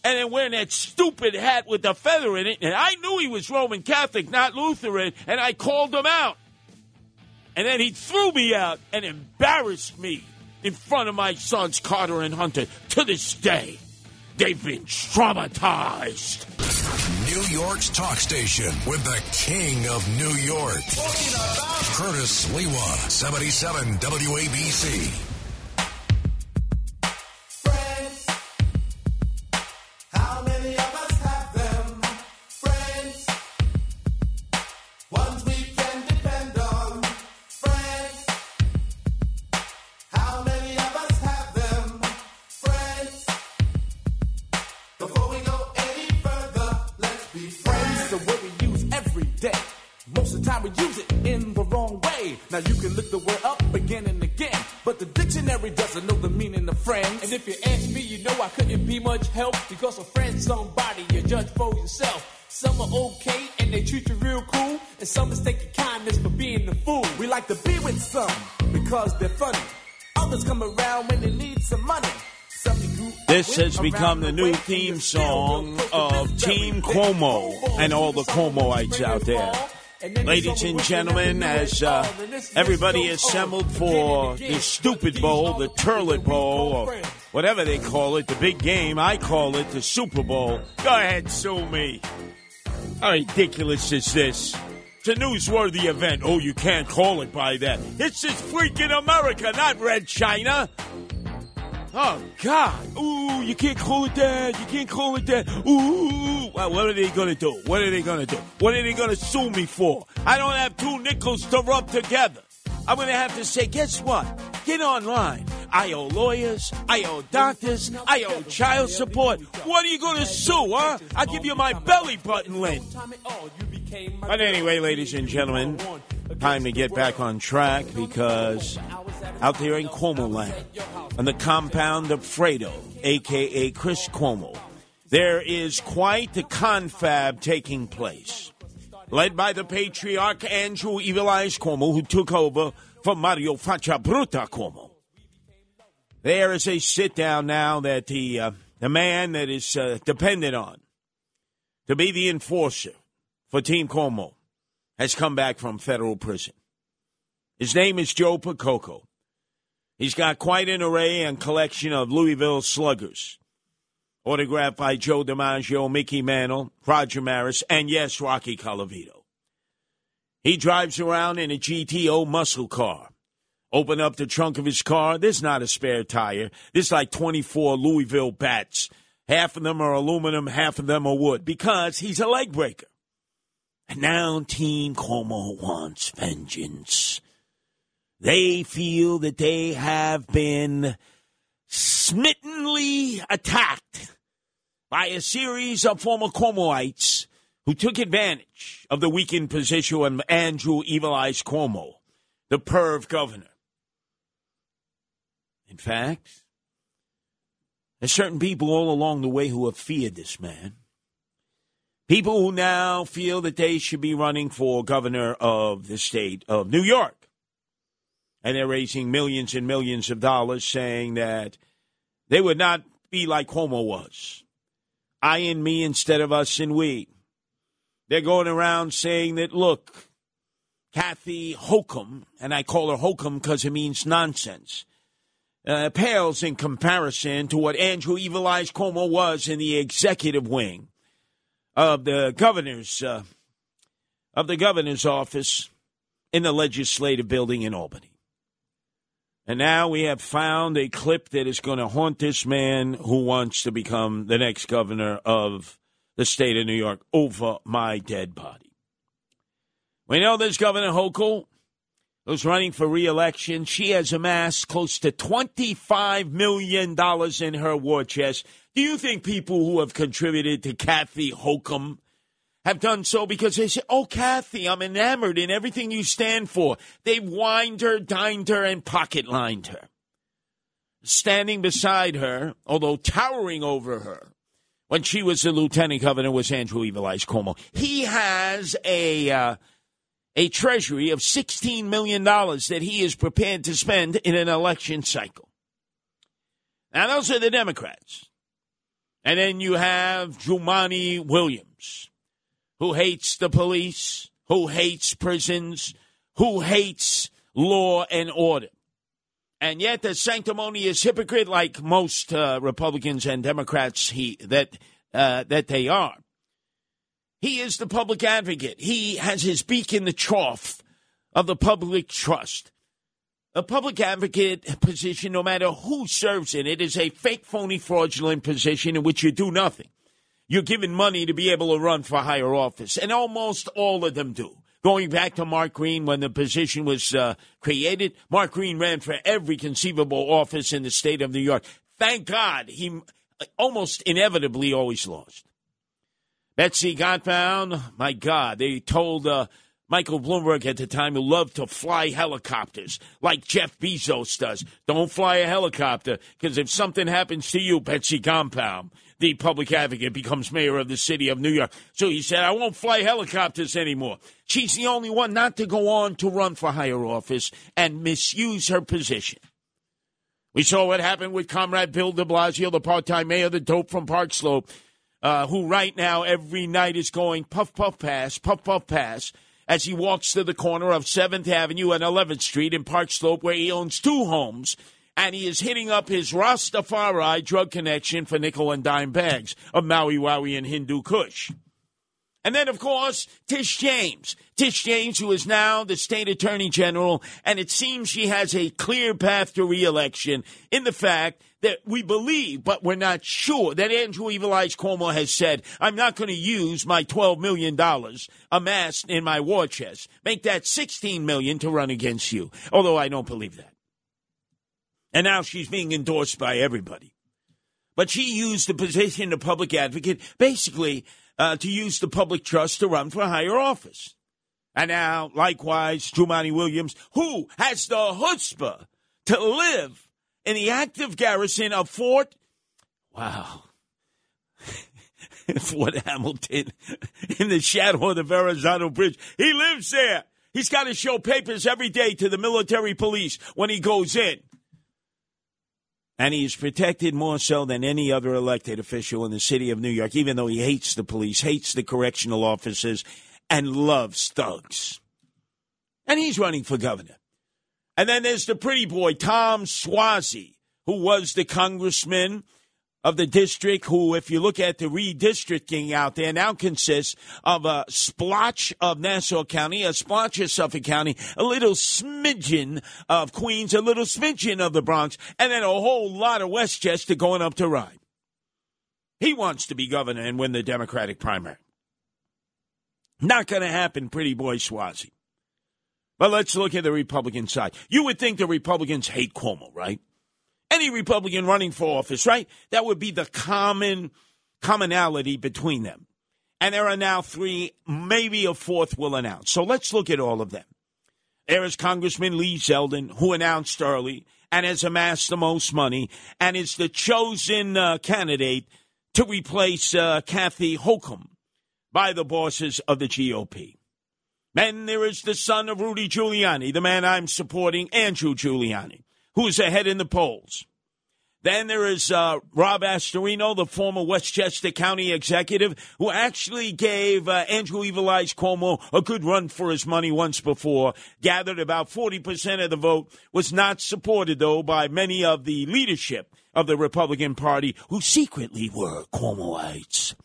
And then wearing that stupid hat with the feather in it. And I knew he was Roman Catholic, not Lutheran, and I called him out. And then he threw me out and embarrassed me in front of my sons, Carter and Hunter. To this day, they've been traumatized. New York's talk station with the king of New York. Curtis Sliwa, 77 WABC. Much help because a friend's somebody you judge for yourself. Some are okay and they treat you real cool, and some mistake your kindness for being the fool. We like to be with some because they're funny. Others come around when they need some money. Some you grew This has become the new theme song of Team Cuomo and all the Cuomoites out there. Ladies and gentlemen, as uh, everybody assembled for the stupid bowl, the turlet bowl, or whatever they call it, the big game, I call it the Super Bowl. Go ahead, sue me. How ridiculous is this? It's a newsworthy event. Oh, you can't call it by that. This is freaking America, not Red China. Oh God! Ooh, you can't call it that. You can't call it that. Ooh, what are they gonna do? What are they gonna do? What are they gonna sue me for? I don't have two nickels to rub together. I'm gonna have to say, guess what? Get online. I owe lawyers. I owe doctors. I owe child support. What are you gonna sue, huh? I'll give you my belly button lint. But anyway, ladies and gentlemen, time to get back on track because out there in Cuomo land, on the compound of Fredo, aka Chris Cuomo, there is quite the confab taking place. Led by the patriarch Andrew Evil Eyes Cuomo, who took over from Mario Faccia Bruta Cuomo. There is a sit down now that the, uh, the man that is uh, dependent on to be the enforcer for Team Cuomo has come back from federal prison. His name is Joe Percoco. He's got quite an array and collection of Louisville sluggers, autographed by Joe DiMaggio, Mickey Mantle, Roger Maris, and yes, Rocky Colavito. He drives around in a GTO muscle car. Open up the trunk of his car. There's not a spare tire. There's like 24 Louisville bats. Half of them are aluminum, half of them are wood, because he's a leg breaker. And now Team Cuomo wants vengeance. They feel that they have been smittenly attacked by a series of former Cuomoites who took advantage of the weakened position of Andrew Evil Eyes Cuomo, the perv governor. In fact, there's certain people all along the way who have feared this man. People who now feel that they should be running for governor of the state of New York. And they're raising millions and millions of dollars saying that they would not be like Cuomo was. I and me instead of us and we. They're going around saying that, look, Kathy Hokum, and I call her Hokum because it means nonsense, uh, pales in comparison to what Andrew Evil Eyes Cuomo was in the executive wing of the governor's uh, of the governor's office in the legislative building in Albany. And now we have found a clip that is going to haunt this man who wants to become the next governor of the state of New York over my dead body. We know there's Governor Hochul, who's running for reelection. She has amassed close to $25 million in her war chest. Do you think people who have contributed to Kathy Hokum have done so because they say, Oh, Kathy, I'm enamored in everything you stand for? They've wined her, dined her, and pocket lined her. Standing beside her, although towering over her, when she was the lieutenant governor, was Andrew Evil Eyes Cuomo. He has a. Uh, a treasury of $16 million that he is prepared to spend in an election cycle. Now, those are the Democrats. And then you have Jumaane Williams, who hates the police, who hates prisons, who hates law and order. And yet, the sanctimonious hypocrite, like most uh, Republicans and Democrats he, that, uh, that they are, he is the public advocate. He has his beak in the trough of the public trust. A public advocate position, no matter who serves in it, is a fake, phony, fraudulent position in which you do nothing. You're given money to be able to run for higher office, and almost all of them do. Going back to Mark Green when the position was uh, created, Mark Green ran for every conceivable office in the state of New York. Thank God he almost inevitably always lost. Betsy Gotbaum, my God, they told uh, Michael Bloomberg at the time who loved to fly helicopters like Jeff Bezos does. Don't fly a helicopter because if something happens to you, Betsy Gotbaum, the public advocate, becomes mayor of the city of New York. So he said, I won't fly helicopters anymore. She's the only one not to go on to run for higher office and misuse her position. We saw what happened with Comrade Bill de Blasio, the part time mayor, the dope from Park Slope uh, who right now every night is going puff, puff, pass, puff, puff, pass, as he walks to the corner of 7th Avenue and 11th Street in Park Slope, where he owns two homes, and he is hitting up his Rastafari drug connection for nickel and dime bags of Maui Wowie and Hindu Kush. And then, of course, Tish James. Tish James, who is now the state attorney general, and it seems she has a clear path to reelection in the fact that we believe, but we're not sure, that Andrew Evil Eyes Cuomo has said, I'm not going to use my $12 million amassed in my war chest. Make that 16 million to run against you. Although I don't believe that. And now she's being endorsed by everybody. But she used the position of public advocate basically uh, to use the public trust to run for higher office. And now, likewise, Jumaane Williams, who has the chutzpah to live in the active garrison of Fort, wow, Fort Hamilton, in the shadow of the Verrazano Bridge. He lives there. He's got to show papers every day to the military police when he goes in. And he is protected more so than any other elected official in the city of New York, even though he hates the police, hates the correctional officers, and loves thugs. And he's running for governor. And then there's the pretty boy, Tom Suozzi, who was the congressman of the district who, if you look at the redistricting out there, now consists of a splotch of Nassau County, a splotch of Suffolk County, a little smidgen of Queens, a little smidgen of the Bronx, and then a whole lot of Westchester going up to ride. He wants to be governor and win the Democratic primary. Not going to happen, pretty boy Suozzi. But let's look at the Republican side. You would think the Republicans hate Cuomo, right? Any Republican running for office, right? That would be the common commonality between them. And there are now three, maybe a fourth will announce. So let's look at all of them. There is Congressman Lee Zeldin, who announced early and has amassed the most money and is the chosen uh, candidate to replace uh, Kathy Hochul by the bosses of the GOP. Then there is the son of Rudy Giuliani, the man I'm supporting, Andrew Giuliani, who's ahead in the polls. Then there is uh, Rob Astorino, the former Westchester County executive, who actually gave uh, Andrew Evil Eyes Cuomo a good run for his money once before. Gathered about 40% of the vote, was not supported, though, by many of the leadership of the Republican Party, who secretly were Cuomoites.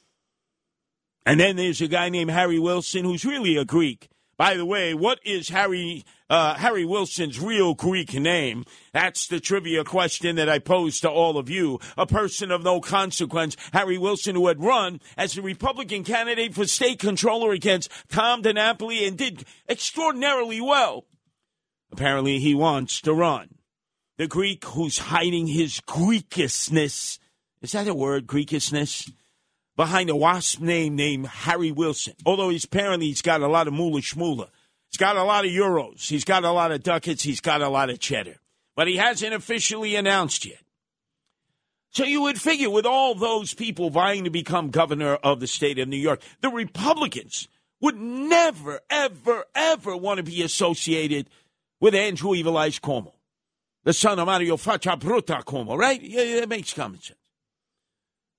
And then there's a guy named Harry Wilson, who's really a Greek, By the way, what is Harry uh, Harry Wilson's real Greek name? That's the trivia question that I pose to all of you. A person of no consequence, Harry Wilson, who had run as a Republican candidate for state controller against Tom DiNapoli and did extraordinarily well. Apparently, he wants to run. The Greek who's hiding his Greekishness. Is that a word, Greekishness? Behind a wasp name named Harry Wilson. Although he's apparently he's got a lot of moolah shmoolah. He's got a lot of euros. He's got a lot of ducats. He's got a lot of cheddar. But he hasn't officially announced yet. So you would figure with all those people vying to become governor of the state of New York, the Republicans would never, ever, ever want to be associated with Andrew Evil Eyes Cuomo, the son of Mario Faccia Bruta Cuomo, right? Yeah, yeah, it makes common sense.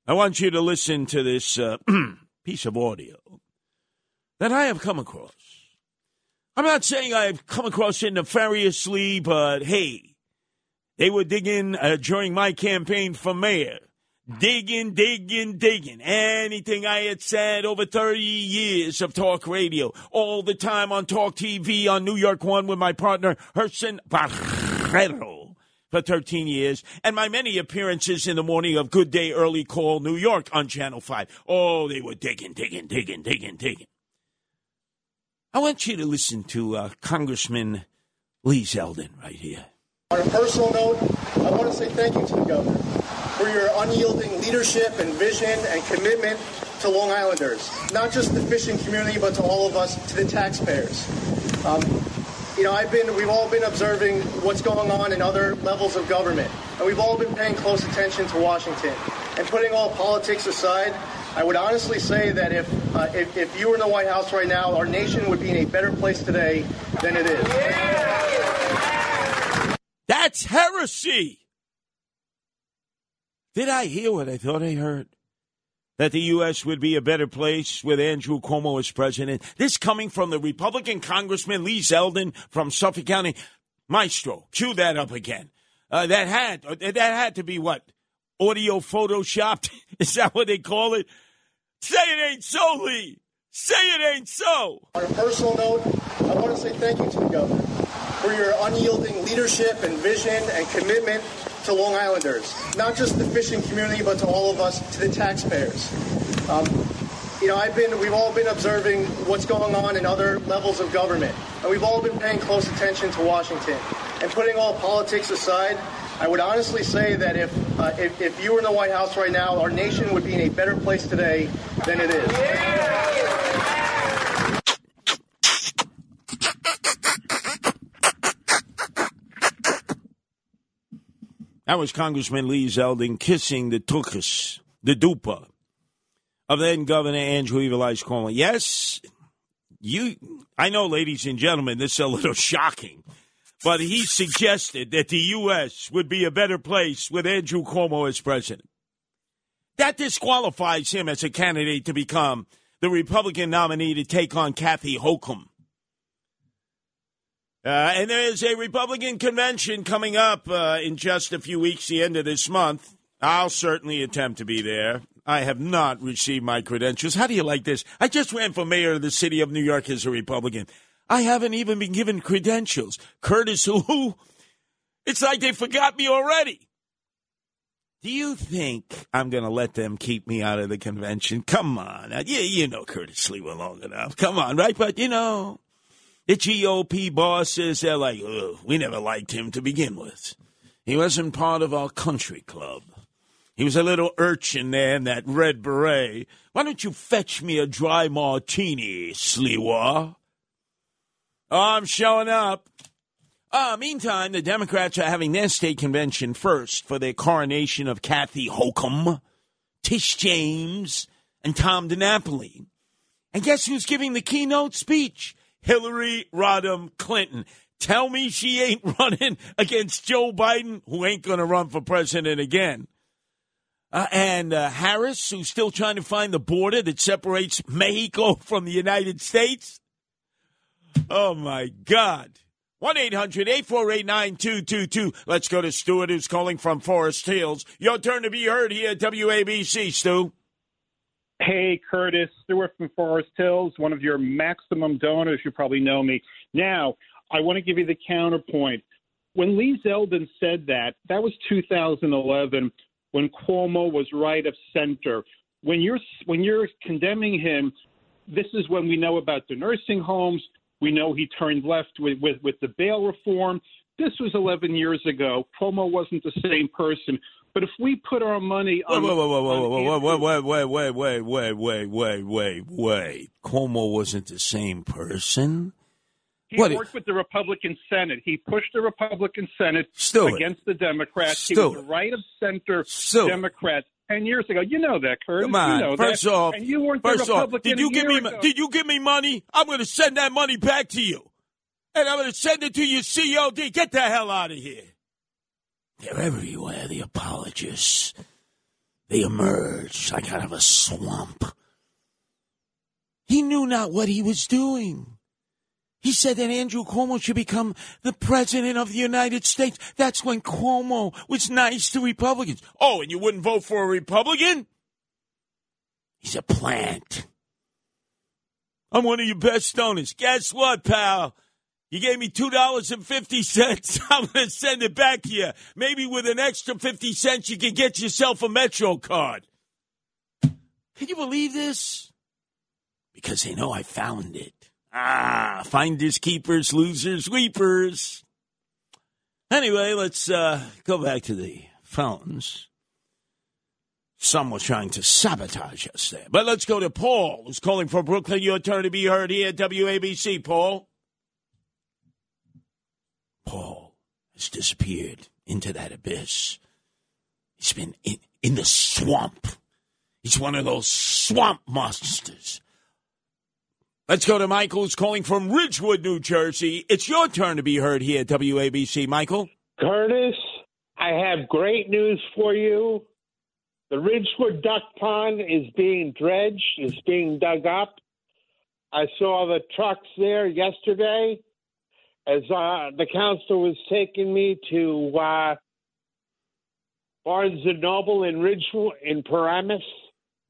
I want you to listen to this uh, piece of audio that I have come across. I'm not saying I've come across it nefariously, but hey, they were digging uh, during my campaign for mayor. Digging, digging, digging. Anything I had said over 30 years of talk radio, all the time on talk TV on New York One with my partner, Herson Barrero for 13 years, and my many appearances in the morning of Good Day Early Call New York on Channel 5. Oh, they were digging, digging, digging, digging, digging. I want you to listen to uh, Congressman Lee Zeldin right here. On a personal note, I want to say thank you to the governor for your unyielding leadership and vision and commitment to Long Islanders, not just the fishing community, but to all of us, to the taxpayers. Um, you know, I've been, we've all been observing what's going on in other levels of government, and we've all been paying close attention to Washington. And putting all politics aside, I would honestly say that if, uh, if, if you were in the White House right now, our nation would be in a better place today than it is. That's heresy. Did I hear what I thought I heard? That the U.S. would be a better place with Andrew Cuomo as president. This coming from the Republican Congressman Lee Zeldin from Suffolk County. Maestro, cue that up again. Uh, that had that had to be what audio photoshopped. Is that what they call it? Say it ain't so, Lee. Say it ain't so. On a personal note, I want to say thank you to the governor for your unyielding leadership and vision and commitment to Long Islanders, not just the fishing community, but to all of us, to the taxpayers. Um, you know, I've been, we've all been observing what's going on in other levels of government, and we've all been paying close attention to Washington. And putting all politics aside, I would honestly say that if, uh, if, if you were in the White House right now, our nation would be in a better place today than it is. That was Congressman Lee Zeldin kissing the tuchus, the dupa, of then Governor Andrew Evil Eyes Cuomo. Yes, you. I know, ladies and gentlemen, this is a little shocking, but he suggested that the U.S. would be a better place with Andrew Cuomo as president. That disqualifies him as a candidate to become the Republican nominee to take on Kathy Hochul. Uh, and there's a Republican convention coming up uh, in just a few weeks, the end of this month. I'll certainly attempt to be there. I have not received my credentials. How do you like this? I just ran for mayor of the city of New York as a Republican. I haven't even been given credentials. Curtis, who? It's like they forgot me already. Do you think I'm going to let them keep me out of the convention? Come on. Yeah, you know Curtis Sliwa long enough. Come on, right? But, you know, the GOP bosses, they're like, we never liked him to begin with. He wasn't part of our country club. He was a little urchin there in that red beret. Why don't you fetch me a dry martini, Sliwa? Oh, I'm showing up. Uh, meantime, the Democrats are having their state convention first for their coronation of Kathy Hochul, Tish James, and Tom DiNapoli. And guess who's giving the keynote speech? Hillary Rodham Clinton. Tell me she ain't running against Joe Biden, who ain't going to run for president again. Uh, and uh, Harris, who's still trying to find the border that separates Mexico from the United States. Oh, my God. 1 800 848 9222. Let's go to Stuart, who's calling from Forest Hills. Your turn to be heard here at WABC, Stu. Hey, Curtis, Stewart from Forest Hills, one of your maximum donors. You probably know me. Now, I want to give you the counterpoint. When Lee Zeldin said that, that was 2011 when Cuomo was right of center. When you're when you're condemning him, this is when we know about the nursing homes. We know he turned left with, with, with the bail reform. This was 11 years ago. Cuomo wasn't the same person. But if we put our money Wait, on, wait, wait, wait, on wait, wait, wait, wait, wait, wait, wait, wait, wait, wait. Cuomo wasn't the same person. He What- worked with the Republican Senate. He pushed the Republican Senate Stewart. against the Democrats. He Stewart. was a right of center Stewart. Democrat ten years ago. You know that, Curtis. Come on. You know first that. off, and you weren't the first off, Republican did you give me ago. did you give me money? I'm going to send that money back to you, and I'm going to send it to your COD. Get the hell out of here. They're everywhere. The apologists. They emerge like out of a swamp. He knew not what he was doing. He said that Andrew Cuomo should become the president of the United States. That's when Cuomo was nice to Republicans. Oh, and you wouldn't vote for a Republican? He's a plant. I'm one of your best donors. Guess what, pal? You gave me two dollars and fifty cents. I'm gonna send it back to you. Maybe with an extra fifty cents, you can get yourself a Metro card. Can you believe this? Because they know I found it. Ah, finders keepers, losers weepers. Anyway, let's uh, go back to the phones. Some were trying to sabotage us there. But let's go to Paul, who's calling from Brooklyn. Your turn to be heard here at WABC, Paul. Paul has disappeared into that abyss. He's been in, in the swamp. He's one of those swamp monsters. Let's go to Michael, who's calling from Ridgewood, New Jersey. It's your turn to be heard here at WABC, Michael. Curtis, I have great news for you. The Ridgewood Duck Pond is being dredged, is being dug up. I saw the trucks there yesterday as uh, the council was taking me to uh, Barnes and Noble in Ridgewood in Paramus.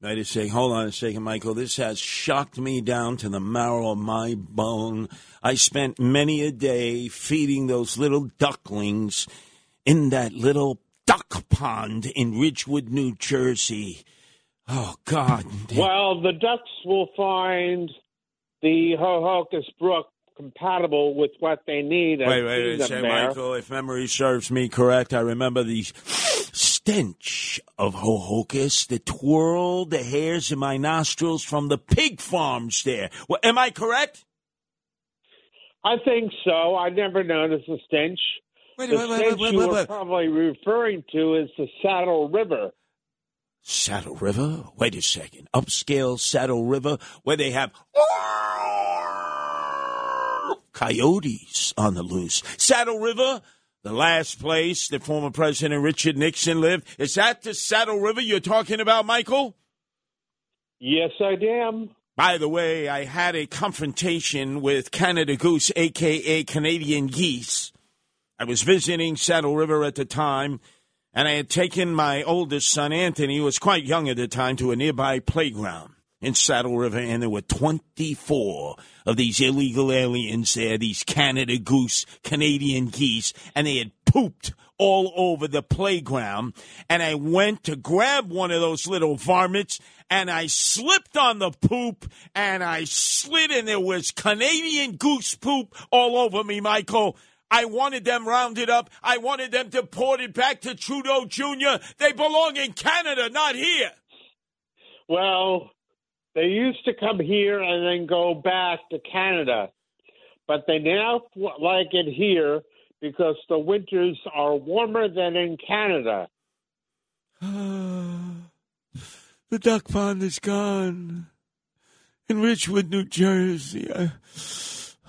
I just second. Hold on a second, Michael. This has shocked me down to the marrow of my bone. I spent many a day feeding those little ducklings in that little duck pond in Ridgewood, New Jersey. Oh, God. Well, the ducks will find the Hohokus Brook compatible with what they need. Wait, wait, wait. Michael, if memory serves me correct, I remember the stench of Hohokus that twirled the hairs in my nostrils from the pig farms there. Well, am I correct? I think so. I never noticed the stench. Wait, the wait, wait, stench wait, you were probably referring to is the Saddle River. Saddle River? Wait a second. Upscale Saddle River, where they have coyotes on the loose. Saddle River, the last place that former President Richard Nixon lived. Is that the Saddle River you're talking about, Michael? Yes, I am. By the way, I had a confrontation with Canada Goose, aka Canadian Geese. I was visiting Saddle River at the time, and I had taken my oldest son, Anthony, who was quite young at the time, to a nearby playground in Saddle River, and there were 24 of these illegal aliens there, these Canada Goose, Canadian geese, and they had pooped all over the playground. And I went to grab one of those little varmints, and I slipped on the poop, and I slid, and there was Canadian goose poop all over me, Michael. I wanted them rounded up. I wanted them deported back to Trudeau Jr. They belong in Canada, not here. Well, they used to come here and then go back to Canada, but they now like it here because the winters are warmer than in Canada. The duck pond is gone. In Ridgewood, New Jersey. Uh, I,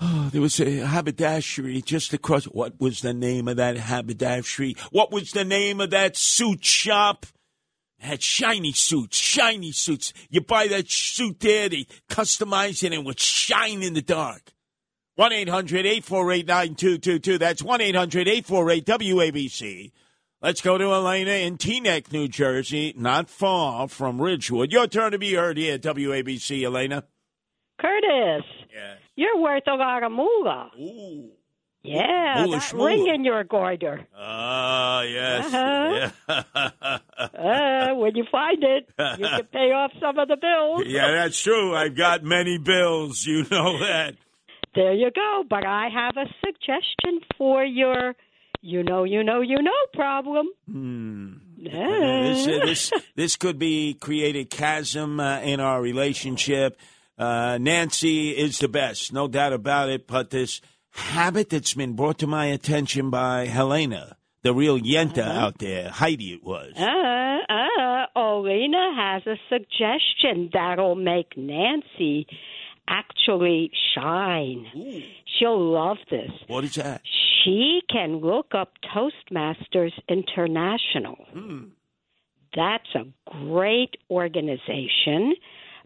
oh, there was a haberdashery just across. What was the name of that haberdashery? What was the name of that suit shop? Had shiny suits, shiny suits. You buy that suit there, they customize it and it would shine in the dark. 1 800 848 9222. That's 1 800 848 WABC. Let's go to Elena in Teaneck, New Jersey, not far from Ridgewood. Your turn to be heard here at WABC, Elena. Curtis. Yes. You're worth a lot of moolah. Ooh. Yeah, Moolah that ring in your goiter. Ah, yes. Uh-huh. Yeah. Uh, when you find it, you can pay off some of the bills. yeah, that's true. I've got many bills. You know that. There you go. But I have a suggestion for your, you know, you know, you know problem. Hmm. Yeah. This, uh, this, this could be create a chasm uh, in our relationship. Uh, Nancy is the best, no doubt about it. But this habit that's been brought to my attention by Helena, the real Yenta Uh-huh. out there, Heidi it was. Uh, uh, Olena has a suggestion that'll make Nancy actually shine. She'll love this. What is that? She can look up Toastmasters International. That's a great organization,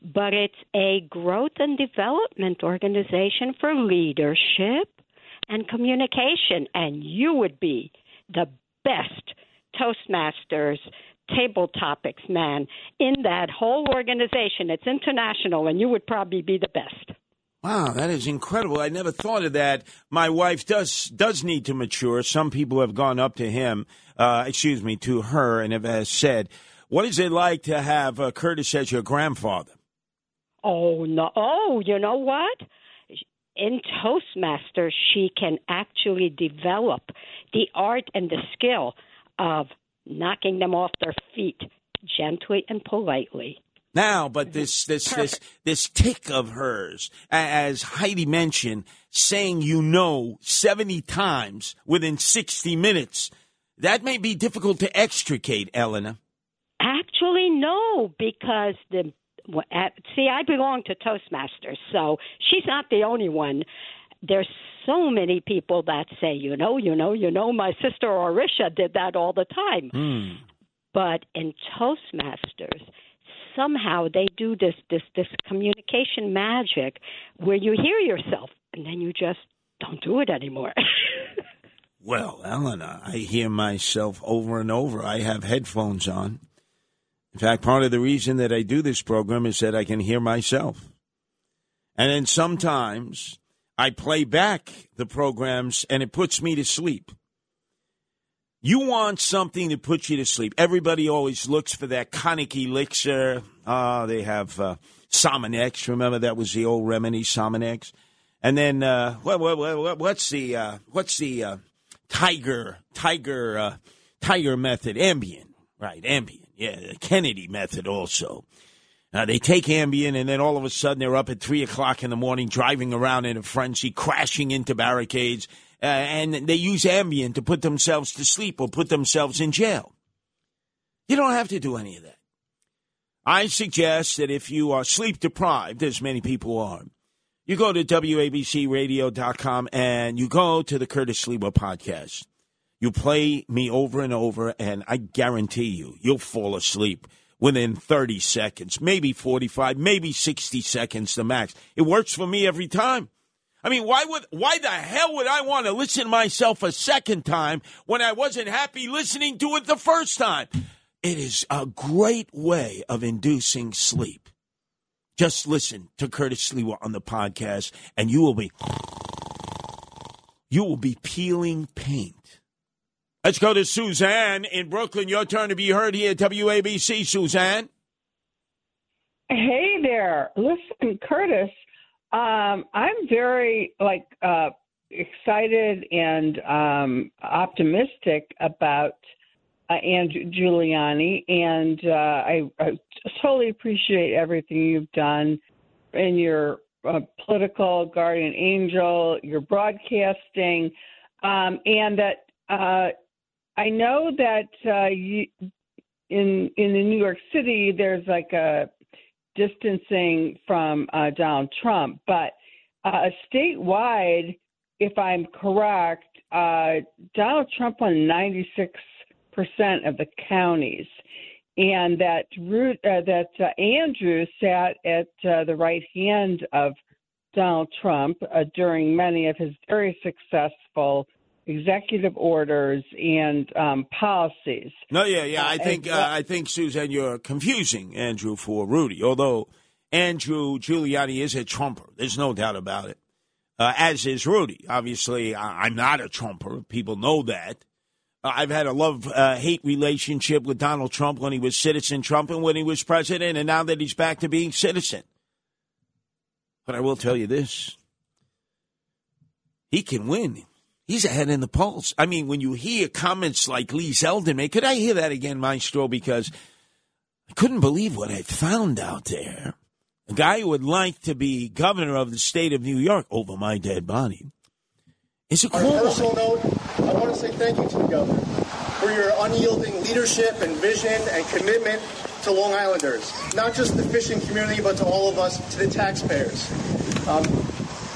but it's a growth and development organization for leadership and communication. And you would be the best Toastmasters table topics man in that whole organization. It's international, and you would probably be the best. Wow, that is incredible. I never thought of that. My wife does does need to mature. Some people have gone up to him, uh, excuse me, to her, and have said, "What is it like to have uh, Curtis as your grandfather?" Oh no! Oh, you know what? In Toastmasters, she can actually develop the art and the skill of knocking them off their feet gently and politely. Now, but this mm-hmm. this this this tick of hers, as Heidi mentioned, saying you know seventy times within sixty minutes, that may be difficult to extricate, Elena. Actually, no, because the at, see, I belong to Toastmasters, so she's not the only one. There's so many people that say, you know, you know, you know. My sister Orisha did that all the time. Hmm. But in Toastmasters, somehow they do this this this communication magic where you hear yourself and then you just don't do it anymore. Well, Eleanor, I hear myself over and over. I have headphones on. In fact, part of the reason that I do this program is that I can hear myself. And then sometimes I play back the programs and it puts me to sleep. You want something to put you to sleep. Everybody always looks for that conic elixir. Ah, they have uh. Remember that was the old remedy, Sominex. And then uh, what, what, what, what's the uh, what's the uh, tiger tiger uh, tiger method? Ambien, right? Ambien. Yeah, the Kennedy method also. Uh, they take Ambien, and then all of a sudden they're up at three o'clock in the morning, driving around in a frenzy, crashing into barricades, uh, and they use Ambien to put themselves to sleep or put themselves in jail. You don't have to do any of that. I suggest that if you are sleep deprived, as many people are, you go to WABCRadio.com and you go to the Curtis Sleeper podcast. You play me over and over, and I guarantee you, you'll fall asleep within 30 seconds, maybe 45, maybe 60 seconds the max. It works for me every time. I mean, why would why the hell would I want to listen to myself a second time when I wasn't happy listening to it the first time? It is a great way of inducing sleep. Just listen to Curtis Sliwa on the podcast, and you will be you will be peeling paint. Let's go to Suzanne in Brooklyn. Your turn to be heard here at WABC, Suzanne. Hey there. Listen, Curtis, um, I'm very like uh excited and um optimistic about uh, Andrew Giuliani and uh I, I totally appreciate everything you've done in your uh, political guardian angel, your broadcasting um and that uh I know that uh you in in New York City there's like a distancing from uh, Donald Trump, but uh, statewide, if I'm correct, uh, Donald Trump won 96 percent of the counties, and that Ru- uh, that uh, Andrew sat at the right hand of Donald Trump during many of his very successful executive orders and um, policies. No, yeah, yeah. I Uh, think uh, well- I think Suzanne, you're confusing Andrew for Rudy. Although Andrew Giuliani is a Trumper, there's no doubt about it. Uh, as is Rudy. Obviously, I- I'm not a Trumper. People know that. Uh, I've had a love uh, hate relationship with Donald Trump when he was citizen Trump and when he was president, and now that he's back to being citizen. But I will tell you this: he can win. He's ahead in the polls. I mean, when you hear comments like Lee Zeldin make, could I hear that again, Maestro? Because I couldn't believe what I found out there. A guy who would like to be governor of the state of New York over my dead body is a On a Cuomo. personal note, I want to say thank you to the governor for your unyielding leadership and vision and commitment to Long Islanders, not just the fishing community, but to all of us, to the taxpayers. Um,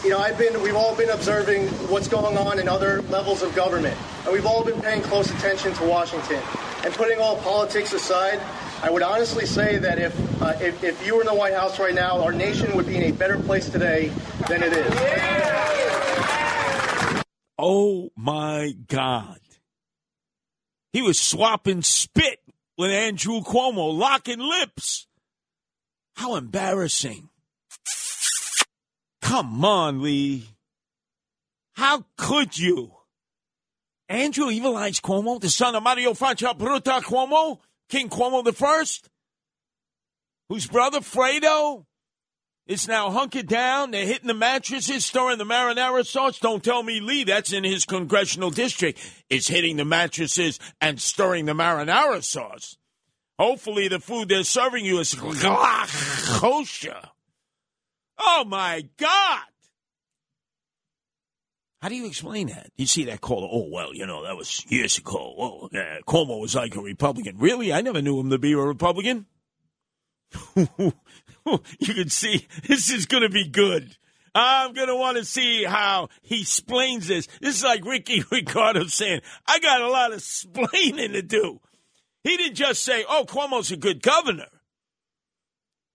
you know, I've been, we've all been observing what's going on in other levels of government, and we've all been paying close attention to Washington. And putting all politics aside, I would honestly say that if, uh, if, if you were in the White House right now, our nation would be in a better place today than it is. Oh my God. He was swapping spit with Andrew Cuomo, locking lips. How embarrassing. Come on, Lee. How could you? Andrew Evil Eyes Cuomo, the son of Mario Faccia Bruta Cuomo, King Cuomo the First, whose brother Fredo is now hunkered down. They're hitting the mattresses, stirring the marinara sauce. Don't tell me Lee, that's in his congressional district, is hitting the mattresses and stirring the marinara sauce. Hopefully, the food they're serving you is kosher. Oh my God! How do you explain that? You see that call? Oh well, you know that was years ago. Oh, yeah, Cuomo was like a Republican. Really? I never knew him to be a Republican. you can see this is going to be good. I'm going to want to see how he explains this. This is like Ricky Ricardo saying, I got a lot of splaining to do. He didn't just say, oh, Cuomo's a good governor.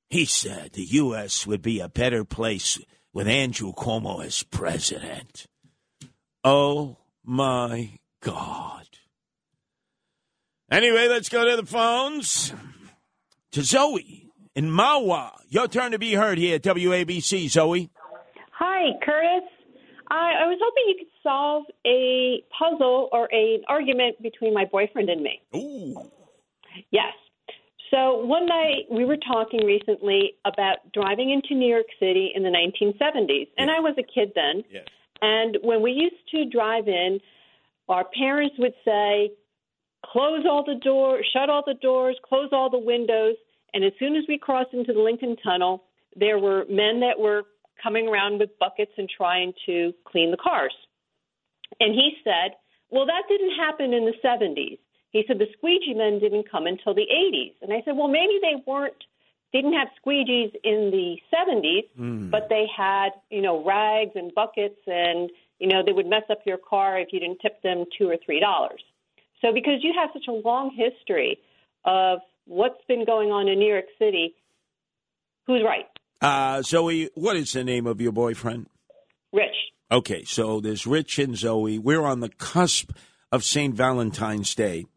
He said the U.S. would be a better place with Andrew Cuomo as president. Oh, my God. Anyway, let's go to the phones. To Zoe in Mahwah. Your turn to be heard here at WABC, Zoe. Hi, Curtis. I, I was hoping you could solve a puzzle or a, an argument between my boyfriend and me. Ooh. Yes. So one night we were talking recently about driving into New York City in the 1970s, and I was a kid then. Yes. And when we used to drive in, our parents would say, "Close all the doors, shut all the doors, close all the windows." And as soon as we crossed into the Lincoln Tunnel, there were men that were coming around with buckets and trying to clean the cars. And he said, Well, that didn't happen in the 70s. He said the squeegee men didn't come until the 80s. And I said, Well, maybe they weren't, didn't have squeegees in the 70s, but they had, you know, rags and buckets and, you know, they would mess up your car if you didn't tip them two or three dollars. So because you have such a long history of what's been going on in New York City, who's right? Uh, Zoe, what is the name of your boyfriend? Rich. Okay, so there's Rich and Zoe. We're on the cusp of St. Valentine's Day.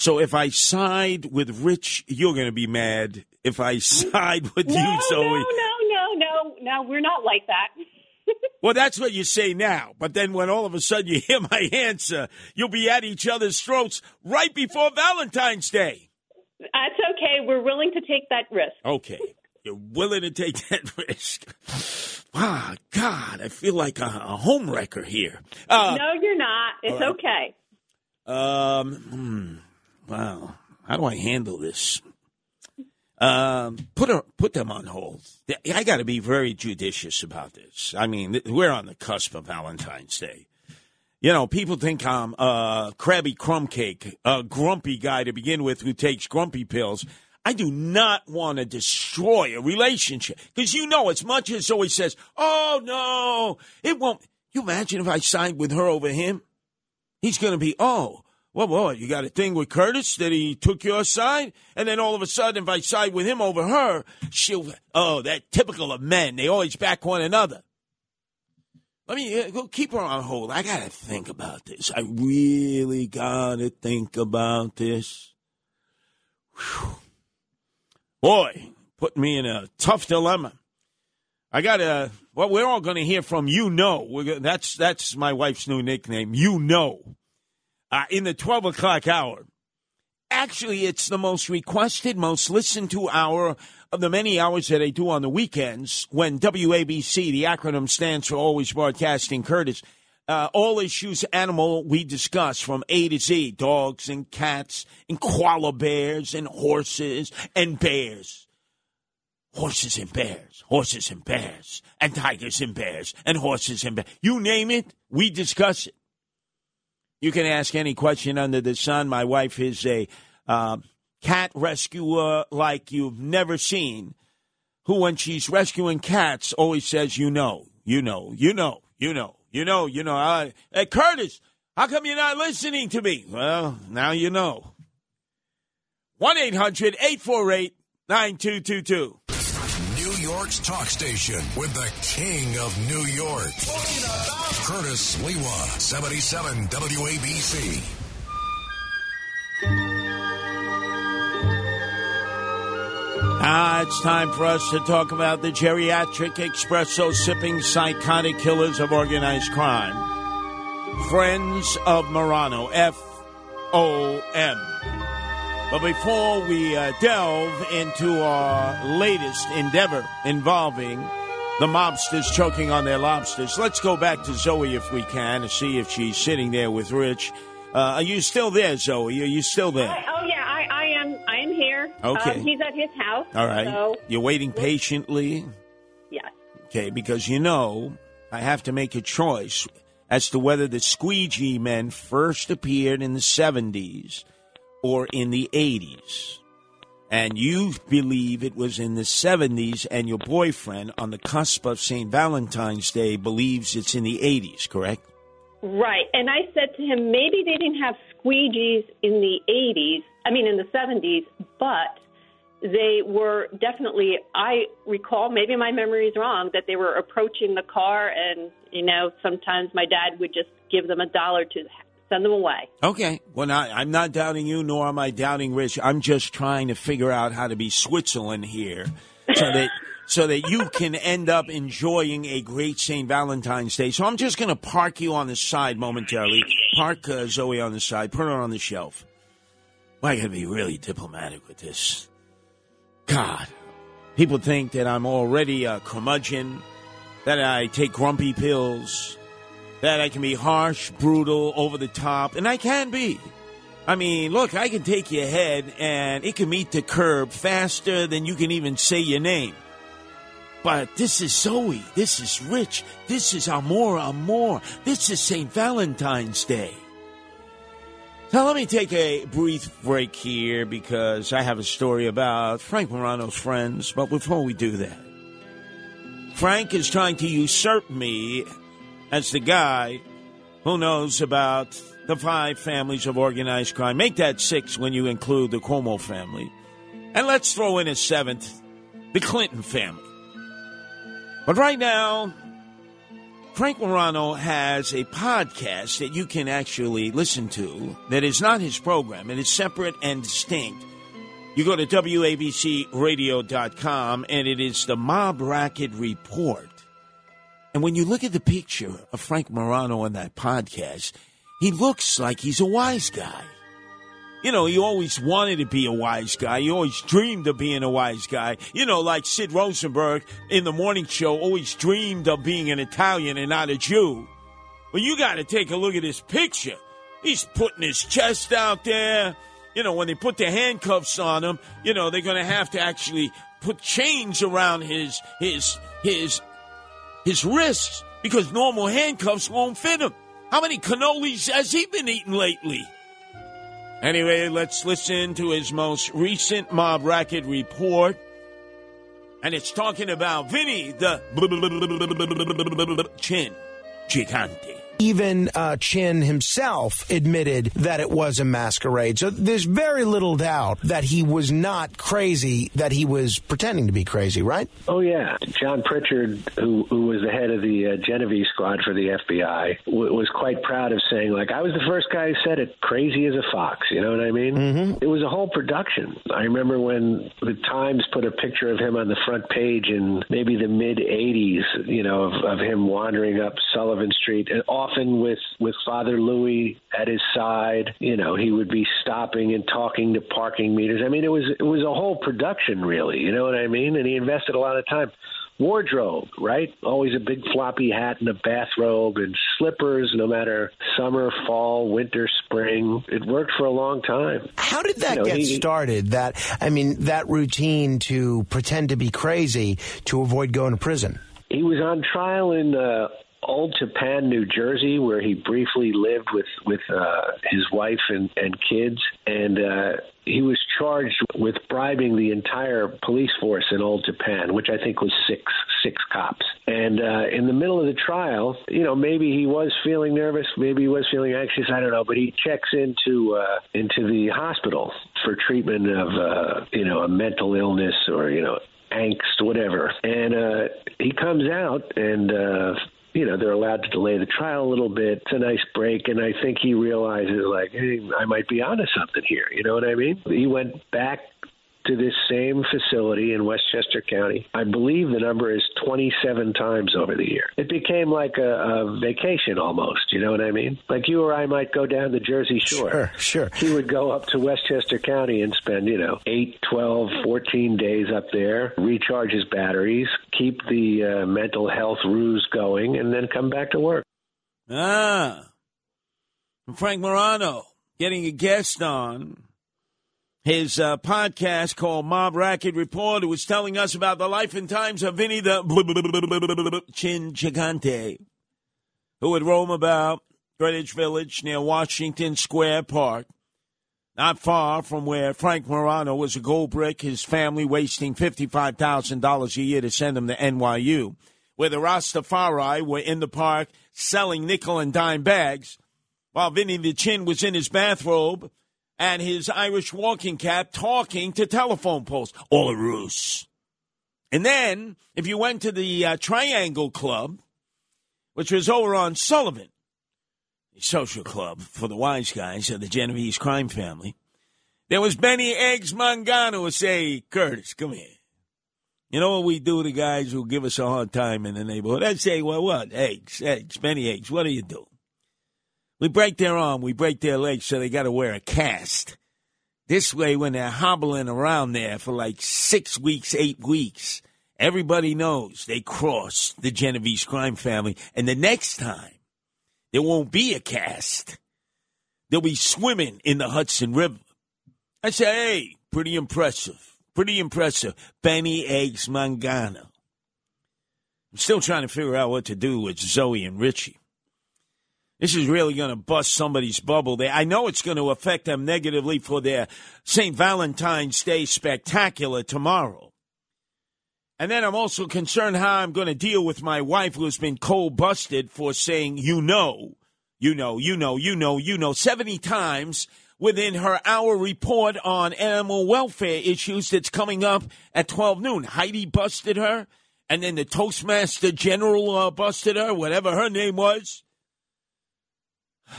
So if I side with Rich, you're going to be mad. If I side with no, you, Zoe. no, no, no, no, no. We're not like that. Well, that's what you say now. But then when all of a sudden you hear my answer, you'll be at each other's throats right before Valentine's Day. That's okay. We're willing to take that risk. Okay. You're willing to take that risk. Wow, God, I feel like a, a home wrecker here. Uh, no, you're not. It's right. okay. Um, hmm, wow, how do I handle this? Um, put her, put them on hold. I got to be very judicious about this. I mean, we're on the cusp of Valentine's Day. You know, people think I'm a crabby crumb cake, a grumpy guy to begin with who takes grumpy pills. I do not want to destroy a relationship because you know, as much as always says, "Oh no, it won't." You imagine if I signed with her over him? He's going to be, "Oh, well, boy, you got a thing with Curtis that he took your side, and then all of a sudden, if I side with him over her, she'll, oh, that typical of men. They always back one another." Let me uh, go keep her on hold. I got to think about this. I really got to think about this. Whew. Boy, put me in a tough dilemma. I got to, well, we're all to hear from you know. Gonna, that's, that's my wife's new nickname, you know, uh, in the 12 o'clock hour. Actually, it's the most requested, most listened to hour of the many hours that I do on the weekends when WABC, the acronym stands for Always Broadcasting Curtis, uh, all issues animal we discuss from A to Z dogs and cats and koala bears and horses and bears. Horses and bears, horses and bears, and tigers and bears, and horses and bears. You name it, we discuss it. You can ask any question under the sun. My wife is a uh, cat rescuer like you've never seen, who, when she's rescuing cats, always says, You know, you know, you know, you know, you know, you know. I, hey, Curtis, how come you're not listening to me? Well, now you know. 1 800 848 9222. York's talk station with the king of New York. Curtis Sliwa, 77 WABC. Ah, it's time for us to talk about the geriatric espresso sipping psychotic killers of organized crime. Friends of Morano, F O M. But before we uh, delve into our latest endeavor involving the mobsters choking on their lobsters, let's go back to Zoe if we can and see if she's sitting there with Rich. Uh, are you still there, Zoe? Are you still there? Oh yeah, I, I am. I am here. Okay. Um, he's at his house. All right. So You're waiting patiently. yes. Okay, because you know, I have to make a choice as to whether the squeegee men first appeared in the 70s or in the 80s. And you believe it was in the 70s, and your boyfriend, on the cusp of St. Valentine's Day, believes it's in the 80s, correct? Right. And I said to him, maybe they didn't have squeegees in the 80s, I mean, in the 70s, but they were definitely, I recall, maybe my memory is wrong, that they were approaching the car, and, you know, sometimes my dad would just give them a dollar to send them away. Okay. Well, now, I'm not doubting you, nor am I doubting Rich. I'm just trying to figure out how to be Switzerland here, so that so that you can end up enjoying a great St. Valentine's Day. So I'm just going to park you on the side momentarily. Park uh, Zoe on the side. Put her on the shelf. Well, I got to be really diplomatic with this. God, people think that I'm already a curmudgeon, that I take grumpy pills, that I can be harsh, brutal, over the top, and I can be. I mean, look, I can take your head and it can meet the curb faster than you can even say your name. But this is Zoe. This is Rich. This is Amor Amor. This is St. Valentine's Day. Now, let me take a brief break here because I have a story about Frank Morano's friends. But before we do that, Frank is trying to usurp me as the guy who knows about the five families of organized crime. Make that six when you include the Cuomo family. And let's throw in a seventh, the Clinton family. But right now, Frank Morano has a podcast that you can actually listen to that is not his program. It is separate and distinct. You go to WABCRadio.com and it is the Mob Racket Report. And when you look at the picture of Frank Morano on that podcast, he looks like he's a wise guy. You know, he always wanted to be a wise guy. He always dreamed of being a wise guy. You know, like Sid Rosenberg in the morning show always dreamed of being an Italian and not a Jew. But you got to take a look at his picture. He's putting his chest out there. You know, when they put the handcuffs on him, you know, they're going to have to actually put chains around his his his his wrists because normal handcuffs won't fit him. How many cannolis has he been eating lately? Anyway, let's listen to his most recent mob racket report. And it's talking about Vinny the Chin Gigante. Even uh, Chin himself admitted that it was a masquerade. So there's very little doubt that he was not crazy, that he was pretending to be crazy, right? Oh yeah, John Pritchard, who who was the head of the uh, Genovese squad for the FBI, w- was quite proud of saying, like, I was the first guy who said it, crazy as a fox. You know what I mean? Mm-hmm. It was a whole production. I remember when the Times put a picture of him on the front page in maybe the mid '80s. You know, of, of him wandering up Sullivan Street, and often with with Father Louis at his side. You know, he would be stopping and talking to parking meters. I mean, it was it was a whole production, really. You know what I mean? And he invested a lot of time. Wardrobe, right? Always a big floppy hat and a bathrobe and slippers, no matter summer, fall, winter, spring. It worked for a long time. How did that You know, get he- started? That I mean, that routine to pretend to be crazy to avoid going to prison. He was on trial in uh, Old Tappan, New Jersey, where he briefly lived with with uh, his wife and, and kids, and uh, he was charged with bribing the entire police force in Old Tappan, which I think was six six cops. And uh, in the middle of the trial, you know, maybe he was feeling nervous, maybe he was feeling anxious, I don't know, but he checks into uh, into the hospital for treatment of uh, you know a mental illness or you know angst, whatever. And uh, he comes out and. Uh, you know they're allowed to delay the trial a little bit. It's a nice break, and I think he realizes like, hey, I might be onto something here. You know what I mean? He went back to this same facility in Westchester County. I believe the number is 27 times over the year. It became like a, a vacation almost. You know what I mean? Like you or I might go down the Jersey Shore. Sure, sure. He would go up to Westchester County and spend, you know, 8, 12, 14 days up there, recharge his batteries, keep the uh, mental health ruse going, and then come back to work. Ah. Frank Morano getting a guest on his uh, podcast called Mob Racket Report, who was telling us about the life and times of Vinny the Chin Gigante, who would roam about Greenwich Village near Washington Square Park, not far from where Frank Morano was a gold brick, his family wasting $55,000 a year to send him to NYU, where the Rastafari were in the park selling nickel and dime bags, while Vinny the Chin was in his bathrobe and his Irish walking cap talking to telephone poles. All a ruse. And then, if you went to the uh, Triangle Club, which was over on Sullivan, the social club for the wise guys of the Genovese crime family, there was Benny Eggs Mangano who say, Curtis, come here. You know what we do to guys who give us a hard time in the neighborhood? I'd say, well, what? Eggs, eggs, Benny Eggs, what do you do? We break their arm, we break their leg, so they got to wear a cast. This way, when they're hobbling around there for like six weeks, eight weeks, everybody knows they crossed the Genovese crime family. And the next time, there won't be a cast. They'll be swimming in the Hudson River. I say, hey, pretty impressive. Pretty impressive. Benny Eggs Mangano. I'm still trying to figure out what to do with Zoe and Richie. This is really going to bust somebody's bubble. There, I know it's going to affect them negatively for their St. Valentine's Day spectacular tomorrow. And then I'm also concerned how I'm going to deal with my wife who's been cold busted for saying, you know, you know, you know, you know, you know, 70 times within her hour report on animal welfare issues that's coming up at 12 noon. Heidi busted her, and then the Toastmaster General uh, busted her, whatever her name was.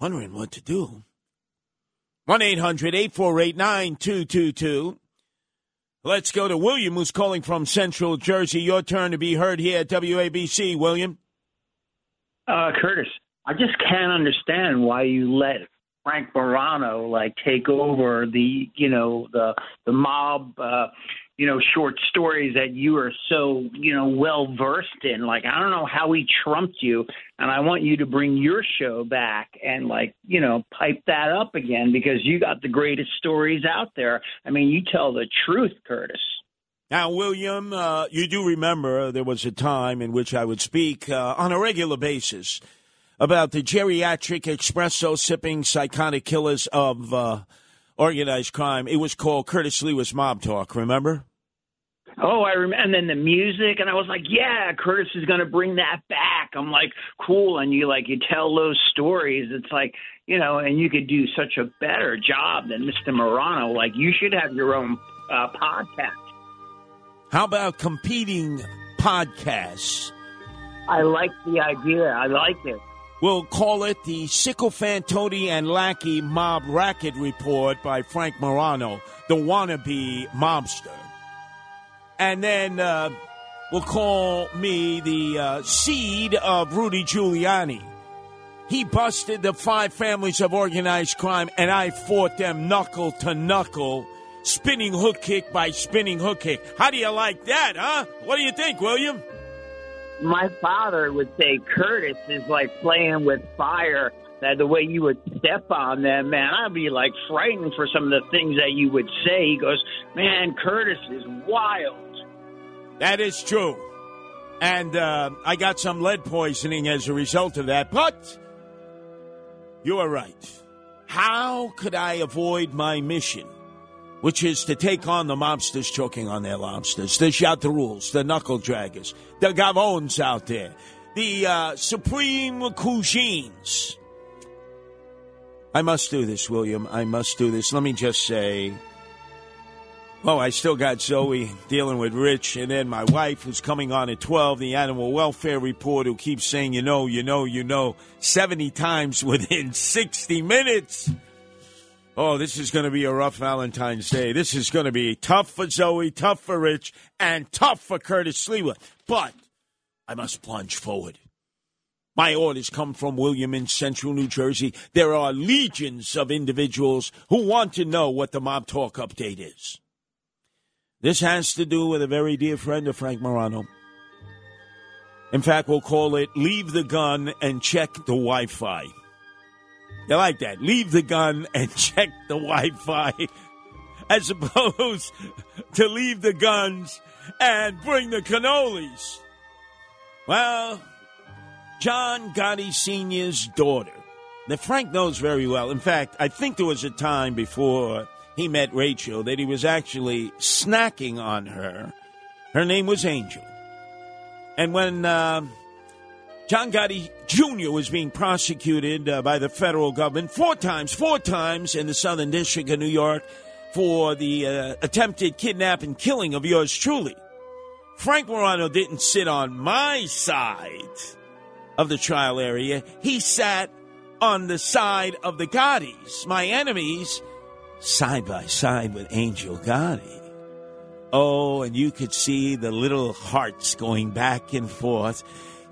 Wondering what to do. 1 800 848 9222. Let's go to William, who's calling from Central Jersey. Your turn to be heard here at WABC. William? Uh, Curtis, I just can't understand why you let Frank Morano like take over the you know the the mob uh, you know short stories that you are so you know well versed in. Like I don't know how he trumped you, and I want you to bring your show back and like you know pipe that up again because you got the greatest stories out there. I mean, you tell the truth, Curtis. Now, William, uh, you do remember there was a time in which I would speak uh, on a regular basis about the geriatric espresso sipping psychotic killers of uh, organized crime. It was called Curtis Sliwa's Mob Talk, remember? Oh, I remember. And then the music, and I was like, "Yeah, Curtis is going to bring that back." I'm like, "Cool!" And you like you tell those stories. It's like you know, and you could do such a better job than Mr. Morano. Like you should have your own uh, podcast. How about competing podcasts? I like the idea. I like it. We'll call it the Sycophantoni and Lackey Mob Racket Report by Frank Morano, the wannabe mobster. And then uh, we'll call me the uh, seed of Rudy Giuliani. He busted the five families of organized crime, and I fought them knuckle to knuckle, spinning hook kick by spinning hook kick. How do you like that, huh? What do you think, William? My father would say Curtis is like playing with fire. That the way you would step on them, man, I'd be like frightened for some of the things that you would say. He goes, "Man, Curtis is wild." That is true. And uh, I got some lead poisoning as a result of that. But you are right. How could I avoid my mission, which is to take on the mobsters choking on their lobsters, the rules, the knuckle draggers, the gavones out there, the uh, supreme cuisines? I must do this, William. I must do this. Let me just say. Oh, I still got Zoe dealing with Rich, and then my wife, who's coming on at 12, the animal welfare report, who keeps saying, you know, you know, you know, 70 times within 60 minutes. Oh, this is going to be a rough Valentine's Day. This is going to be tough for Zoe, tough for Rich, and tough for Curtis Sliwa. But I must plunge forward. My orders come from William in central New Jersey. There are legions of individuals who want to know what the Mob Talk update is. This has to do with a very dear friend of Frank Morano. In fact, we'll call it Leave the Gun and Check the Wi Fi. You like that? Leave the gun and check the Wi Fi. As opposed to leave the guns and bring the cannolis. Well, John Gotti Sr.'s daughter, that Frank knows very well. In fact, I think there was a time before he met Rachel that he was actually snacking on her. Her name was Angel. And when uh, John Gotti Jr. was being prosecuted uh, by the federal government four times, four times in the Southern District of New York for the uh, attempted kidnap and killing of yours truly, Frank Morano didn't sit on my side of the trial area. He sat on the side of the Gottis, my enemies, side by side with Angel Gotti. Oh, and you could see the little hearts going back and forth.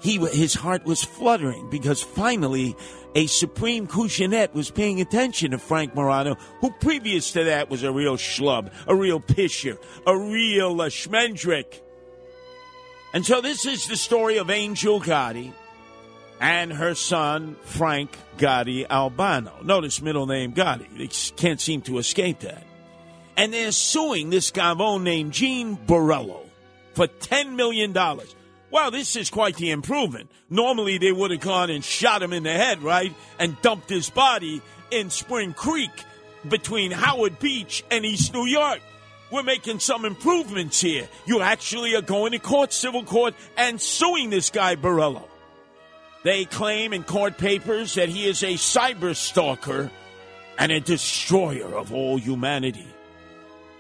He, his heart was fluttering because finally a supreme Cushionet was paying attention to Frank Morano, who previous to that was a real schlub, a real pisher, a real uh, schmendrick. And so this is the story of Angel Gotti and her son, Frank Gotti Albano. Notice middle name Gotti. They can't seem to escape that. And they're suing this gavone named Gene Borrello for $10 million. Well, this is quite the improvement. Normally, they would have gone and shot him in the head, right? And dumped his body in Spring Creek between Howard Beach and East New York. We're making some improvements here. You actually are going to court, civil court, and suing this guy, Borrello. They claim in court papers that he is a cyber stalker and a destroyer of all humanity.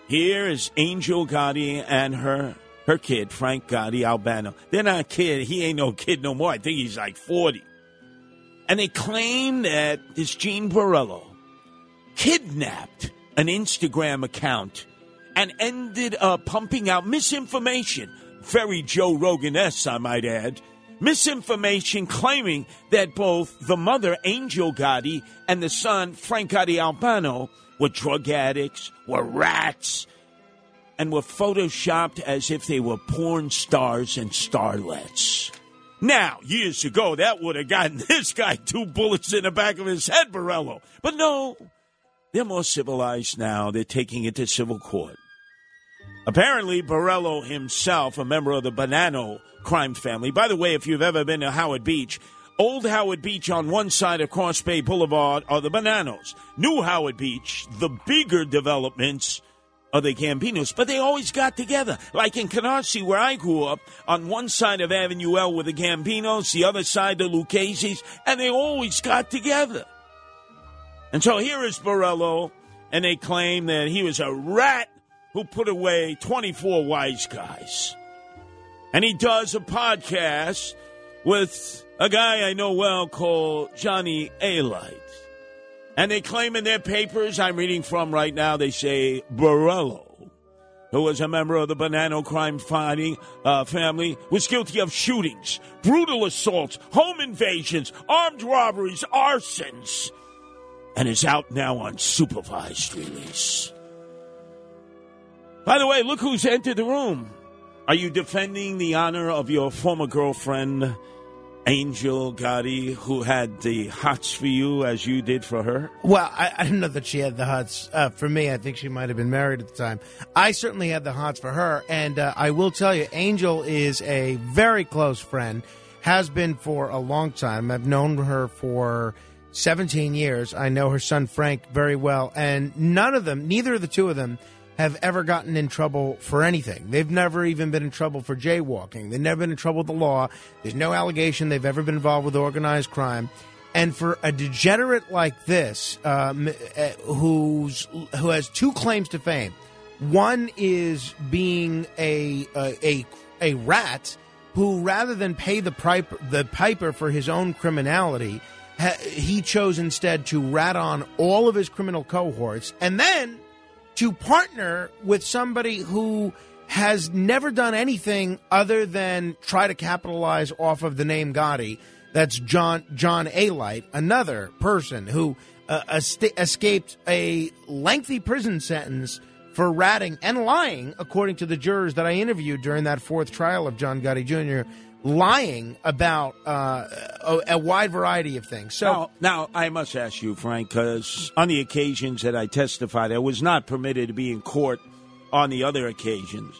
Here is Angel Gotti and her her kid, Frank Gotti Albano. They're not a kid. He ain't no kid no more. I think he's like 40. And they claim that this Gene Borrello kidnapped an Instagram account and ended up pumping out misinformation. Very Joe Rogan I might add. Misinformation claiming that both the mother, Angel Gotti, and the son, Frank Gotti Albano, were drug addicts, were rats, and were photoshopped as if they were porn stars and starlets. Now, years ago, that would have gotten this guy two bullets in the back of his head, Borrello. But no, they're more civilized now. They're taking it to civil court. Apparently, Borrello himself, a member of the Bonanno crime family. By the way, if you've ever been to Howard Beach, Old Howard Beach on one side of Cross Bay Boulevard are the Bonannos. New Howard Beach, the bigger developments, of the Gambinos, but they always got together. Like in Canarsie, where I grew up, on one side of Avenue L were the Gambinos, the other side the Lucchese's, and they always got together. And so here is Borrello, and they claim that he was a rat who put away 24 wise guys. And he does a podcast with a guy I know well called Johnny Alite. And they claim in their papers, I'm reading from right now, they say Borrello, who was a member of the Banana crime fighting uh, family, was guilty of shootings, brutal assaults, home invasions, armed robberies, arsons, and is out now on supervised release. By the way, look who's entered the room. Are you defending the honor of your former girlfriend, Angel Gotti, who had the hots for you as you did for her? Well, I, I didn't know that she had the hots uh, for me. I think she might have been married at the time. I certainly had the hots for her, and uh, I will tell you, Angel is a very close friend. Has been for a long time. I've known her for 17 years. I know her son Frank very well, and none of them, neither of the two of them, have ever gotten in trouble for anything. They've never even been in trouble for jaywalking. They've never been in trouble with the law. There's no allegation they've ever been involved with organized crime. And for a degenerate like this, um, uh, who's who has two claims to fame, one is being a a a, a rat who, rather than pay the piper, the piper for his own criminality, he chose instead to rat on all of his criminal cohorts, and then to partner with somebody who has never done anything other than try to capitalize off of the name Gotti. That's John John Alite, another person who uh, est- escaped a lengthy prison sentence for ratting and lying, according to the jurors that I interviewed during that fourth trial of John Gotti Jr. Lying about uh, a, a wide variety of things. So now, now, I must ask you, Frank, because on the occasions that I testified, I was not permitted to be in court on the other occasions.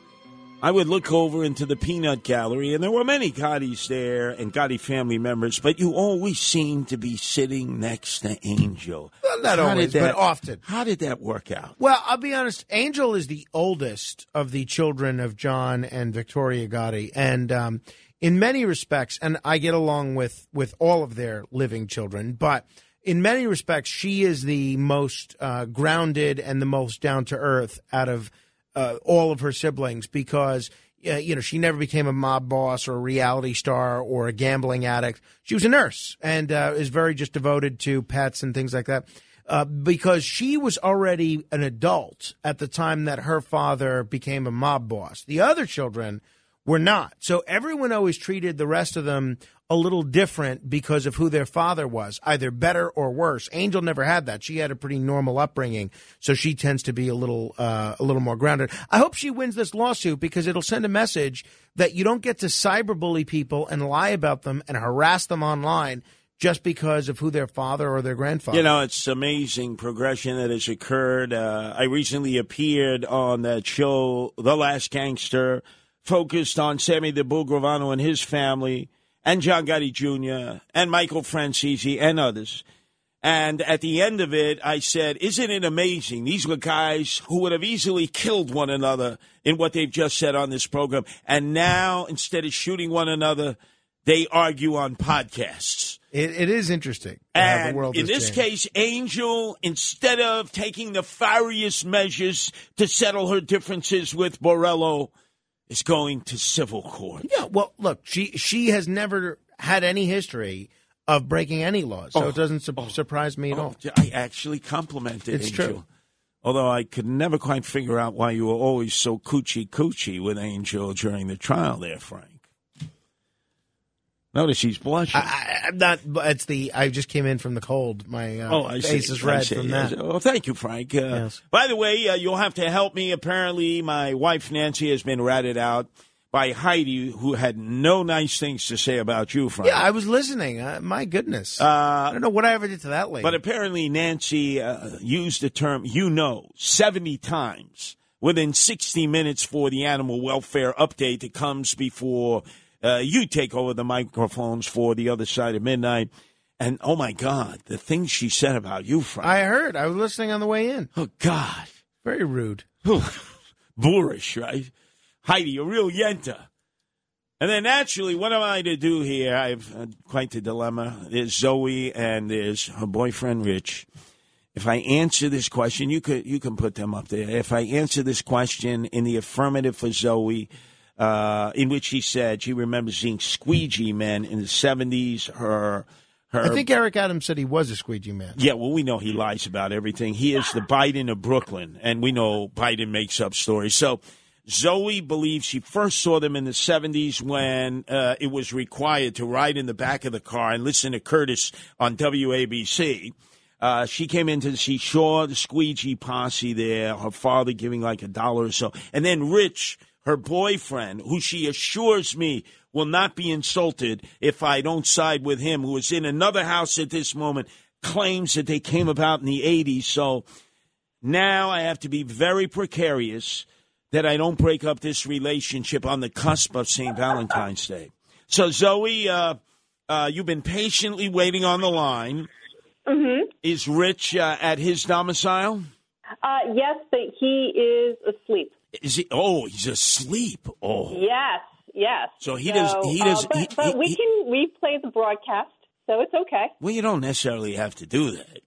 I would look over into the peanut gallery, and there were many Gottis there and Gotti family members, but you always seemed to be sitting next to Angel. Well, not How always, that- but often. How did that work out? Well, I'll be honest. Angel is the oldest of the children of John and Victoria Gotti, and um, in many respects, and I get along with with all of their living children, but in many respects, she is the most uh, grounded and the most down to earth out of uh, all of her siblings because. Uh, you know, she never became a mob boss or a reality star or a gambling addict. She was a nurse and uh, is very just devoted to pets and things like that uh, because she was already an adult at the time that her father became a mob boss. The other children were not. So everyone always treated the rest of them a little different because of who their father was, either better or worse. Angel never had that. She had a pretty normal upbringing, so she tends to be a little uh, a little more grounded. I hope she wins this lawsuit because it'll send a message that you don't get to cyberbully people and lie about them and harass them online just because of who their father or their grandfather. You know, it's amazing progression that has occurred. Uh, I recently appeared on that show, The Last Gangster, focused on Sammy the Bull Gravano and his family, and John Gotti Jr., and Michael Franzese, and others. And at the end of it, I said, Isn't it amazing? These were guys who would have easily killed one another in what they've just said on this program. And now, instead of shooting one another, they argue on podcasts. It, it is interesting. the And in this changed. case, Angel, instead of taking nefarious measures to settle her differences with Borrello, is going to civil court. Yeah, well, look, she she has never had any history of breaking any laws, so Oh, it doesn't su- oh. surprise me at oh, all. I actually complimented It's Angel. true. Although I could never quite figure out why you were always so coochie coochie with Angel during the trial there, Frank. Notice she's blushing. I, I'm not. It's the. I just came in from the cold. My uh, Oh, I see. face is I red see. from Yes. that. Oh, thank you, Frank. Uh, By the way, uh, you'll have to help me. Apparently, my wife Nancy has been ratted out by Heidi, who had no nice things to say about you, Frank. Yeah, I was listening. Uh, my goodness, Uh, I don't know what I ever did to that lady. But apparently, Nancy uh, used the term "you know" seventy times within sixty minutes for the animal welfare update that comes before uh, you take over the microphones for the other side of midnight. And oh my God, the things she said about you, Frank. I heard. I was listening on the way in. Oh God. Very rude. Boorish, right? Heidi, a real yenta. And then naturally, what am I to do here? I have uh, quite the dilemma. There's Zoe and there's her boyfriend Rich. If I answer this question, you could you can put them up there. If I answer this question in the affirmative for Zoe, uh, in which she said she remembers seeing squeegee men in the seventies. Her her I think Eric Adams said he was a squeegee man. yeah, well, we know he lies about everything. He is the Biden of Brooklyn, and we know Biden makes up stories. So Zoe believes she first saw them in the 70s when uh, it was required to ride in the back of the car and listen to Curtis on WABC. Uh, she came in to see Shaw, the squeegee posse there, her father giving like a dollar or so. And then Rich, her boyfriend, who she assures me will not be insulted if I don't side with him, who is in another house at this moment, claims that they came about in the 80s. So now I have to be very precarious that I don't break up this relationship on the cusp of St. Valentine's Day. So, Zoe, uh, uh, you've been patiently waiting on the line. Mm-hmm. Is Rich uh, at his domicile? Uh, yes, but he is asleep. Is he? Oh, he's asleep. Oh, Yes, yes. So he does- he uh, does- but he- but he- we can replay the broadcast, so it's okay. well, you don't necessarily have to do that.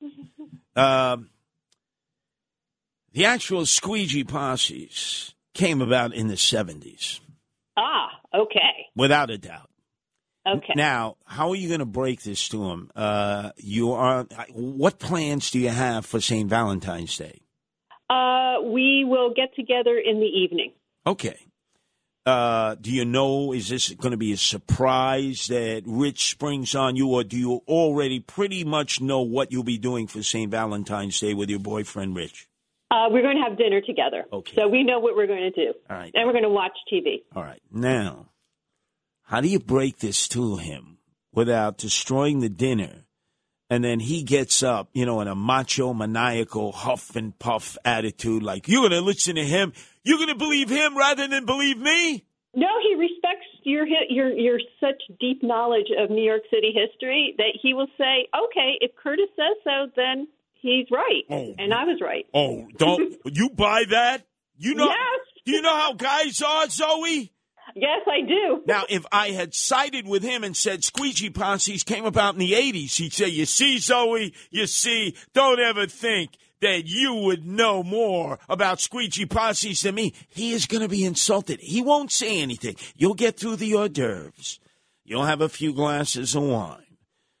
Um, the actual squeegee posses came about in the seventies, Ah, okay, without a doubt. okay. Now, how are you going to break this to him? Uh, you are. What plans do you have for St. Valentine's Day? Uh, we will get together in the evening. Okay. Uh, do you know? Is this going to be a surprise that Rich springs on you, or do you already pretty much know what you'll be doing for St. Valentine's Day with your boyfriend, Rich? Uh, we're going to have dinner together, Okay. so we know what we're going to do, All right. and we're going to watch TV. All right. Now, how do you break this to him without destroying the dinner? And then he gets up, you know, in a macho, maniacal, huff and puff attitude, like, you're going to listen to him? You're going to believe him rather than believe me? No, he respects your your your such deep knowledge of New York City history that he will say, "Okay, if Curtis says so, then he's right, oh, and I was right." Oh, don't you buy that? You know, Yes. do you know how guys are, Zoe? Yes, I do. Now, if I had sided with him and said squeegee posses came about in the 80s, he'd say, You see, Zoe, you see, don't ever think that you would know more about squeegee posses than me. He is going to be insulted. He won't say anything. You'll get through the hors d'oeuvres. You'll have a few glasses of wine.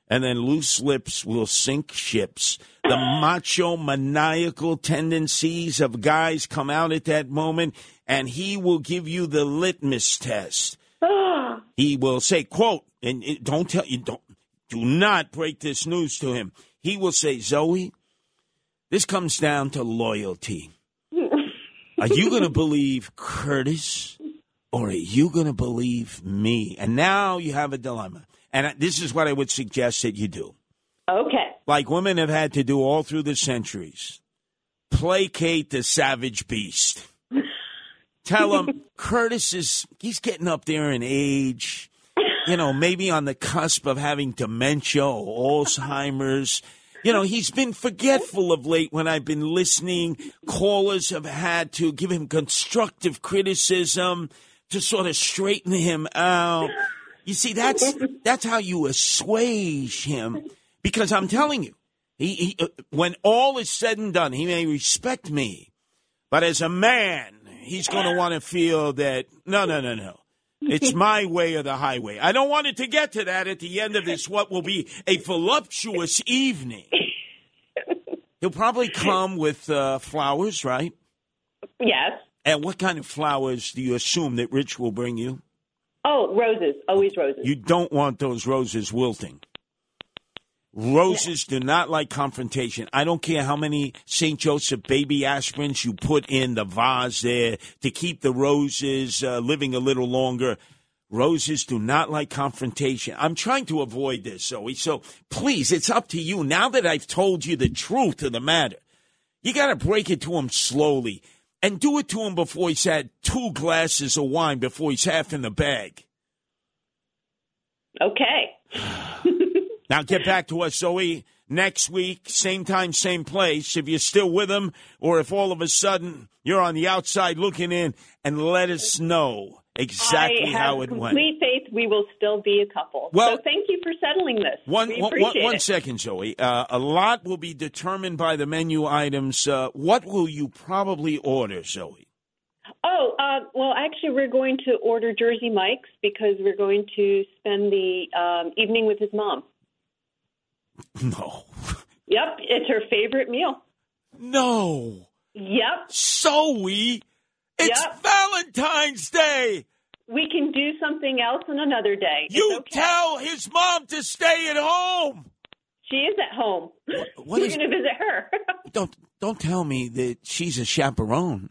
And then loose lips will sink ships. The macho, maniacal tendencies of guys come out at that moment, and he will give you the litmus test. He will say, quote, and don't tell you, don't, do not break this news to him. He will say, Zoe, this comes down to loyalty. Are you going to believe Curtis or are you going to believe me? And now you have a dilemma. And this is what I would suggest that you do. Okay. Like women have had to do all through the centuries placate the savage beast. Tell him Curtis is, he's getting up there in age, you know, maybe on the cusp of having dementia or Alzheimer's. You know, he's been forgetful of late when I've been listening. Callers have had to give him constructive criticism to sort of straighten him out. You see, that's that's how you assuage him. Because I'm telling you, he, he uh, when all is said and done, he may respect me, but as a man, he's going to want to feel that no, no, no, no. It's my way or the highway. I don't want it to get to that at the end of this, what will be a voluptuous evening. He'll probably come with uh, flowers, right? Yes. And what kind of flowers do you assume that Rich will bring you? Oh, roses. Always roses. You don't want those roses wilting. Roses do not like confrontation. I don't care how many St. Joseph baby aspirins you put in the vase there to keep the roses uh, living a little longer. Roses do not like confrontation. I'm trying to avoid this, Zoe. So please, it's up to you. Now that I've told you the truth of the matter, you got to break it to him slowly and do it to him before he's had two glasses of wine, before he's half in the bag. Okay. Now get back to us, Zoe. next week, same time, same place. If you're still with him, or if all of a sudden you're on the outside looking in, and let us know exactly how it went. complete faith we will still be a couple. Well- so thank you for settling this. One, we one- appreciate one- one it. second, Zoe. Uh, a lot will be determined by the menu items. Uh, what will you probably order, Zoe? Oh, uh, well, actually, we're going to order Jersey Mike's because we're going to spend the um, evening with his mom. No. Yep, it's her favorite meal. No. Yep. Zoe, it's Yep. Valentine's Day. We can do something else on another day. You tell his mom to stay at home. She is at home. what We're is- going to visit her. Don't don't tell me that she's a chaperone.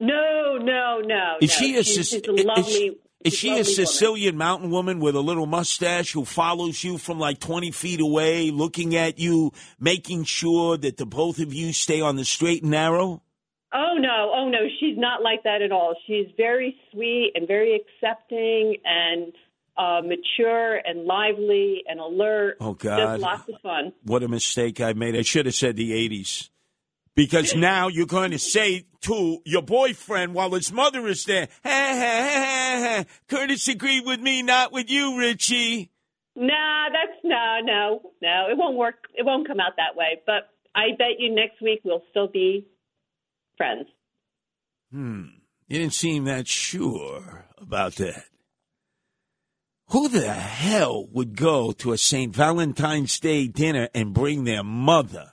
no, no, no. Is no. she a she's, she's a lovely. is, is she a lovely woman. Sicilian mountain woman with a little mustache who follows you from like twenty feet away, looking at you, making sure that the both of you stay on the straight and narrow? Oh no, oh no, she's not like that at all. She's very sweet and very accepting and uh, mature and lively and alert. Oh, God. just lots of fun. What a mistake I made. I should have said the 80s. Because now you're going to say to your boyfriend while his mother is there, ha, ha, ha. Curtis agreed with me, not with you, Richie. Nah, that's no, no, no. It won't work. It won't come out that way. But I bet you next week we'll still be friends. Hmm. You didn't seem that sure about that. Who the hell would go to a St. Valentine's Day dinner and bring their mother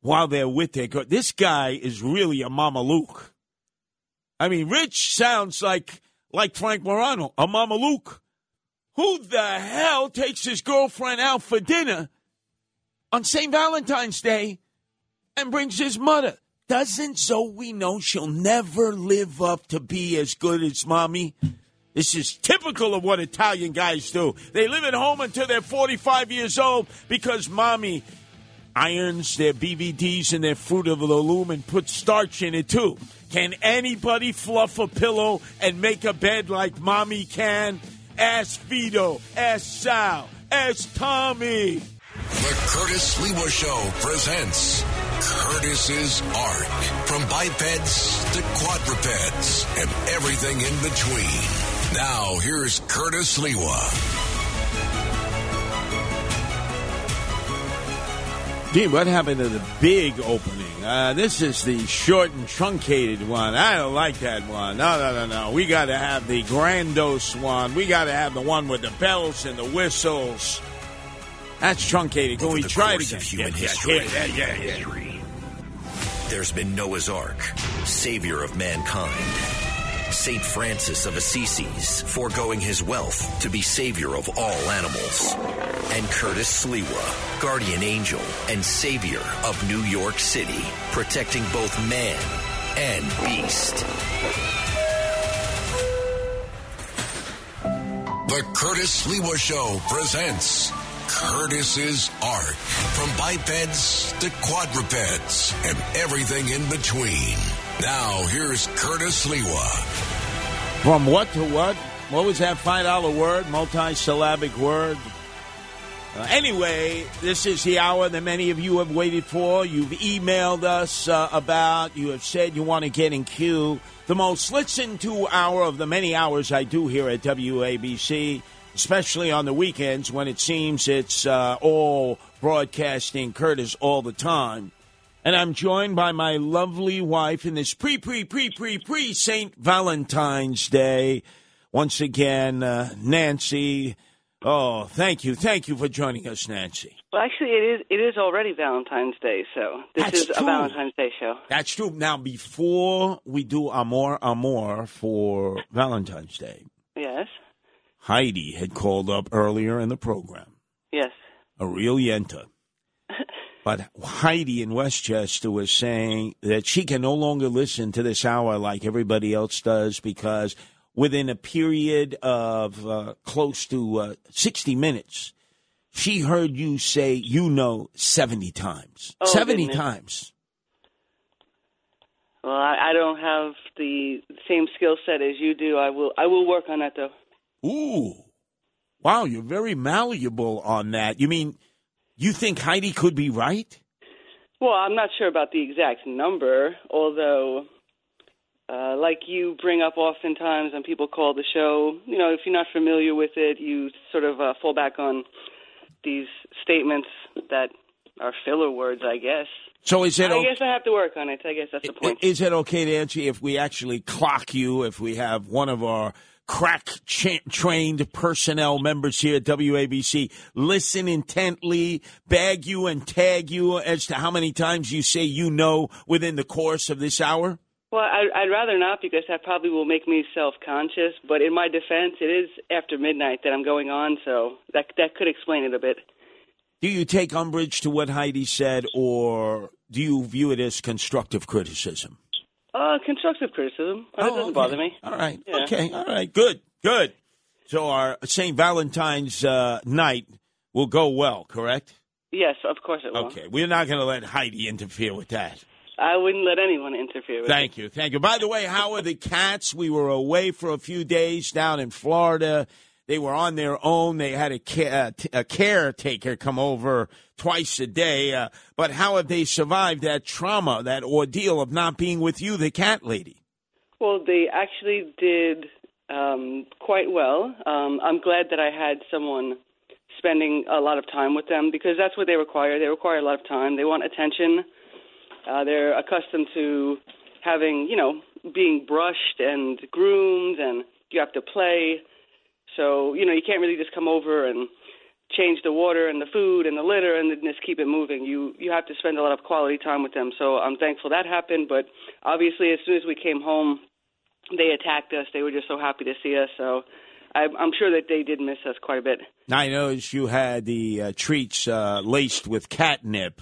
while they're with their girl? This guy is really a Mama Luke. I mean, Rich sounds like like Frank Morano, a Mama Luke. Who the hell takes his girlfriend out for dinner on St. Valentine's Day and brings his mother? Doesn't Zoe know she'll never live up to be as good as mommy? This is typical of what Italian guys do. They live at home until they're 45 years old because mommy irons their BVDs and their Fruit of the Loom and puts starch in it too. Can anybody fluff a pillow and make a bed like mommy can? Ask Vito, ask Sal, ask Tommy. The Curtis Sliwa Show presents Curtis's Ark. From bipeds to quadrupeds and everything in between. Now, here's Curtis Sliwa. Dean, what happened to the big opening? Uh, this is the short and truncated one. I don't like that one. No, no, no, no. We got to have the grandiose one. We got to have the one with the bells and the whistles. That's truncated. Can Over we the try it course again? of human Yeah, history, yeah, yeah, yeah, yeah. There's been Noah's Ark, savior of mankind. Saint Francis of Assisi's, foregoing his wealth to be savior of all animals. And Curtis Sliwa, guardian angel and savior of New York City, protecting both man and beast. The Curtis Sliwa Show presents Curtis's Ark. From bipeds to quadrupeds and everything in between. Now, here's Curtis Sliwa. From what to what? What was that $5 word? Multi-syllabic word? Uh, anyway, this is the hour that many of you have waited for. You've emailed us uh, about. You have said you want to get in queue. The most listened to hour of the many hours I do here at WABC, especially on the weekends when it seems it's uh, all broadcasting Curtis all the time. And I'm joined by my lovely wife in this pre, pre, pre, pre, pre St. Valentine's Day. Once again, uh, Nancy. Oh, thank you. Thank you for joining us, Nancy. Well, actually, it is it is already Valentine's Day, so this That's is true. a Valentine's Day show. That's true. Now, before we do Amor Amor for Valentine's Day, Yes, Heidi had called up earlier in the program, yes. a real yenta. But Heidi in Westchester was saying that she can no longer listen to this hour like everybody else does because within a period of uh, close to uh, 60 minutes, she heard you say, you know, 70 times. Oh, 70 goodness. times. Well, I, I don't have the same skill set as you do. I will I will work on that though. Ooh. Wow, you're very malleable on that. You mean You think Heidi could be right? Well, I'm not sure about the exact number, although, uh, like you bring up oftentimes when people call the show, you know, if you're not familiar with it, you sort of uh, fall back on these statements that are filler words, I guess. So is it I okay? guess I have to work on it. I guess that's the point. Is it okay, Nancy, if we actually clock you, if we have one of our crack cha- trained personnel members here at WABC listen intently, bag you and tag you as to how many times you say you know within the course of this hour? Well, I, I'd rather not because that probably will make me self-conscious. But in my defense, it is after midnight that I'm going on, so that that could explain it a bit. Do you take umbrage to what Heidi said, or do you view it as constructive criticism? Uh, constructive criticism. That doesn't bother me. All right. Yeah. Okay. All right. Good. Good. So our St. Valentine's uh, night will go well, correct? Yes, of course it will. Okay. We're not going to let Heidi interfere with that. I wouldn't let anyone interfere with that. Thank you. Thank you. By the way, how are the cats? We were away for a few days down in Florida. They were on their own. They had a, uh, caretaker come over twice a day. Uh, but how have they survived that trauma, that ordeal of not being with you, the cat lady? Well, they actually did um, quite well. Um, I'm glad that I had someone spending a lot of time with them because that's what they require. They require a lot of time. They want attention. Uh, they're accustomed to having, you know, being brushed and groomed, and you have to play. So, you know, you can't really just come over and change the water and the food and the litter and then just keep it moving. You you have to spend a lot of quality time with them. So I'm thankful that happened. But obviously, as soon as we came home, they attacked us. They were just so happy to see us. So I'm, I'm sure that they did miss us quite a bit. Now, I noticed you had the uh, treats uh, laced with catnip.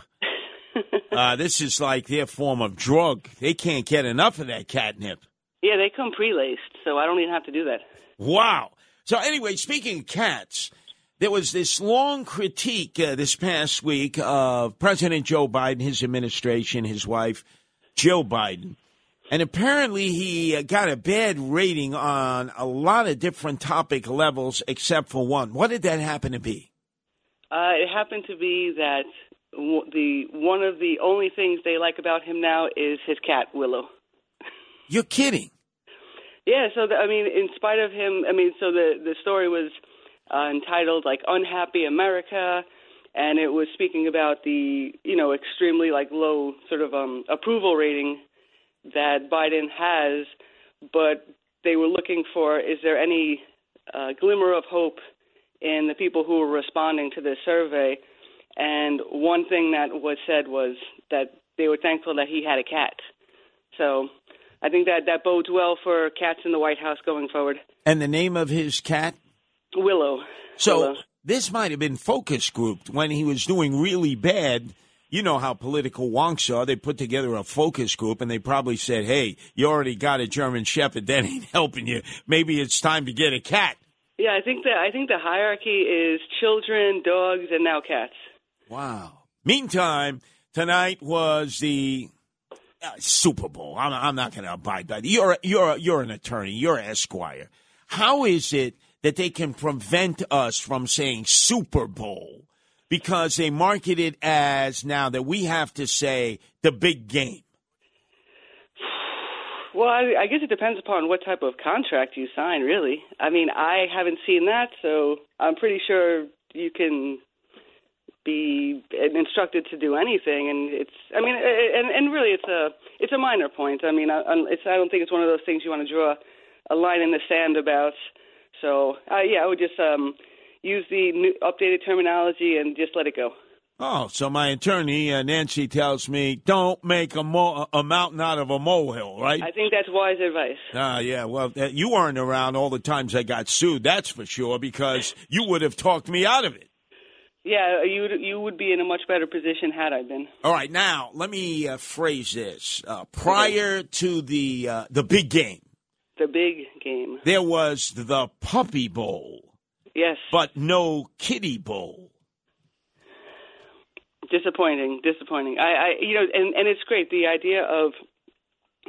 uh, this is like their form of drug. They can't get enough of that catnip. Yeah, they come pre-laced, so I don't even have to do that. Wow. So anyway, speaking of cats, there was this long critique uh, this past week of President Joe Biden, his administration, his wife, Jill Biden. And apparently he uh, got a bad rating on a lot of different topic levels except for one. What did that happen to be? Uh, it happened to be that the one of the only things they like about him now is his cat Willow. You're kidding. Yeah, so the, I mean, in spite of him, I mean, so the the story was uh, entitled like "Unhappy America," and it was speaking about the you know extremely like low sort of um, approval rating that Biden has, but they were looking for is there any uh, glimmer of hope in the people who were responding to this survey? And one thing that was said was that they were thankful that he had a cat. So I think that that bodes well for cats in the White House going forward. And the name of his cat? Willow. So Willow. this might have been focus grouped when he was doing really bad. You know how political wonks are. They put together a focus group and they probably said, hey, you already got a German Shepherd. That ain't helping you. Maybe it's time to get a cat. Yeah, I think that I think the hierarchy is children, dogs, and now cats. Wow. Meantime, tonight was the uh, Super Bowl. I'm, I'm not going to abide by that. You're you're you're an attorney. You're an esquire. How is it that they can prevent us from saying Super Bowl because they market it as now that we have to say the big game? Well, I, I guess it depends upon what type of contract you sign, really. I mean, I haven't seen that, so I'm pretty sure you can be instructed to do anything, and it's. I mean, and and really, it's a it's a minor point. I mean, I, it's. I don't think it's one of those things you want to draw a line in the sand about. So, uh, yeah, I would just um, use the new, updated terminology and just let it go. Oh, so my attorney uh, Nancy tells me don't make a, mo- a mountain out of a molehill, right? I think that's wise advice. Ah, yeah. Well, uh, you weren't around all the times I got sued. That's for sure, because you would have talked me out of it. Yeah, you would you would be in a much better position had I been. All right, now let me uh, phrase this. Uh, prior to the uh, the big game, The big game. there was the Puppy Bowl, Yes. but no Kitty Bowl. disappointing disappointing i i you know and and it's great the idea of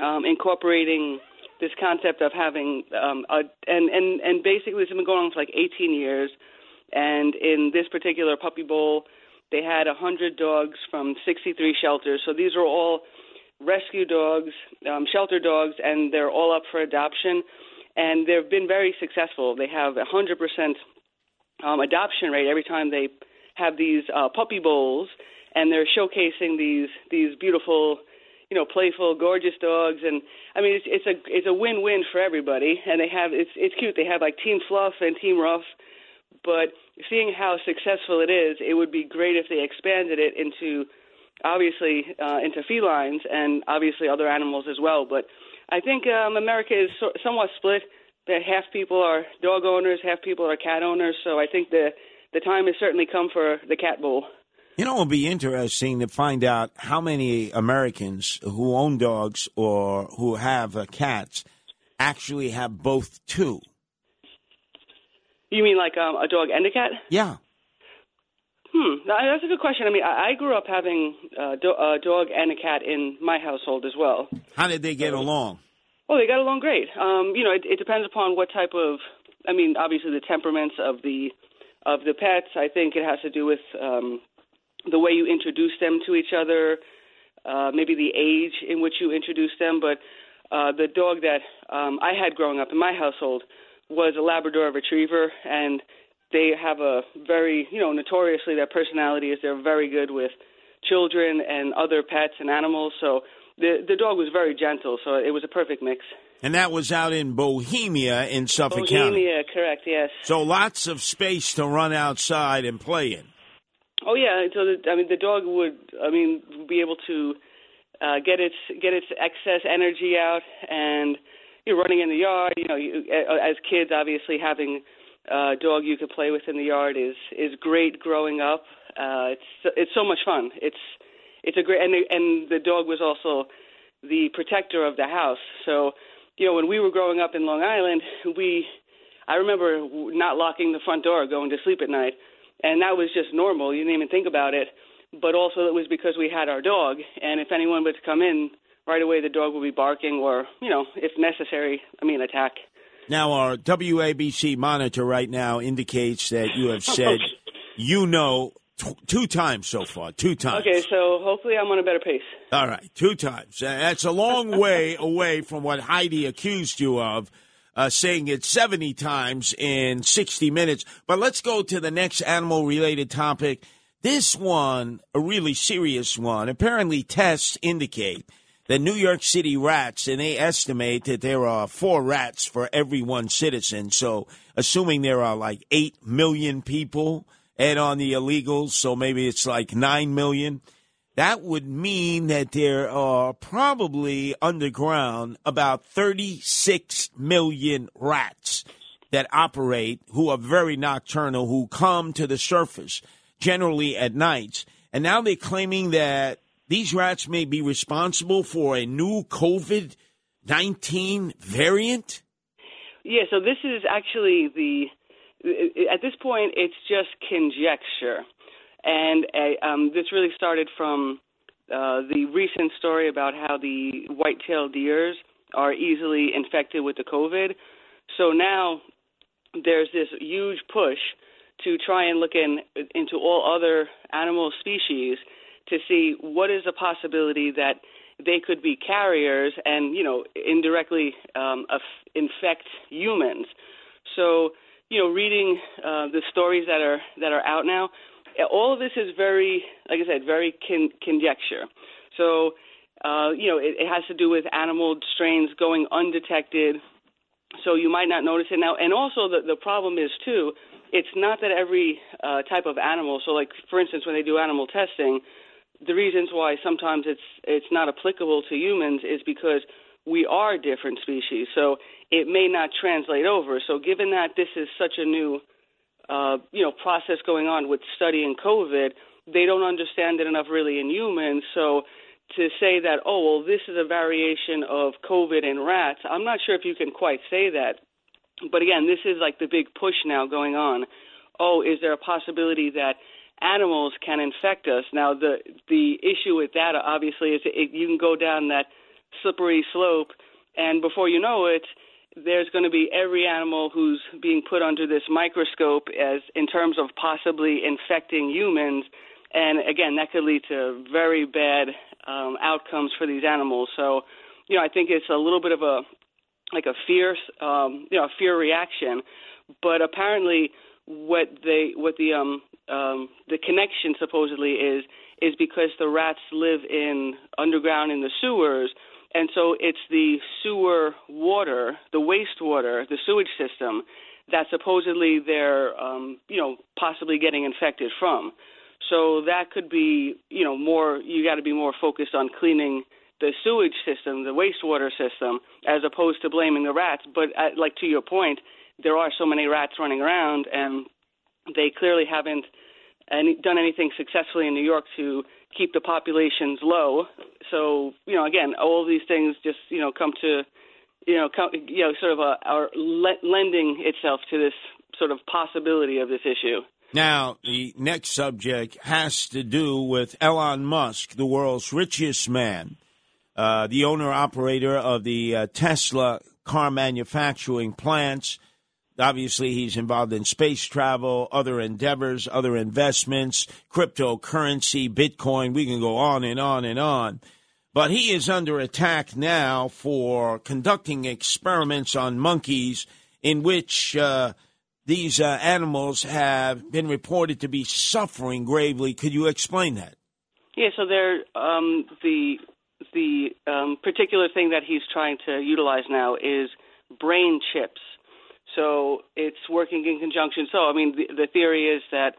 um incorporating this concept of having um a and and and basically this has been going on for like 18 years and in this particular puppy bowl They had 100 dogs from 63 shelters. So these are all rescue dogs, um, shelter dogs, and they're all up for adoption. And they've been very successful. They have a 100% um, adoption rate every time they have these uh, puppy bowls, and they're showcasing these these beautiful, you know, playful, gorgeous dogs. And I mean, it's it's a it's a win-win for everybody. And they have it's it's cute. They have like Team Fluff and Team Rough, but seeing how successful it is, it would be great if they expanded it into obviously uh, into felines and obviously other animals as well. But I think um, America is so, somewhat split. That half people are dog owners, half people are cat owners. So I think the the time has certainly come for the cat bowl. You know, it'll be interesting to find out how many Americans who own dogs or who have uh, cats actually have both too. You mean like um, a dog and a cat? Yeah. Hmm, that's a good question. I mean, I, I grew up having uh, do, a dog and a cat in my household as well. How did they get along? Oh, they got along great. Um, you know, it, it depends upon what type of. I mean, obviously the temperaments of the of the pets. I think it has to do with um, the way you introduce them to each other, uh, maybe the age in which you introduce them. But uh, the dog that um, I had growing up in my household was a Labrador Retriever, and they have a very, you know, notoriously their personality is they're very good with children and other pets and animals. So the the dog was very gentle, so it was a perfect mix. And that was out in Bohemia in Suffolk County. Bohemia, correct? Yes. So lots of space to run outside and play in. Oh yeah. So the, I mean, the dog would, I mean, be able to uh, get its get its excess energy out, and you're running in the yard. You know, you, as kids, obviously having a dog you could play with in the yard is is great. Growing up, uh, it's it's so much fun. It's it's a great and the, and the dog was also the protector of the house. So you know, when we were growing up in Long Island, we I remember not locking the front door, going to sleep at night, and that was just normal. You didn't even think about it. But also, it was because we had our dog, and if anyone were to come in right away, the dog will be barking, or you know, if necessary, I mean, attack. Now, our WABC monitor right now indicates that you have said you know t- two times so far. Two times. Okay, so hopefully I'm on a better pace. All right, two times. Uh, That's a long way away from what Heidi accused you of, uh, saying it 70 times in 60 minutes. But let's go to the next animal related topic. This one, a really serious one. Apparently, tests indicate that New York City rats, and they estimate that there are four rats for every one citizen. So, assuming there are like 8 million people, add on the illegals, so maybe it's like 9 million. That would mean that there are probably underground about 36 million rats that operate who are very nocturnal, who come to the surface generally at nights. And now they're claiming that these rats may be responsible for a new COVID 19 variant. Yeah, so this is actually the at this point it's just conjecture, and uh, um, this really started from uh, the recent story about how the white-tailed deers are easily infected with the COVID. So now there's this huge push to try and look in into all other animal species to see what is a possibility that they could be carriers and you know indirectly um, infect humans. So you know, reading uh, the stories that are that are out now, all of this is very, like I said, very con- conjecture. So uh, you know, it, it has to do with animal strains going undetected. So you might not notice it now. And also, the the problem is too. It's not that every uh, type of animal. So, like for instance, when they do animal testing, the reasons why sometimes it's it's not applicable to humans is because we are different species. So it may not translate over. So given that this is such a new uh, you know process going on with studying COVID, they don't understand it enough really in humans. So to say that oh well this is a variation of COVID in rats, I'm not sure if you can quite say that. But again, this is like the big push now going on. Oh, is there a possibility that animals can infect us? Now the the issue with that obviously is it, you can go down that slippery slope, and before you know it, there's going to be every animal who's being put under this microscope as in terms of possibly infecting humans, and again, that could lead to very bad um, outcomes for these animals. So, you know, I think it's a little bit of a like a fear, um, you know, fear reaction. But apparently, what they what the um, um, the connection supposedly is is because the rats live in underground in the sewers, and so it's the sewer water, the wastewater, the sewage system that supposedly they're um, you know possibly getting infected from. So that could be you know more you got to be more focused on cleaning the sewage system, the wastewater system, as opposed to blaming the rats. But uh, like to your point, there are so many rats running around, and they clearly haven't any, done anything successfully in New York to keep the populations low. So you know, again, all these things just you know come to you know come, you know sort of a, are le- lending itself to this sort of possibility of this issue. Now, the next subject has to do with Elon Musk, the world's richest man, uh, the owner operator of the uh, Tesla car manufacturing plants. Obviously, he's involved in space travel, other endeavors, other investments, cryptocurrency, Bitcoin. We can go on and on and on. But he is under attack now for conducting experiments on monkeys in which uh, these uh, animals have been reported to be suffering gravely. Could you explain that? Yeah, so there, um, the the um, particular thing that he's trying to utilize now is brain chips. So it's working in conjunction. So I mean, the, the theory is that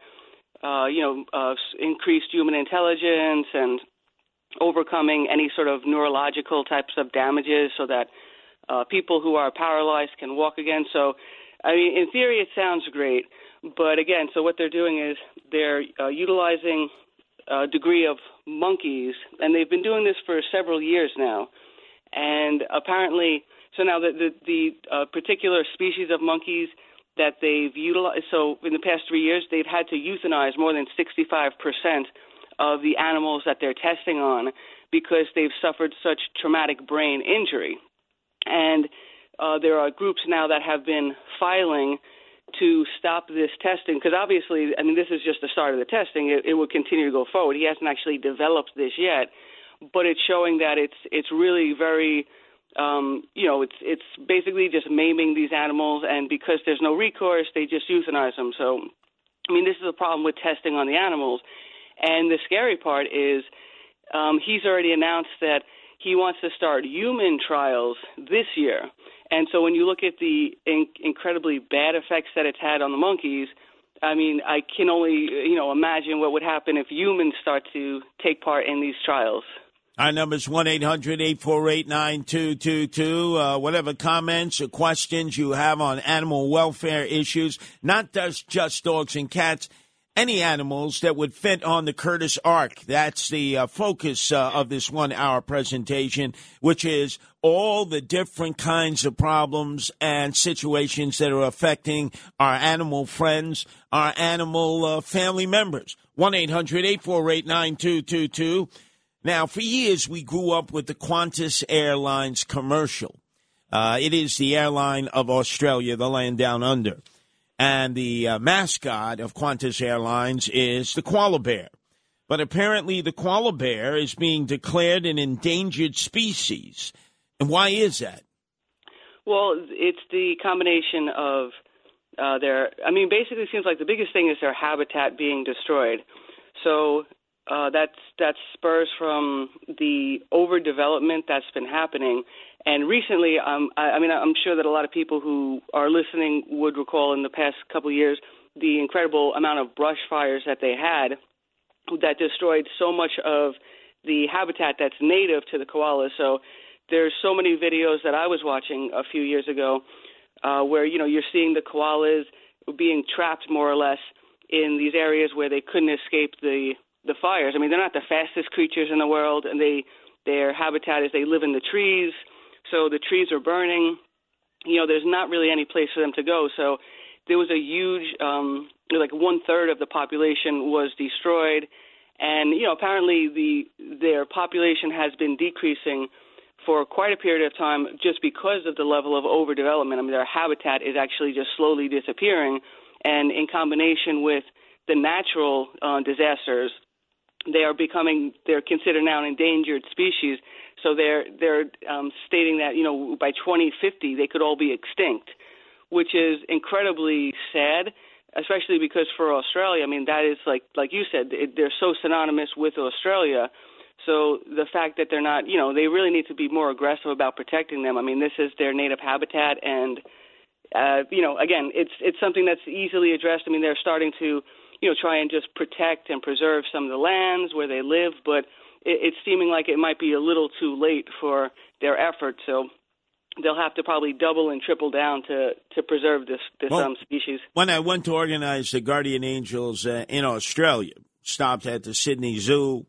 uh, you know uh, increased human intelligence and overcoming any sort of neurological types of damages, so that uh, people who are paralyzed can walk again. So I mean, in theory, it sounds great, but again, so what they're doing is they're uh, utilizing a degree of monkeys, and they've been doing this for several years now. And apparently, so now the the, the uh, particular species of monkeys that they've utilized, so in the past three years, they've had to euthanize more than 65 percent of the animals that they're testing on because they've suffered such traumatic brain injury. And uh, there are groups now that have been filing to stop this testing because obviously, I mean, this is just the start of the testing. It, it will continue to go forward. He hasn't actually developed this yet, but it's showing that it's it's really very, um, you know, it's it's basically just maiming these animals, and because there's no recourse, they just euthanize them. So, I mean, this is a problem with testing on the animals, and the scary part is um, he's already announced that he wants to start human trials this year. And so when you look at the in- incredibly bad effects that it's had on the monkeys, I mean, I can only you know imagine what would happen if humans start to take part in these trials. Our number is 1 800 848 9222. Uh, Whatever comments or questions you have on animal welfare issues, not just, just dogs and cats, any animals that would fit on the Curtis Ark. That's the uh, focus uh, of this one hour presentation, which is all the different kinds of problems and situations that are affecting our animal friends, our animal uh, family members. 1 800 848 9222. Now, for years, we grew up with the Qantas Airlines commercial. Uh, it is the airline of Australia, the land down under. And the uh, mascot of Qantas Airlines is the koala bear. But apparently, the koala bear is being declared an endangered species. And why is that? Well, it's the combination of uh, their. I mean, basically, it seems like the biggest thing is their habitat being destroyed. So uh, that's that spurs from the overdevelopment that's been happening. And recently, um, I, I mean, I'm sure that a lot of people who are listening would recall in the past couple of years the incredible amount of brush fires that they had that destroyed so much of the habitat that's native to the koalas. So there's so many videos that I was watching a few years ago uh, where you know you're seeing the koalas being trapped more or less in these areas where they couldn't escape the the fires. I mean, they're not the fastest creatures in the world, and they their habitat is they live in the trees, so the trees are burning. You know, there's not really any place for them to go. So there was a huge, um, like one third of the population was destroyed, and you know, apparently the their population has been decreasing for quite a period of time just because of the level of overdevelopment. I mean, their habitat is actually just slowly disappearing, and in combination with the natural uh, disasters they are becoming they're considered now an endangered species. So they're they're um, stating that you know by 2050 they could all be extinct, which is incredibly sad, especially because for Australia, I mean that is like like you said, it, they're so synonymous with Australia. So the fact that they're not, you know, they really need to be more aggressive about protecting them. I mean, this is their native habitat, and uh, you know, again, it's it's something that's easily addressed. I mean, they're starting to, you know, try and just protect and preserve some of the lands where they live, but it, it's seeming like it might be a little too late for their efforts. So they'll have to probably double and triple down to to preserve this this Well- um species. When I went to organize the Guardian Angels uh, in Australia, stopped at the Sydney Zoo.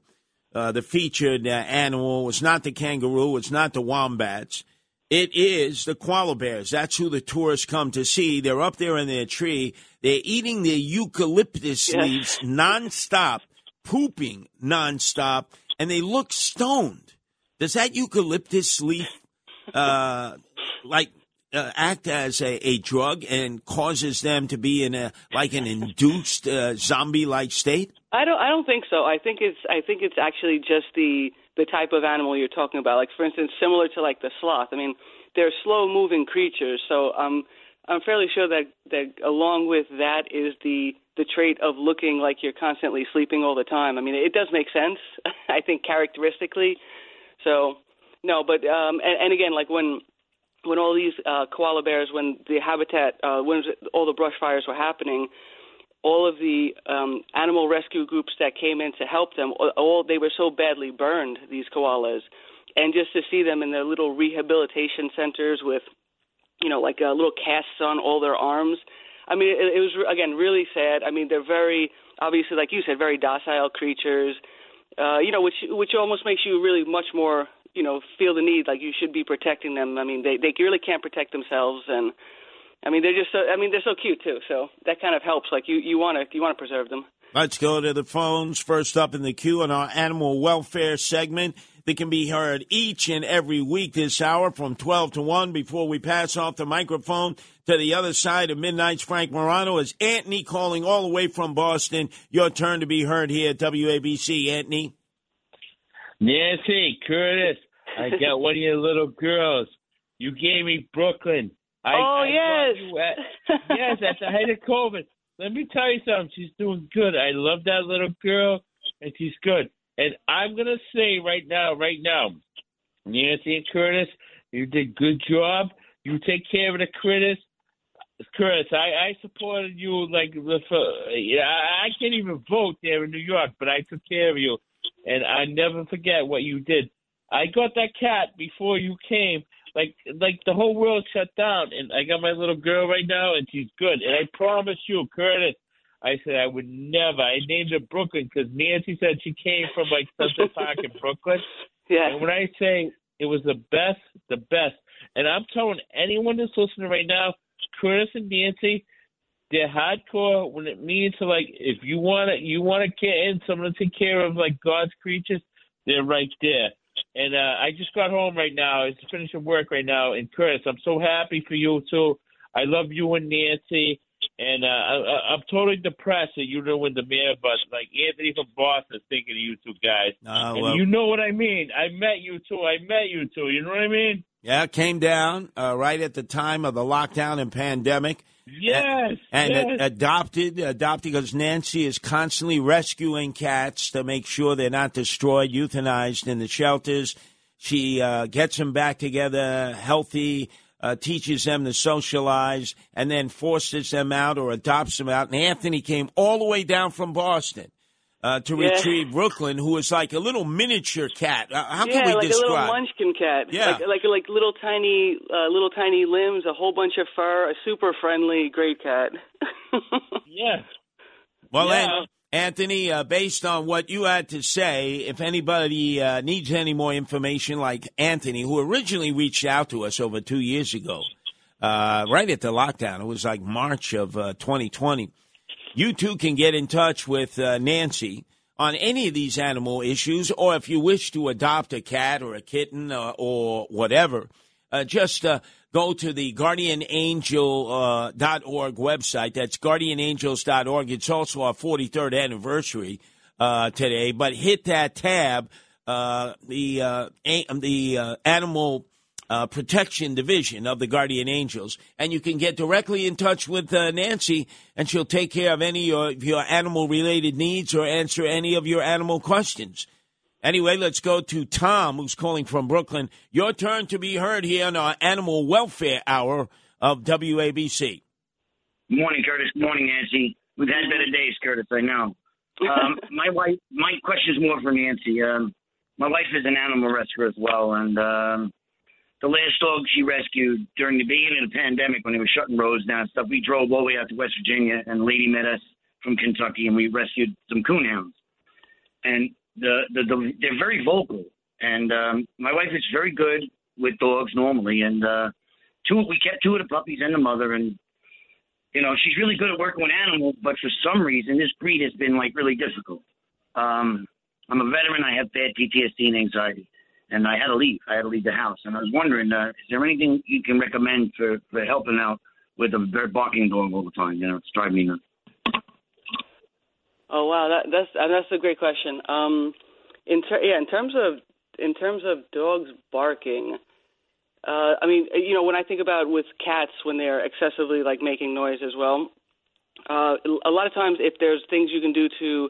Uh, the featured uh, animal was not the kangaroo, it's not the wombats. It is the koala bears. That's who the tourists come to see. They're up there in their tree. They're eating their eucalyptus Yeah. leaves nonstop, pooping nonstop, and they look stoned. Does that eucalyptus leaf, uh, like, uh, act as a, a drug and causes them to be in a like an induced uh, zombie-like state? I don't I don't think so. I think it's I think it's actually just the the type of animal you're talking about. Like for instance, similar to like the sloth. I mean, they're slow moving creatures, so um I'm fairly sure that that along with that is the the trait of looking like you're constantly sleeping all the time. I mean, it does make sense. I think characteristically. So no, but um and, and again, like when when all these uh, koala bears, when the habitat, uh, when all the brush fires were happening, all of the um, animal rescue groups that came in to help them, all- they were so badly burned. These koalas, and just to see them in their little rehabilitation centers with, you know, like uh, little casts on all their arms. I mean, it, it was again really sad. I mean, they're very obviously, like you said, very docile creatures. Uh, you know, which which almost makes you really much more, you know, feel the need like you should be protecting them. I mean, they they really can't protect themselves, and I mean, they're just so. I mean, they're so cute too. So that kind of helps. Like you you want to you want to preserve them. Let's go to the phones. First up in the queue on our animal welfare segment that can be heard each and every week this hour from 12 to 1 before we pass off the microphone to the other side of Midnight's Frank Morano is Anthony calling all the way from Boston. Your turn to be heard here at WABC. Anthony. Nancy, Curtis, I got one of your little girls. You gave me Brooklyn. I, Oh, I yes. at- yes, at the height of COVID. Let me tell you something. She's doing good. I love that little girl, and she's good. And I'm gonna say right now, right now, Nancy and Curtis, you did good job. You take care of the critters. Curtis, I, I supported you like for, uh, yeah, I I can't even vote there in New York, but I took care of you, and I never forget what you did. I got that cat before you came. Like like the whole world shut down, and I got my little girl right now, and she's good. And I promise you, Curtis, I said I would never. I named it Brooklyn because Nancy said she came from like Central Park in Brooklyn. Yeah. And when I say it was the best, the best, and I'm telling anyone that's listening right now, Curtis and Nancy, they're hardcore when it means to like if you want to you want to get in someone to take care of like God's creatures, they're right there. And uh, I just got home right now. It's finishing work right now. And Curtis, I'm so happy for you too. I love you and Nancy. And uh, I, I'm totally depressed that you didn't win the mayor, but like Anthony from Boston is thinking of you two guys. And well. you know what I mean. I met you two. I met you two. You know what I mean? Yeah, came down uh, right at the time of the lockdown and pandemic. Yes. and yes. a- adopted adopted because Nancy is constantly rescuing cats to make sure they're not destroyed, euthanized in the shelters. She uh, gets them back together, healthy, uh, teaches them to socialize, and then forces them out or adopts them out. And Anthony came all the way down from Boston. Uh, to Yeah. retrieve Brooklyn, who was like a little miniature cat. Uh, how yeah, can we like describe? a little munchkin cat. Yeah. like like like little tiny uh, little tiny limbs, a whole bunch of fur, a super friendly, great cat. yeah. Well, Yeah. An- Anthony, uh, based on what you had to say, if anybody uh, needs any more information, like Anthony, who originally reached out to us over two years ago, uh, right at the lockdown, it was like March of uh, 2020. You too can get in touch with uh, Nancy on any of these animal issues, or if you wish to adopt a cat or a kitten uh, or whatever, uh, just uh, go to the guardianangel.org uh, website. That's guardianangels.org. It's also our 43rd anniversary. uh, today, but hit that tab, uh, the uh, a- the uh, animal uh, protection division of the Guardian Angels, and you can get directly in touch with Nancy, and she'll take care of any of your animal related needs or answer any of your animal questions. Anyway, let's go to Tom, who's calling from Brooklyn. Your turn to be heard here on our Animal Welfare Hour of WABC. Morning, Curtis. Morning, Nancy. We've had better days, Curtis. I know. Um, my wife. My question is more for Nancy. Um, my wife is an animal rescuer as well, and um, the last dog she rescued during the beginning of the pandemic, when they were shutting roads down and stuff, we drove all the way out to West Virginia, and a lady met us from Kentucky, and we rescued some coonhounds. And the, the, the they're very vocal, and um, my wife is very good with dogs normally, and uh, two we kept two of the puppies and the mother, and you know, she's really good at working with animals, but for some reason, this breed has been like really difficult. Um, I'm a veteran. I have bad PTSD and anxiety, and I had to leave. I had to leave the house, and I was wondering, uh, is there anything you can recommend for for helping out with a barking dog all the time? You know, it's driving me nuts. Oh wow, that, that's uh, that's a great question. Um, in ter- yeah, in terms of in terms of dogs barking, uh, I mean, you know, when I think about with cats when they're excessively like making noise as well, uh, a lot of times if there's things you can do to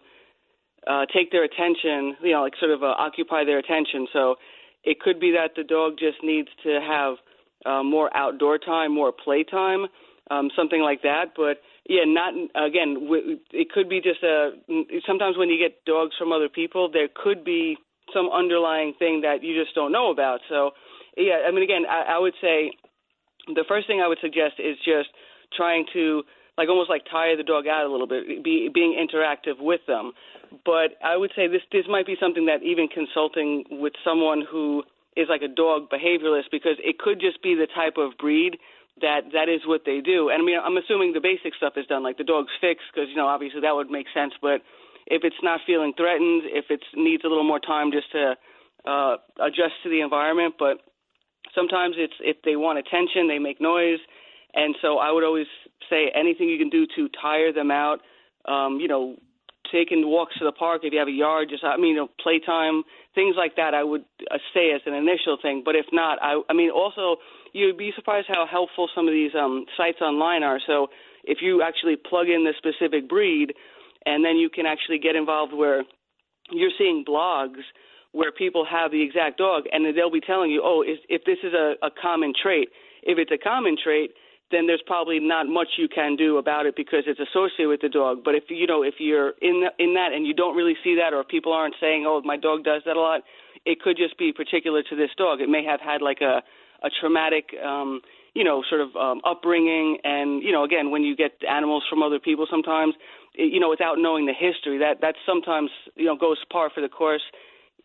uh, take their attention, you know, like sort of uh, occupy their attention. So it could be that the dog just needs to have uh, more outdoor time, more play time, um, something like that. But yeah, not again. It could be just a. Sometimes when you get dogs from other people, there could be some underlying thing that you just don't know about. So yeah, I mean, again, I, I would say the first thing I would suggest is just trying to like almost like tire the dog out a little bit, be being interactive with them. But I would say this this might be something that even consulting with someone who is like a dog behavioralist because it could just be the type of breed that that is what they do. And I mean, I'm assuming the basic stuff is done, like the dog's fixed, because you know obviously that would make sense. But if it's not feeling threatened, if it needs a little more time just to uh, adjust to the environment, but sometimes it's if they want attention, they make noise, and so I would always say anything you can do to tire them out. Um, you know, taking walks to the park if you have a yard, just I mean, you know, playtime, things like that. I would uh, say as an initial thing, but if not, I, I mean, also you'd be surprised how helpful some of these um, sites online are. So if you actually plug in the specific breed, and then you can actually get involved where you're seeing blogs where people have the exact dog, and they'll be telling you, oh, if, if this is a, a common trait, if it's a common trait, then there's probably not much you can do about it because it's associated with the dog. But if you know if you're in the, in that and you don't really see that, or people aren't saying, "Oh, my dog does that a lot," it could just be particular to this dog. It may have had like a a traumatic, um, you know, sort of um, upbringing, and you know, again, when you get animals from other people, sometimes, it, you know, without knowing the history, that that sometimes you know goes par for the course.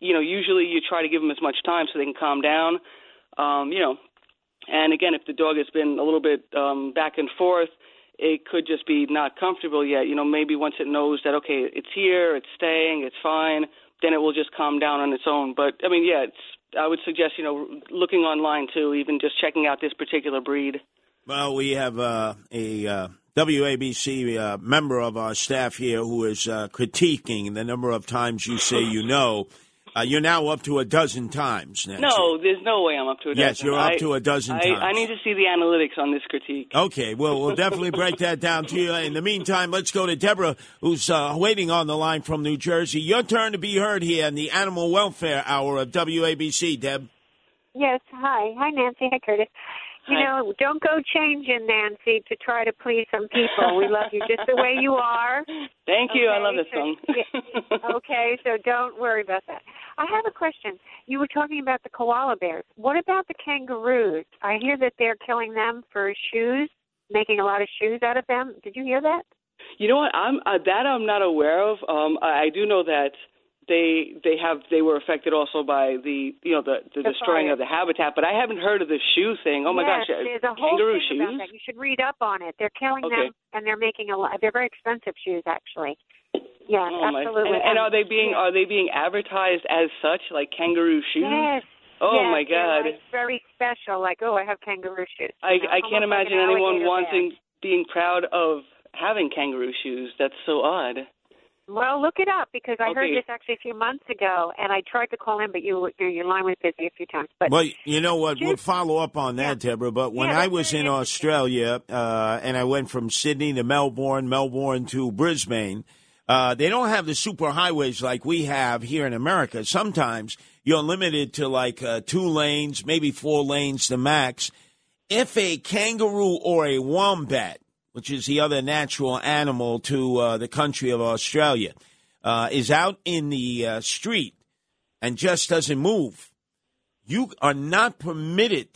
You know, usually you try to give them as much time so they can calm down. Um, you know, and again, if the dog has been a little bit um, back and forth, it could just be not comfortable yet. You know, maybe once it knows that okay, it's here, it's staying, it's fine, then it will just calm down on its own. But I mean, yeah, it's. I would suggest you know looking online too, even just checking out this particular breed. Well, we have uh, a uh, WABC uh, member of our staff here who is uh, critiquing the number of times you say you know. Uh, you're now up to a dozen times, Nancy. No, there's no way I'm up to a dozen. Yes, you're up I- to a dozen I, times. I need to see the analytics on this critique. Okay, well, we'll definitely break that down to you. In the meantime, let's go to Deborah, who's uh, waiting on the line from New Jersey. Your turn to be heard here in the Animal Welfare Hour of WABC, Deb. Yes, hi. Hi, Nancy. Hi, Curtis. You know, don't go changing, Nancy, to try to please some people. We love you just the way you are. Thank you. I love this so- song. okay, so don't worry about that. I have a question. You were talking about the koala bears. What about the kangaroos? I hear that they're killing them for shoes, making a lot of shoes out of them. Did you hear that? You know what? I'm uh, that I'm not aware of. Um, I, I do know that they they have they were affected also by the you know the, the, The destroying fire. of the habitat. But I haven't heard of the shoe thing. Oh my yes, gosh, uh, there's a whole kangaroo thing about shoes. that. You should read up on it. They're killing Okay. them, and they're making a lot. They're very expensive shoes, actually. Yes, Oh absolutely. And, and are they being are they being advertised as such, like kangaroo shoes? Yes. Oh yes, my God! like, very special. Like, oh, I have kangaroo shoes. I You know, I can't almost like imagine an anyone wanting being proud of having kangaroo shoes. That's so odd. Well, look it up because I heard this actually a few months ago, and I tried to call in, but you your, your line was busy a few times. But well, you know what? We'll follow up on that, Deborah. But when Yeah, I was in Australia uh, and I went from Sydney to Melbourne, Melbourne to Brisbane, uh, they don't have the super highways like we have here in America. Sometimes you're limited to like uh, two lanes, maybe four lanes the max. If a kangaroo or a wombat, which is the other natural animal to uh, the country of Australia, uh, is out in the uh, street and just doesn't move, you are not permitted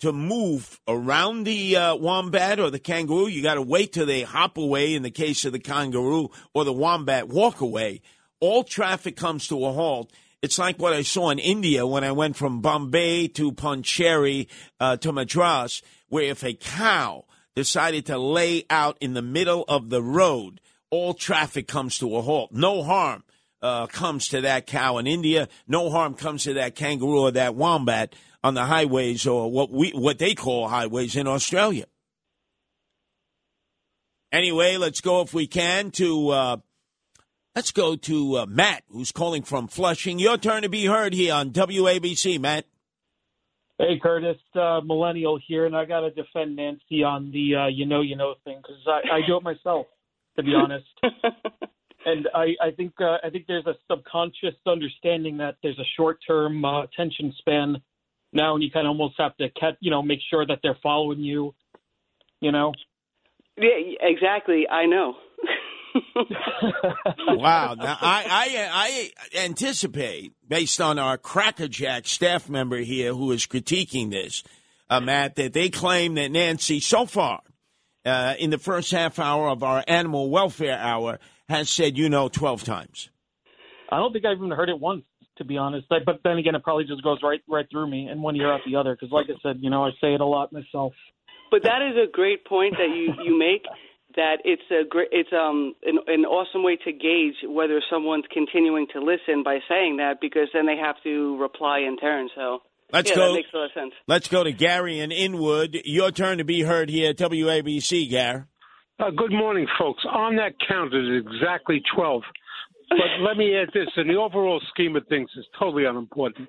to move around the uh, wombat or the kangaroo. You got to wait till they hop away in the case of the kangaroo or the wombat walk away. All traffic comes to a halt. It's like what I saw in India when I went from Bombay to Pondicherry uh, to Madras, where if a cow decided to lay out in the middle of the road, all traffic comes to a halt. No harm uh, comes to that cow in India. No harm comes to that kangaroo or that wombat on the highways or what we what they call highways in Australia. Anyway, let's go if we can to uh, let's go to uh, Matt, who's calling from Flushing. Your turn to be heard here on WABC, Matt. Hey, Curtis, uh, millennial here, and I got to defend Nancy on the uh, you know you know thing because I, I do it myself, to be honest. and I, I think uh, I think there's a subconscious understanding that there's a short term uh, attention span now, and you kind of almost have to cat, you know make sure that they're following you. You know. Yeah, exactly. I know. Wow. Now, I, I, I anticipate, based on our Crackerjack staff member here who is critiquing this, uh, Matt, that they claim that Nancy, so far, uh, in the first half hour of our animal welfare hour, has said, you know, 12 times. I don't think I've even heard it once, to be honest. But but then again, it probably just goes right right through me, and one ear out the other. Because like I said, you know, I say it a lot myself. But that is a great point that you you make. That it's a great, it's um an, an awesome way to gauge whether someone's continuing to listen by saying that because then they have to reply in turn. So Let's yeah, go. that makes a lot of sense. Let's go to Gary in Inwood. Your turn to be heard here at WABC, Gary. Uh, good morning, folks. On that count, it is exactly 12. But let me add this in the overall scheme of things, it's totally unimportant.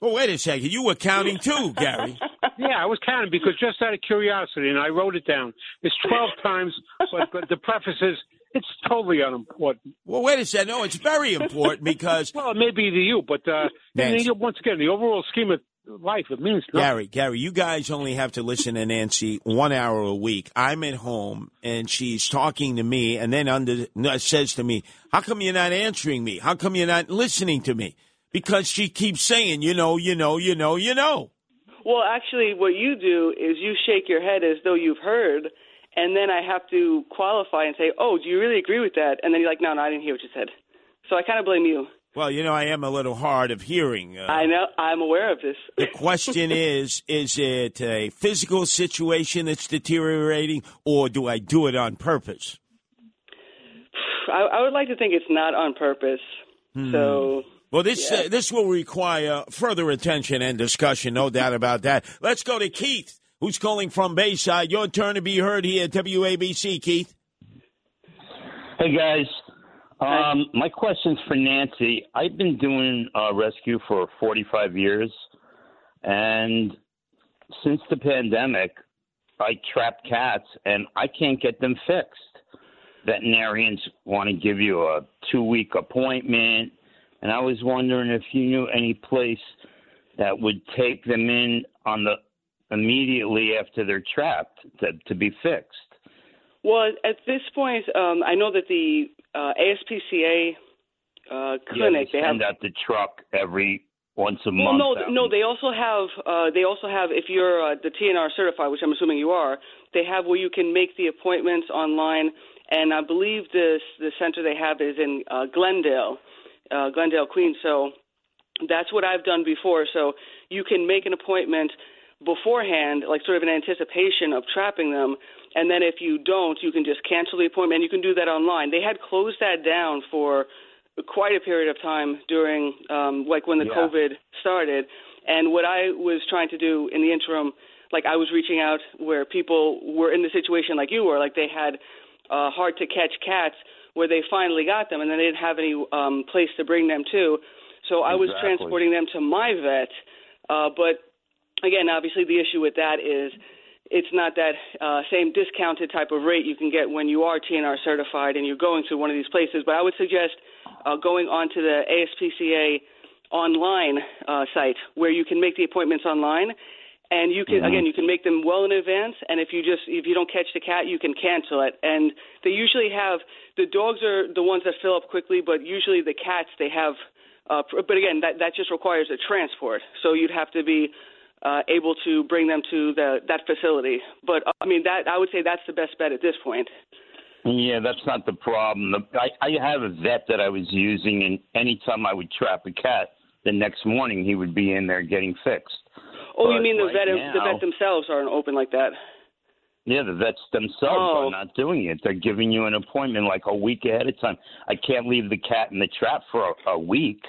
Well, wait a second. You were counting too, Gary. Yeah, I was counting because just out of curiosity, and I wrote it down. It's 12 times, but, but the preface is it's totally unimportant. Well, wait a second. No, it's very important because. well, it may be to you, but uh, once again, the overall scheme of life, it means nothing. Gary, Gary, you guys only have to listen to Nancy one hour a week. I'm at home and she's talking to me, and then under says to me, "How come you're not answering me? How come you're not listening to me?" Because she keeps saying, "You know, you know, you know, you know." Well, actually, what you do is you shake your head as though you've heard, and then I have to qualify and say, "Oh, do you really agree with that?" And then you're like, "No, no, I didn't hear what you said." So I kind of blame you. Well, you know, I am a little hard of hearing. Uh, I know. I'm aware of this. the question is: Is it a physical situation that's deteriorating, or do I do it on purpose? I, I would like to think it's not on purpose. Hmm. So Well, this uh, this will require further attention and discussion, no doubt about that. Let's go to Keith, who's calling from Bayside. Your turn to be heard here at WABC, Keith. Hey guys, um, my question's for Nancy. I've been doing uh, rescue for 45 years, and since the pandemic, I trap cats and I can't get them fixed. Veterinarians want to give you a two-week appointment, and I was wondering if you knew any place that would take them in on the immediately after they're trapped to, to be fixed. Well, at this point, um, I know that the uh, ASPCA uh, clinic yeah, they they have. send out the truck every once a Well, month. no, no. They also have. Uh, they also have. If you're uh, the TNR certified, which I'm assuming you are, they have where you can make the appointments online. And I believe this the center they have is in uh, Glendale, uh, Glendale, Queens. So that's what I've done before. So you can make an appointment beforehand, like sort of in anticipation of trapping them. And then if you don't, you can just cancel the appointment. And you can do that online. They had closed that down for quite a period of time during, um, like when the Yeah. COVID started. And what I was trying to do in the interim, like I was reaching out where people were in the situation like you were, like they had uh, hard to catch cats where they finally got them, and then they didn't have any um, place to bring them to. So I was Exactly. transporting them to my vet, uh, but again, obviously the issue with that is it's not that uh, same discounted type of rate you can get when you are TNR certified and you're going to one of these places. But I would suggest uh, going onto the ASPCA online uh, site where you can make the appointments online. And you can Mhm. again, you can make them well in advance. And if you just if you don't catch the cat, you can cancel it. And they usually have the dogs are the ones that fill up quickly, but usually the cats they have. Uh, but again, that that just requires a transport. So you'd have to be uh, able to bring them to the that facility. But uh, I mean, that I would say that's the best bet at this point. Yeah, that's not the problem. I, I have a vet that I was using, and anytime I would trap a cat, the next morning he would be in there getting fixed. Oh, you mean the right vet the vet themselves aren't open like that? Yeah, the vets themselves Oh. are not doing it. They're giving you an appointment like a week ahead of time. I can't leave the cat in the trap for a, a week.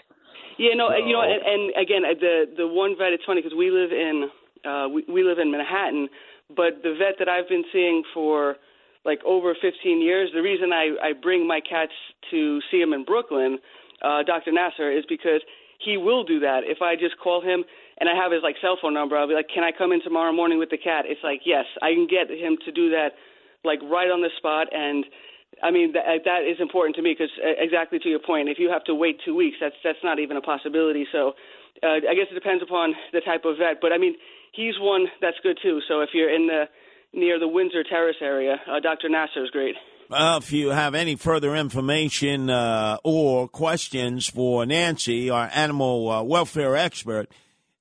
Yeah, no, So- you know, and, and again, uh, the the one vet. It's funny because we live in uh, we, we live in Manhattan, but the vet that I've been seeing for like over 15 years. The reason I I bring my cats to see him in Brooklyn, uh, Dr. Nasser, is because he will do that. If I just call him and I have his like cell phone number, I'll be like, "Can I come in tomorrow morning with the cat?" It's like, "Yes, I can get him to do that, like right on the spot." And I mean, that, that is important to me because exactly to your point, if you have to wait two weeks, that's that's not even a possibility. So uh, I guess it depends upon the type of vet. But I mean, he's one that's good too. So if you're in the near the Windsor Terrace area, uh, Dr. Nasser is great. Well, if you have any further information uh, or questions for Nancy, our animal uh, welfare expert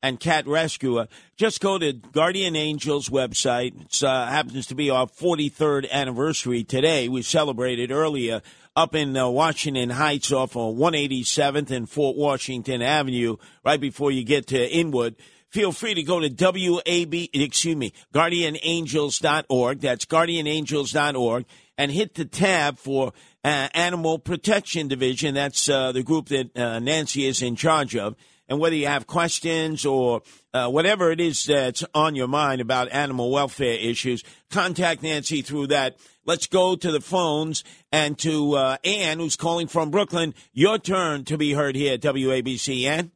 and cat rescuer, just go to Guardian Angels website. It uh, happens to be our 43rd anniversary today. We celebrated earlier up in uh, Washington Heights off of 187th and Fort Washington Avenue, right before you get to Inwood. Feel free to go to WAB, excuse me, guardianangels.org. That's guardianangels.org and hit the tab for uh, Animal Protection Division. That's uh, the group that uh, Nancy is in charge of. And whether you have questions or uh, whatever it is that's on your mind about animal welfare issues, contact Nancy through that. Let's go to the phones and to uh, Ann, who's calling from Brooklyn. Your turn to be heard here at WABC. Ann?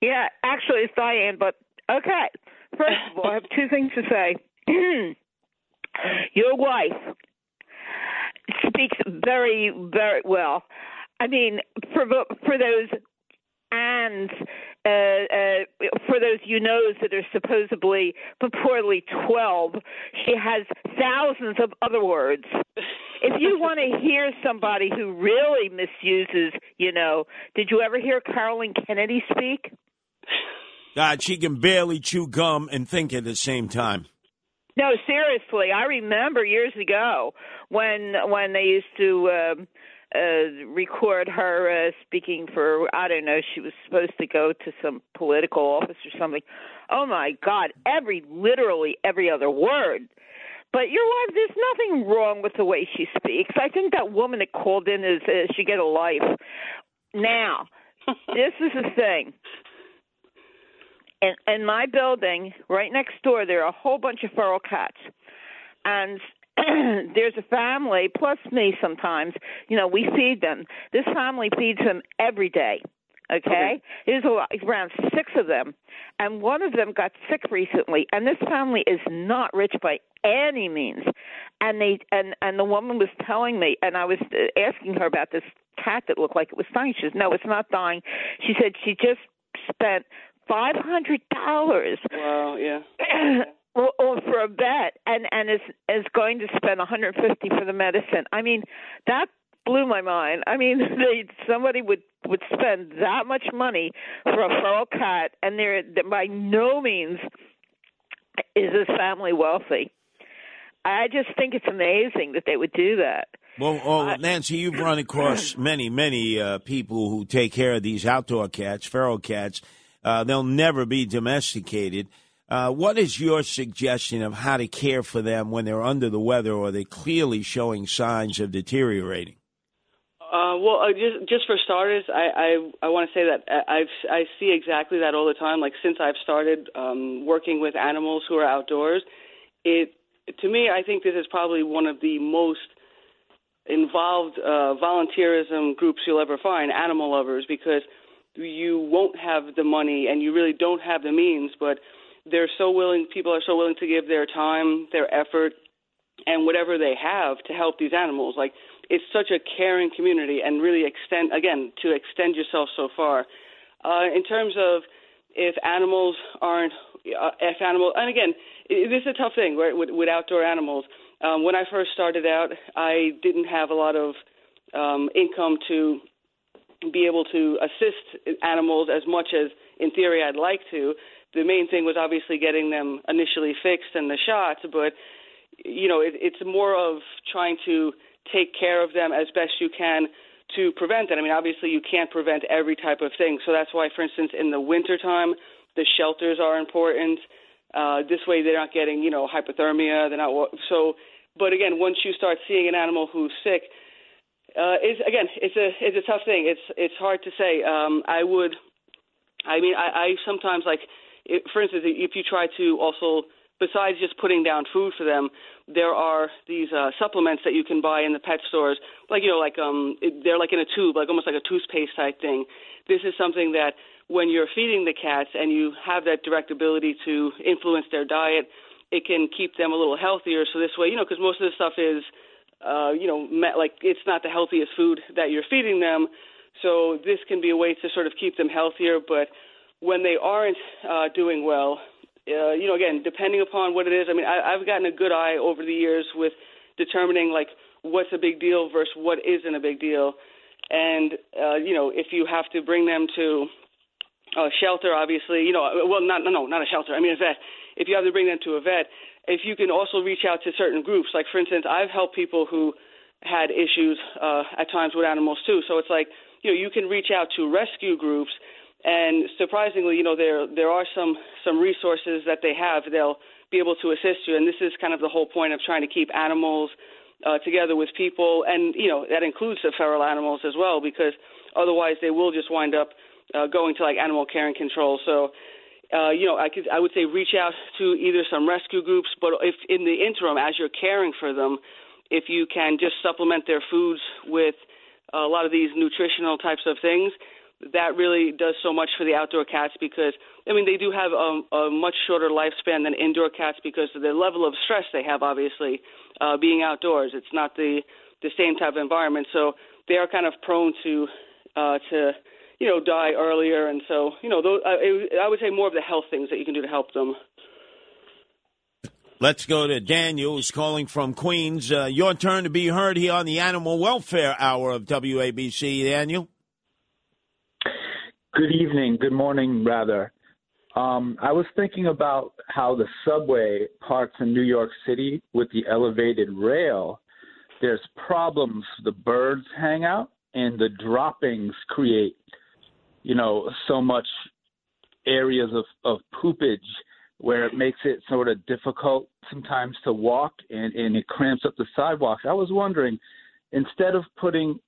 Yeah, actually, it's Diane, but okay. First of all, I have two things to say. Your wife speaks very, very well. I mean, for for those and uh, uh, for those you knows that are supposedly purportedly 12, she has thousands of other words. If you want to hear somebody who really misuses, you know, did you ever hear Caroline Kennedy speak? God, she can barely chew gum and think at the same time. No, seriously, I remember years ago when when they used to um uh record her uh speaking for I don't know, she was supposed to go to some political office or something. Oh my god, every literally every other word. But your wife, there's nothing wrong with the way she speaks. I think that woman that called in is uh, she get a life. Now, this is the thing. In, in my building, right next door, there are a whole bunch of feral cats, and there's a family plus me. Sometimes, you know, we feed them. This family feeds them every day. Okay, there's a lot, around six of them, and one of them got sick recently. And this family is not rich by any means. And they and and the woman was telling me, and I was uh, asking her about this cat that looked like it was dying. She says, "No, it's not dying." She said she just spent five hundred dollars Wow, yeah. or, or for a vet and and is is going to spend 150 for the medicine. I mean, that blew my mind. I mean, they somebody would would spend that much money for a feral cat and they're, by no means is this family wealthy. I just think it's amazing that they would do that. Well, well Nancy, you've run across many, many uh, people who take care of these outdoor cats, feral cats. Uh, they'll never be domesticated. Uh, what is your suggestion of how to care for them when they're under the weather or they're clearly showing signs of deteriorating? Uh, well, uh, just just for starters, I I, I want to say that I I've, I see exactly that all the time. Like since I've started um, working with animals who are outdoors, it to me I think this is probably one of the most involved uh, volunteerism groups you'll ever find, animal lovers, because you won't have the money and you really don't have the means, but they're so willing. People are so willing to give their time, their effort, and whatever they have to help these animals. Like it's such a caring community, and really extend again to extend yourself so far. Uh, in terms of if animals aren't, uh, if animal, and again, this is a tough thing, right? With, with outdoor animals. Um, when I first started out, I didn't have a lot of um, income to be able to assist animals as much as, in theory, I'd like to. The main thing was obviously getting them initially fixed and the shots, but you know, it, it's more of trying to take care of them as best you can to prevent it. I mean, obviously, you can't prevent every type of thing. So that's why, for instance, in the wintertime, the shelters are important. Uh, this way, they're not getting, you know, hypothermia. They're not so. But again, once you start seeing an animal who's sick, uh, it's again, it's a it's a tough thing. It's it's hard to say. Um, I would, I mean, I, I sometimes like, if, for instance, if you try to also besides just putting down food for them, there are these uh, supplements that you can buy in the pet stores, like you know, like um, they're like in a tube, like almost like a toothpaste type thing. This is something that when you're feeding the cats and you have that direct ability to influence their diet, it can keep them a little healthier. So this way, you know, because most of the stuff is, uh, you know, like it's not the healthiest food that you're feeding them. So this can be a way to sort of keep them healthier. But when they aren't uh, doing well, uh, you know, again, depending upon what it is. I mean, I, I've gotten a good eye over the years with determining like what's a big deal versus what isn't a big deal. And uh, you know, if you have to bring them to a shelter, obviously, you know, well, not no, no, not a shelter. I mean, a vet. If you have to bring them to a vet, if you can also reach out to certain groups, like for instance, I've helped people who had issues uh, at times with animals too. So it's like, you know, you can reach out to rescue groups and surprisingly, you know, there there are some some resources that they have. They'll be able to assist you, and this is kind of the whole point of trying to keep animals uh, together with people, and you know that includes the feral animals as well, because otherwise they will just wind up uh, going to like animal care and control. So. Uh, you know, I could I would say reach out to either some rescue groups, but if in the interim, as you're caring for them, if you can just supplement their foods with a lot of these nutritional types of things, that really does so much for the outdoor cats because I mean they do have a, a much shorter lifespan than indoor cats because of the level of stress they have. Obviously, uh, being outdoors, it's not the the same type of environment, so they are kind of prone to uh, to you know die earlier, and so you know those, I, I would say more of the health things that you can do to help them. Let's go to Daniel, who's calling from Queens. Uh, your turn to be heard here on the Animal Welfare Hour of WABC. Daniel. Good evening, good morning, rather. Um, I was thinking about how the subway parks in New York City with the elevated rail, there's problems. The birds hang out and the droppings create, you know, so much areas of, of poopage where it makes it sort of difficult sometimes to walk and, and it cramps up the sidewalks. I was wondering, instead of putting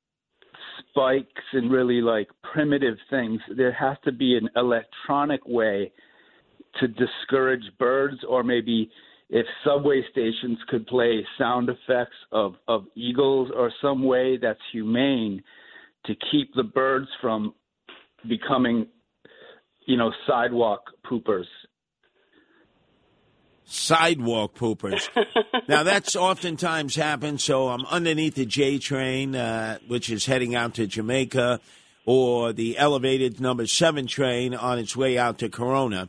spikes and really like primitive things, there has to be an electronic way to discourage birds, or maybe if subway stations could play sound effects of, of eagles or some way that's humane to keep the birds from becoming, you know, sidewalk poopers sidewalk poopers. now that's oftentimes happens. So I'm underneath the J train, uh, which is heading out to Jamaica, or the elevated number seven train on its way out to Corona,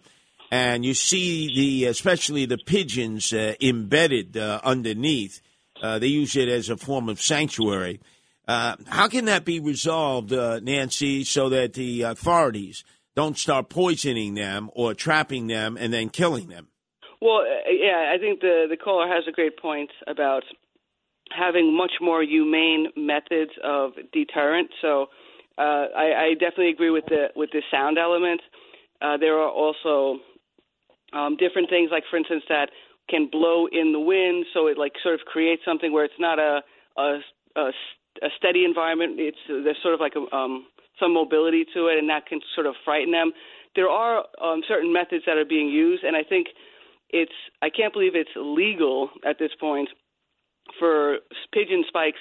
and you see the, especially the pigeons uh, embedded uh, underneath. Uh, they use it as a form of sanctuary. Uh, how can that be resolved, uh, Nancy, so that the authorities don't start poisoning them or trapping them and then killing them? Well, uh, yeah, I think the the caller has a great point about having much more humane methods of deterrent. So uh, I, I definitely agree with the with the sound element. Uh, there are also um, different things, like for instance, that can blow in the wind, so it like sort of creates something where it's not a a, a, a steady environment. It's there's sort of like a, um, some mobility to it, and that can sort of frighten them. There are um, certain methods that are being used, and I think it's I can't believe it's legal at this point for pigeon spikes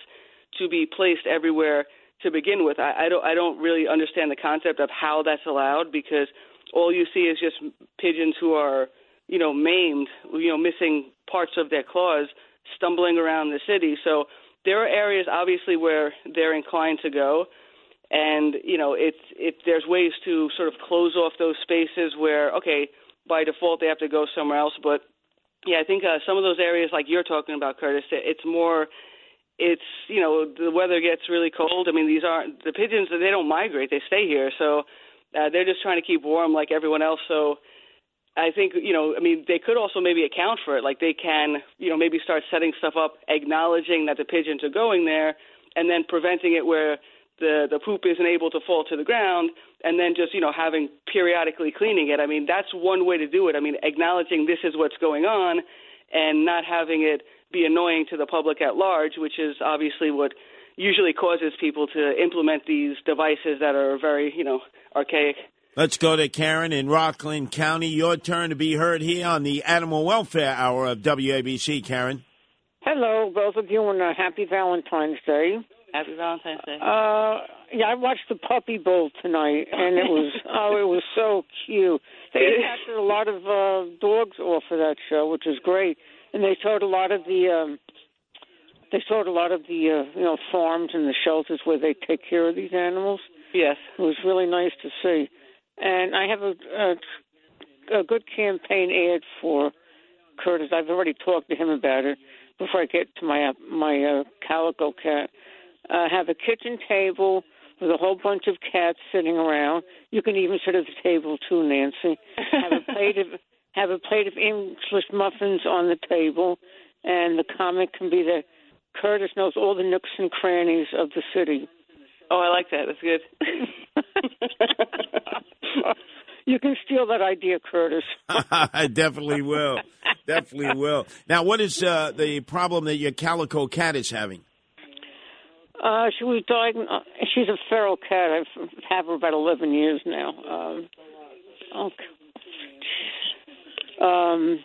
to be placed everywhere to begin with. I, I don't I don't really understand the concept of how that's allowed because all you see is just pigeons who are you know maimed, you know missing parts of their claws, stumbling around the city. So there are areas obviously where they're inclined to go and you know it's if there's ways to sort of close off those spaces where okay by default they have to go somewhere else but yeah i think uh, some of those areas like you're talking about curtis it's more it's you know the weather gets really cold i mean these aren't the pigeons they don't migrate they stay here so uh, they're just trying to keep warm like everyone else so I think you know. I mean, they could also maybe account for it. Like they can, you know, maybe start setting stuff up, acknowledging that the pigeons are going there, and then preventing it where the the poop isn't able to fall to the ground, and then just you know having periodically cleaning it. I mean, that's one way to do it. I mean, acknowledging this is what's going on, and not having it be annoying to the public at large, which is obviously what usually causes people to implement these devices that are very you know archaic. Let's go to Karen in Rockland County. Your turn to be heard here on the Animal Welfare Hour of WABC, Karen. Hello, both of you, and a happy Valentine's Day. Happy Valentine's Day. Uh, yeah, I watched the Puppy Bowl tonight, and it was oh, it was so cute. They captured a lot of uh, dogs off of that show, which is great, and they showed a lot of the um, they showed a lot of the uh, you know farms and the shelters where they take care of these animals. Yes, it was really nice to see. And I have a, a, a good campaign ad for Curtis. I've already talked to him about it before I get to my my uh, calico cat. Uh, have a kitchen table with a whole bunch of cats sitting around. You can even sit at the table too, Nancy. Have a plate of have a plate of English muffins on the table, and the comic can be there. Curtis knows all the nooks and crannies of the city. Oh, I like that. That's good. you can steal that idea, Curtis. I definitely will. definitely will. Now, what is uh, the problem that your calico cat is having? Uh, she was diagnosed. She's a feral cat. I've had her about eleven years now. Um, okay. Um,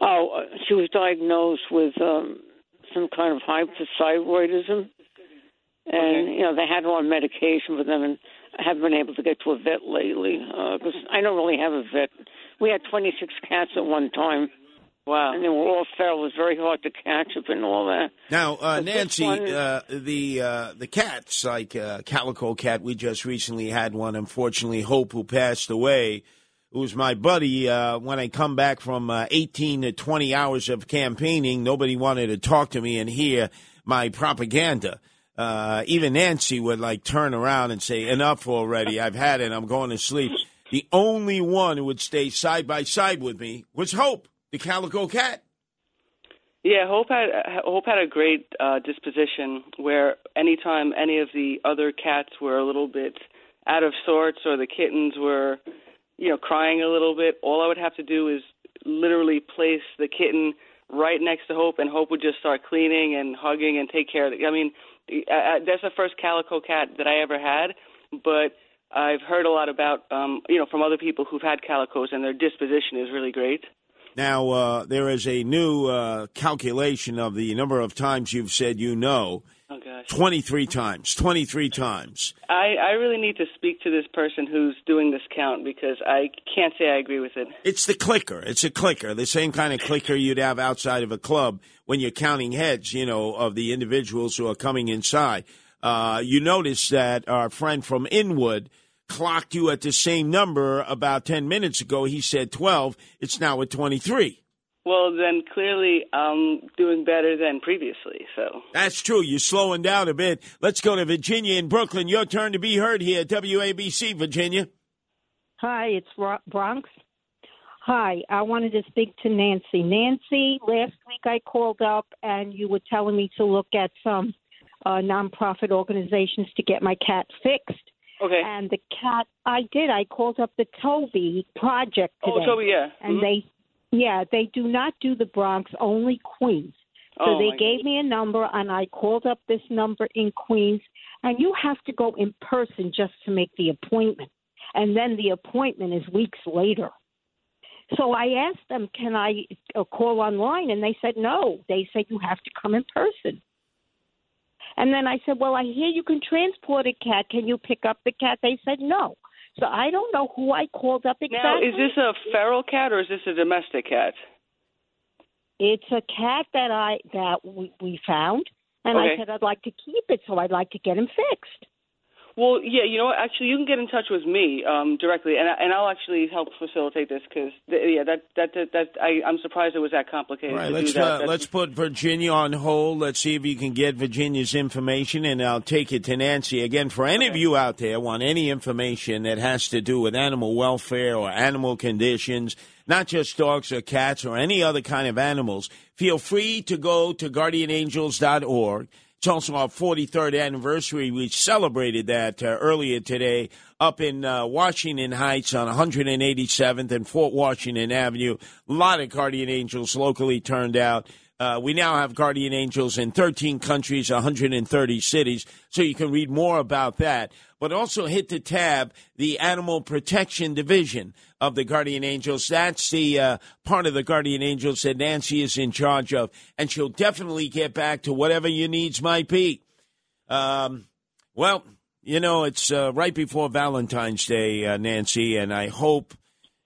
oh, uh, she was diagnosed with um, some kind of hypothyroidism, and Okay. you know they had her on medication for them, and I haven't been able to get to a vet lately because I don't really have a vet. We had 26 cats at one time. Wow. And they were all feral. It was very hard to catch up and all that. Now, uh, Nancy, one- uh, the uh, the cats, like uh, Calico Cat, we just recently had one. Unfortunately, Hope, who passed away, who was my buddy. Uh, when I come back from uh, 18 to 20 hours of campaigning, nobody wanted to talk to me and hear my propaganda. Uh, even Nancy would like turn around and say, "Enough already! I've had it. I'm going to sleep." The only one who would stay side by side with me was Hope, the Calico Cat. Yeah, Hope had Hope had a great uh, disposition. Where anytime any of the other cats were a little bit out of sorts, or the kittens were, you know, crying a little bit, all I would have to do is literally place the kitten right next to Hope, and Hope would just start cleaning and hugging and take care of it. I mean, that's the first calico cat that I ever had, but I've heard a lot about, um, you know, from other people who've had calicos, and their disposition is really great. Now, uh, there is a new uh, calculation of the number of times you've said you know. Oh gosh. 23 times. 23 times. I, I really need to speak to this person who's doing this count because I can't say I agree with it. It's the clicker. It's a clicker, the same kind of clicker you'd have outside of a club when you're counting heads, you know, of the individuals who are coming inside. Uh, you notice that our friend from Inwood clocked you at the same number about 10 minutes ago. He said 12. It's now at 23. Well, then clearly I'm doing better than previously. So That's true. You're slowing down a bit. Let's go to Virginia in Brooklyn. Your turn to be heard here at WABC, Virginia. Hi, it's Ro- Bronx. Hi, I wanted to speak to Nancy. Nancy, last week I called up and you were telling me to look at some uh, nonprofit organizations to get my cat fixed. Okay. And the cat, I did. I called up the Toby Project today. Oh, Toby, yeah. And Mhm. they, yeah, they do not do the Bronx, only Queens. So Oh, they gave me a number, and I called up this number in Queens. And you have to go in person just to make the appointment, and then the appointment is weeks later. So I asked them, "Can I uh, call online?" And they said no. They said you have to come in person. And then I said, "Well, I hear you can transport a cat. Can you pick up the cat?" They said no. So I don't know who I called up exactly. Now, is this a feral cat or is this a domestic cat? It's a cat that I that we, we found, and I said I'd like to keep it, so I'd like to get him fixed. Well, yeah, you know what? Actually, you can get in touch with me um, directly, and I- and I'll actually help facilitate this because yeah, that that that, that I, I'm surprised it was that complicated. Right. to let's do that. uh, let's put Virginia on hold. Let's see if you can get Virginia's information, and I'll take it to Nancy again. For any of you out there want any information that has to do with animal welfare or animal conditions, not just dogs or cats or any other kind of animals, feel free to go to guardianangels.org. It's also our 43rd anniversary. We celebrated that uh, earlier today up in uh, Washington Heights on 187th and Fort Washington Avenue. A lot of Guardian Angels locally turned out. Uh, we now have Guardian Angels in 13 countries, 130 cities, so you can read more about that. But also hit the tab, the Animal Protection Division of the Guardian Angels. That's the uh, part of the Guardian Angels that Nancy is in charge of, and she'll definitely get back to whatever your needs might be. Um, well, you know, it's uh, right before Valentine's Day, uh, Nancy, and I hope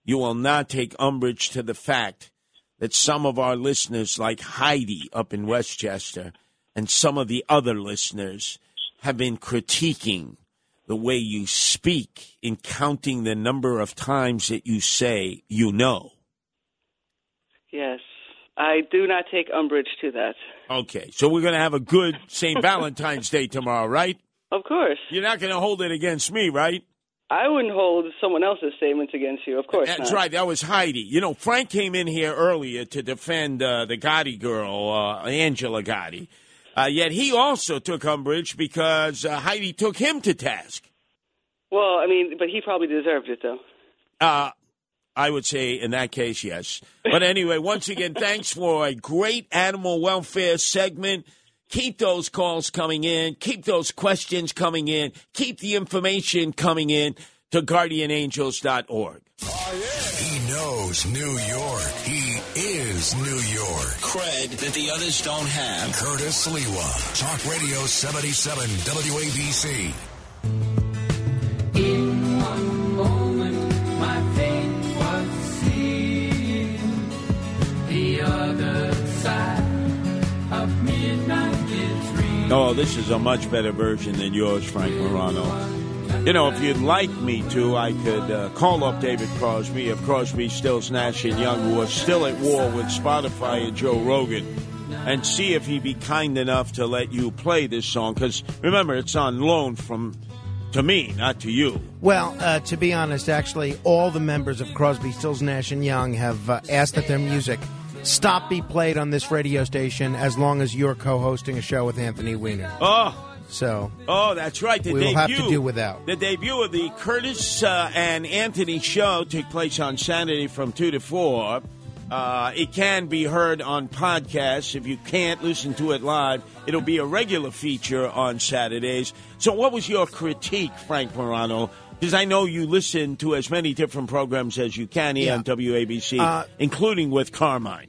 you will not take umbrage to the fact that some of our listeners, like Heidi up in Westchester, and some of the other listeners have been critiquing the way you speak in counting the number of times that you say you know. yes, I do not take umbrage to that. Okay, so we're going to have a good St. Valentine's Day tomorrow, right? Of course. You're not going to hold it against me, right? I wouldn't hold someone else's statements against you. Of course That's not. right. That was Heidi. You know, Frank came in here earlier to defend uh, the Gotti girl, uh, Angela Gotti. Uh, yet he also took umbrage because uh, Heidi took him to task. Well, I mean, but he probably deserved it, though. Uh, I would say in that case, yes. But anyway, once again, thanks for a great animal welfare segment. Keep those calls coming in. Keep those questions coming in. Keep the information coming in to guardianangels.org. He knows New York. He is New York. Cred that the others don't have. Curtis Sliwa. Talk Radio 77 WABC. In one moment, Oh, this is a much better version than yours, Frank Morano. You know, if you'd like me to, I could uh, call up David Crosby of Crosby, Stills, Nash and Young, who are still at war with Spotify and Joe Rogan, and see if he'd be kind enough to let you play this song. Because remember, it's on loan from to me, not to you. Well, uh, to be honest, actually, all the members of Crosby, Stills, Nash and Young have uh, asked that their music stop be played on this radio station as long as you're co-hosting a show with Anthony Weiner. Oh. So, Oh, that's right. The We will have to do without. The debut of the Curtis uh, and Anthony show took place on Saturday from 2 to 4. Uh, it can be heard on podcasts. If you can't listen to it live, it'll be a regular feature on Saturdays. So, what was your critique, Frank Morano? Because I know you listen to as many different programs as you can here Yeah. on WABC, Uh, including with Carmine.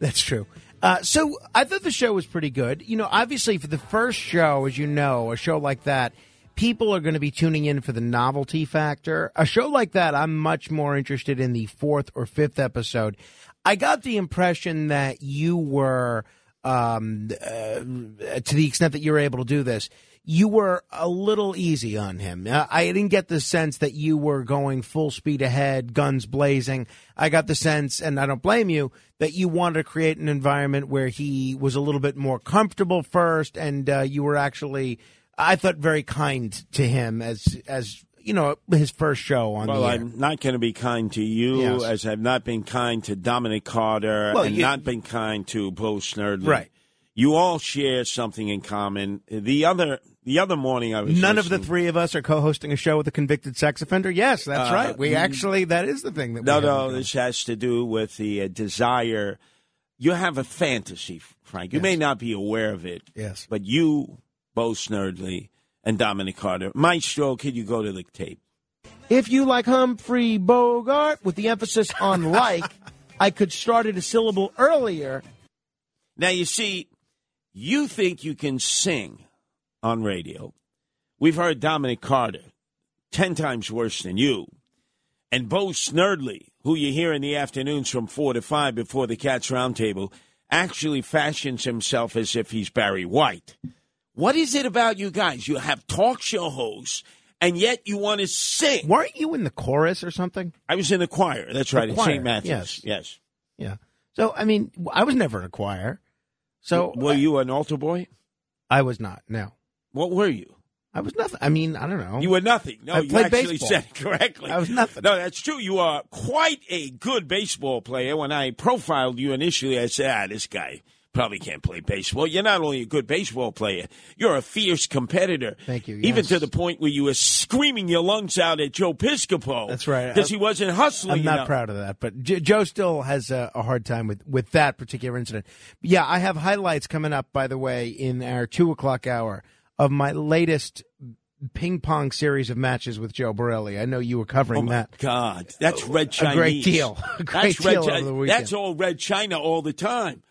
That's true. Uh, so I thought the show was pretty good. You know, obviously for the first show, as you know, a show like that, people are going to be tuning in for the novelty factor. A show like that, I'm much more interested in the fourth or fifth episode. I got the impression that you were, um, uh, to the extent that you were able to do this, you were a little easy on him. Uh, I didn't get the sense that you were going full speed ahead, guns blazing. I got the sense, and I don't blame you, that you wanted to create an environment where he was a little bit more comfortable first, and uh, you were actually, I thought, very kind to him as as you know his first show on Well. I'm not going to be kind to you Yes. as I've not been kind to Dominic Carter Well, and you- not been kind to Bo Snerdley. Right. You all share something in common. The other the other morning I was None of the three of us are co-hosting a show with a convicted sex offender. Yes, that's Uh, right. We mm, actually that is the thing that No, we have in no, this has to do with the uh, desire. You have a fantasy, Frank. You may not be aware of it. Yes. But you, Bo Snerdley, and Dominic Carter. Maestro, could you go to the tape? If you like Humphrey Bogart with the emphasis on like, I could start it a syllable earlier. Now, you see, you think you can sing on radio. We've heard Dominic Carter, 10 times worse than you. And Bo Snerdley, who you hear in the afternoons from 4 to 5 before the Cats Roundtable, actually fashions himself as if he's Barry White. What is it about you guys? You have talk show hosts, and yet you want to sing. Weren't you in the chorus or something? I was in the choir. That's right, The at St. Matthew's. yes. yes. Yeah. So, I mean, I was never in a choir. So, were you an altar boy? I was not, no. What were you? I was nothing. I mean, I don't know. You were nothing. No, I you actually baseball. said it correctly. I was nothing. No, that's true. You are quite a good baseball player. When I profiled you initially, I said, ah, this guy probably can't play baseball. You're not only a good baseball player, you're a fierce competitor. Thank you. Even to the point where you were screaming your lungs out at Joe Piscopo. That's right. Because he wasn't hustling I'm not enough. proud of that, but J- Joe still has a, a hard time with, with that particular incident. Yeah, I have highlights coming up, by the way, in our two o'clock hour of my latest ping pong series of matches with Joe Borelli. I know you were covering Oh that. God, that's red A great deal. A great that's red deal Chi- over the weekend. That's all red China all the time.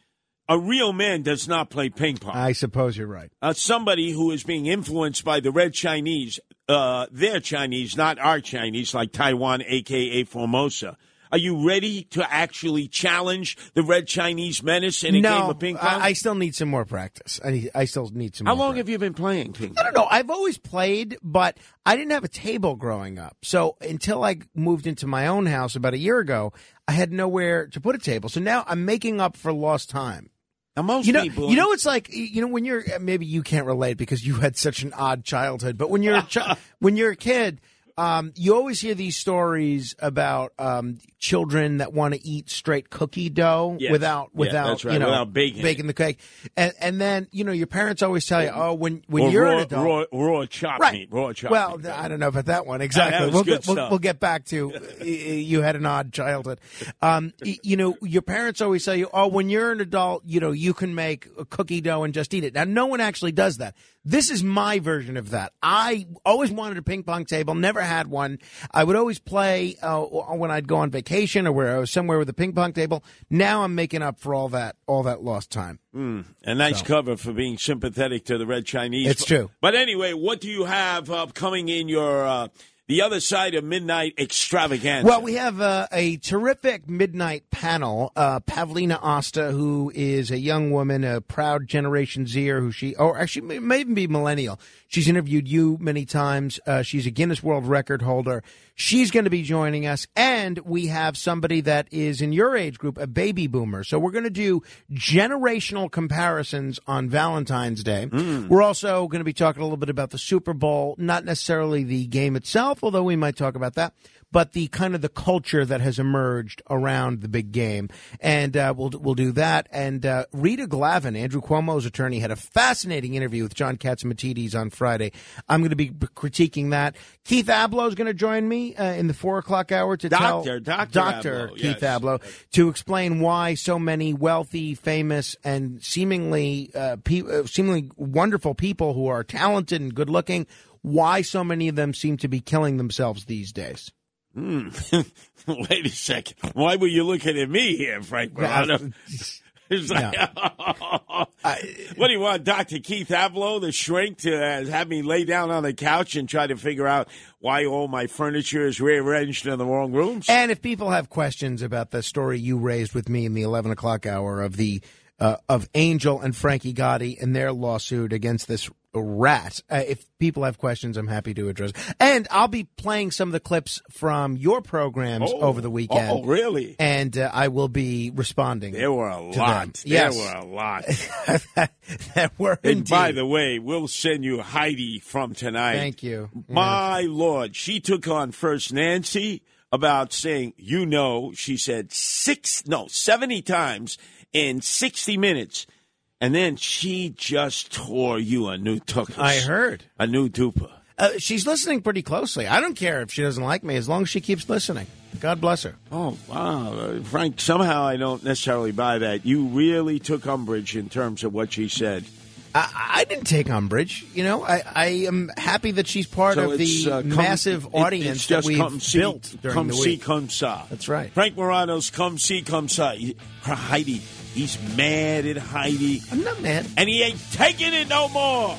A real man does not play ping pong. I suppose you're right. uh, somebody who is being influenced by the red Chinese, uh, their Chinese, not our Chinese, like Taiwan, aka Formosa. Are you ready to actually challenge the red Chinese menace in a no, game of ping pong? I, I still need some more practice. I need, I still need some. More practice. How long have you been playing ping I don't know. I've always played, but I didn't have a table growing up. So until I moved into my own house about a year ago, I had nowhere to put a table. So now I'm making up for lost time. Now, most you know, people, you know, it's like you know when you're maybe you can't relate because you had such an odd childhood, but when you're a chi- when you're a kid. Um, you always hear these stories about um, children that want to eat straight cookie dough Yes. without without that's right, you know without baking it. the cake, and and then you know your parents always tell you, oh, when when or you're raw, an adult, raw, raw chopped Right. meat, raw chopped well, meat. I don't know about that one exactly. was we'll, get, we'll, we'll get back to you had an odd childhood. Um, you know, your parents always tell you, "Oh, when you're an adult, you know, you can make a cookie dough and just eat it." Now, no one actually does that. This is my version of that. I always wanted a ping pong table, never had one. I would always play uh, when I'd go on vacation or where I was somewhere with a ping pong table. Now I'm making up for all that all that lost time. Mm, a nice cover for being sympathetic to the Red Chinese. It's true. But anyway, what do you have uh, coming in your uh, the other side of midnight extravaganza? Well, we have uh, a terrific midnight panel. Uh, Pavlina Asta, who is a young woman, a proud Generation Zer, who she, or actually may even be millennial. She's interviewed you many times. Uh, she's a Guinness World Record holder. She's going to be joining us, and we have somebody that is in your age group, a baby boomer. So we're going to do generational comparisons on Valentine's Day. We're also going to be talking a little bit about the Super Bowl, not necessarily the game itself, although we might talk about that but the kind of the culture that has emerged around the big game, and uh, we'll we'll do that. And uh, Rita Glavin, Andrew Cuomo's attorney, had a fascinating interview with John Catsimatidis on Friday. I'm going to be critiquing that. Keith Ablow is going to join me uh, in the four o'clock hour to Doctor, tell Dr. Doctor Ablow, Keith yes. Ablow to explain why so many wealthy, famous, and seemingly uh, pe- uh, seemingly wonderful people who are talented and good looking. Why so many of them seem to be killing themselves these days? Hmm. Wait a second. Why were you looking at me here, Frank Morano? Like, what do you want, Dr. Keith Ablow, the shrink, to uh, have me lay down on the couch and try to figure out why all my furniture is rearranged in the wrong rooms? And if people have questions about the story you raised with me in the 11 o'clock hour of the uh, of Angel and Frankie Gotti and their lawsuit against this rat, uh, if people have questions, I'm happy to address. And I'll be playing some of the clips from your programs Oh. over the weekend. Oh, really? And uh, I will be responding. There were a to them. lot. Yes. There were a lot. that were And by the way, we'll send you Heidi from tonight. Thank you. My Lord, she took on first Nancy about saying, you know, she said six, no, 70 times in 60 minutes. And then she just tore you a new tuchus. I heard. A new dupa. Uh, she's listening pretty closely. I don't care if she doesn't like me as long as she keeps listening. God bless her. Oh, wow. Uh, Frank, somehow I don't necessarily buy that. You really took umbrage in terms of what she said. I, I didn't take umbrage. You know, I, I am happy that she's part so of the uh, come, massive it, audience that we've come see, built during come the week. Come see, come sa. That's right. Frank Morano's Come See, Come Sa. Heidi. He's mad at Heidi. I'm not mad. And he ain't taking it no more.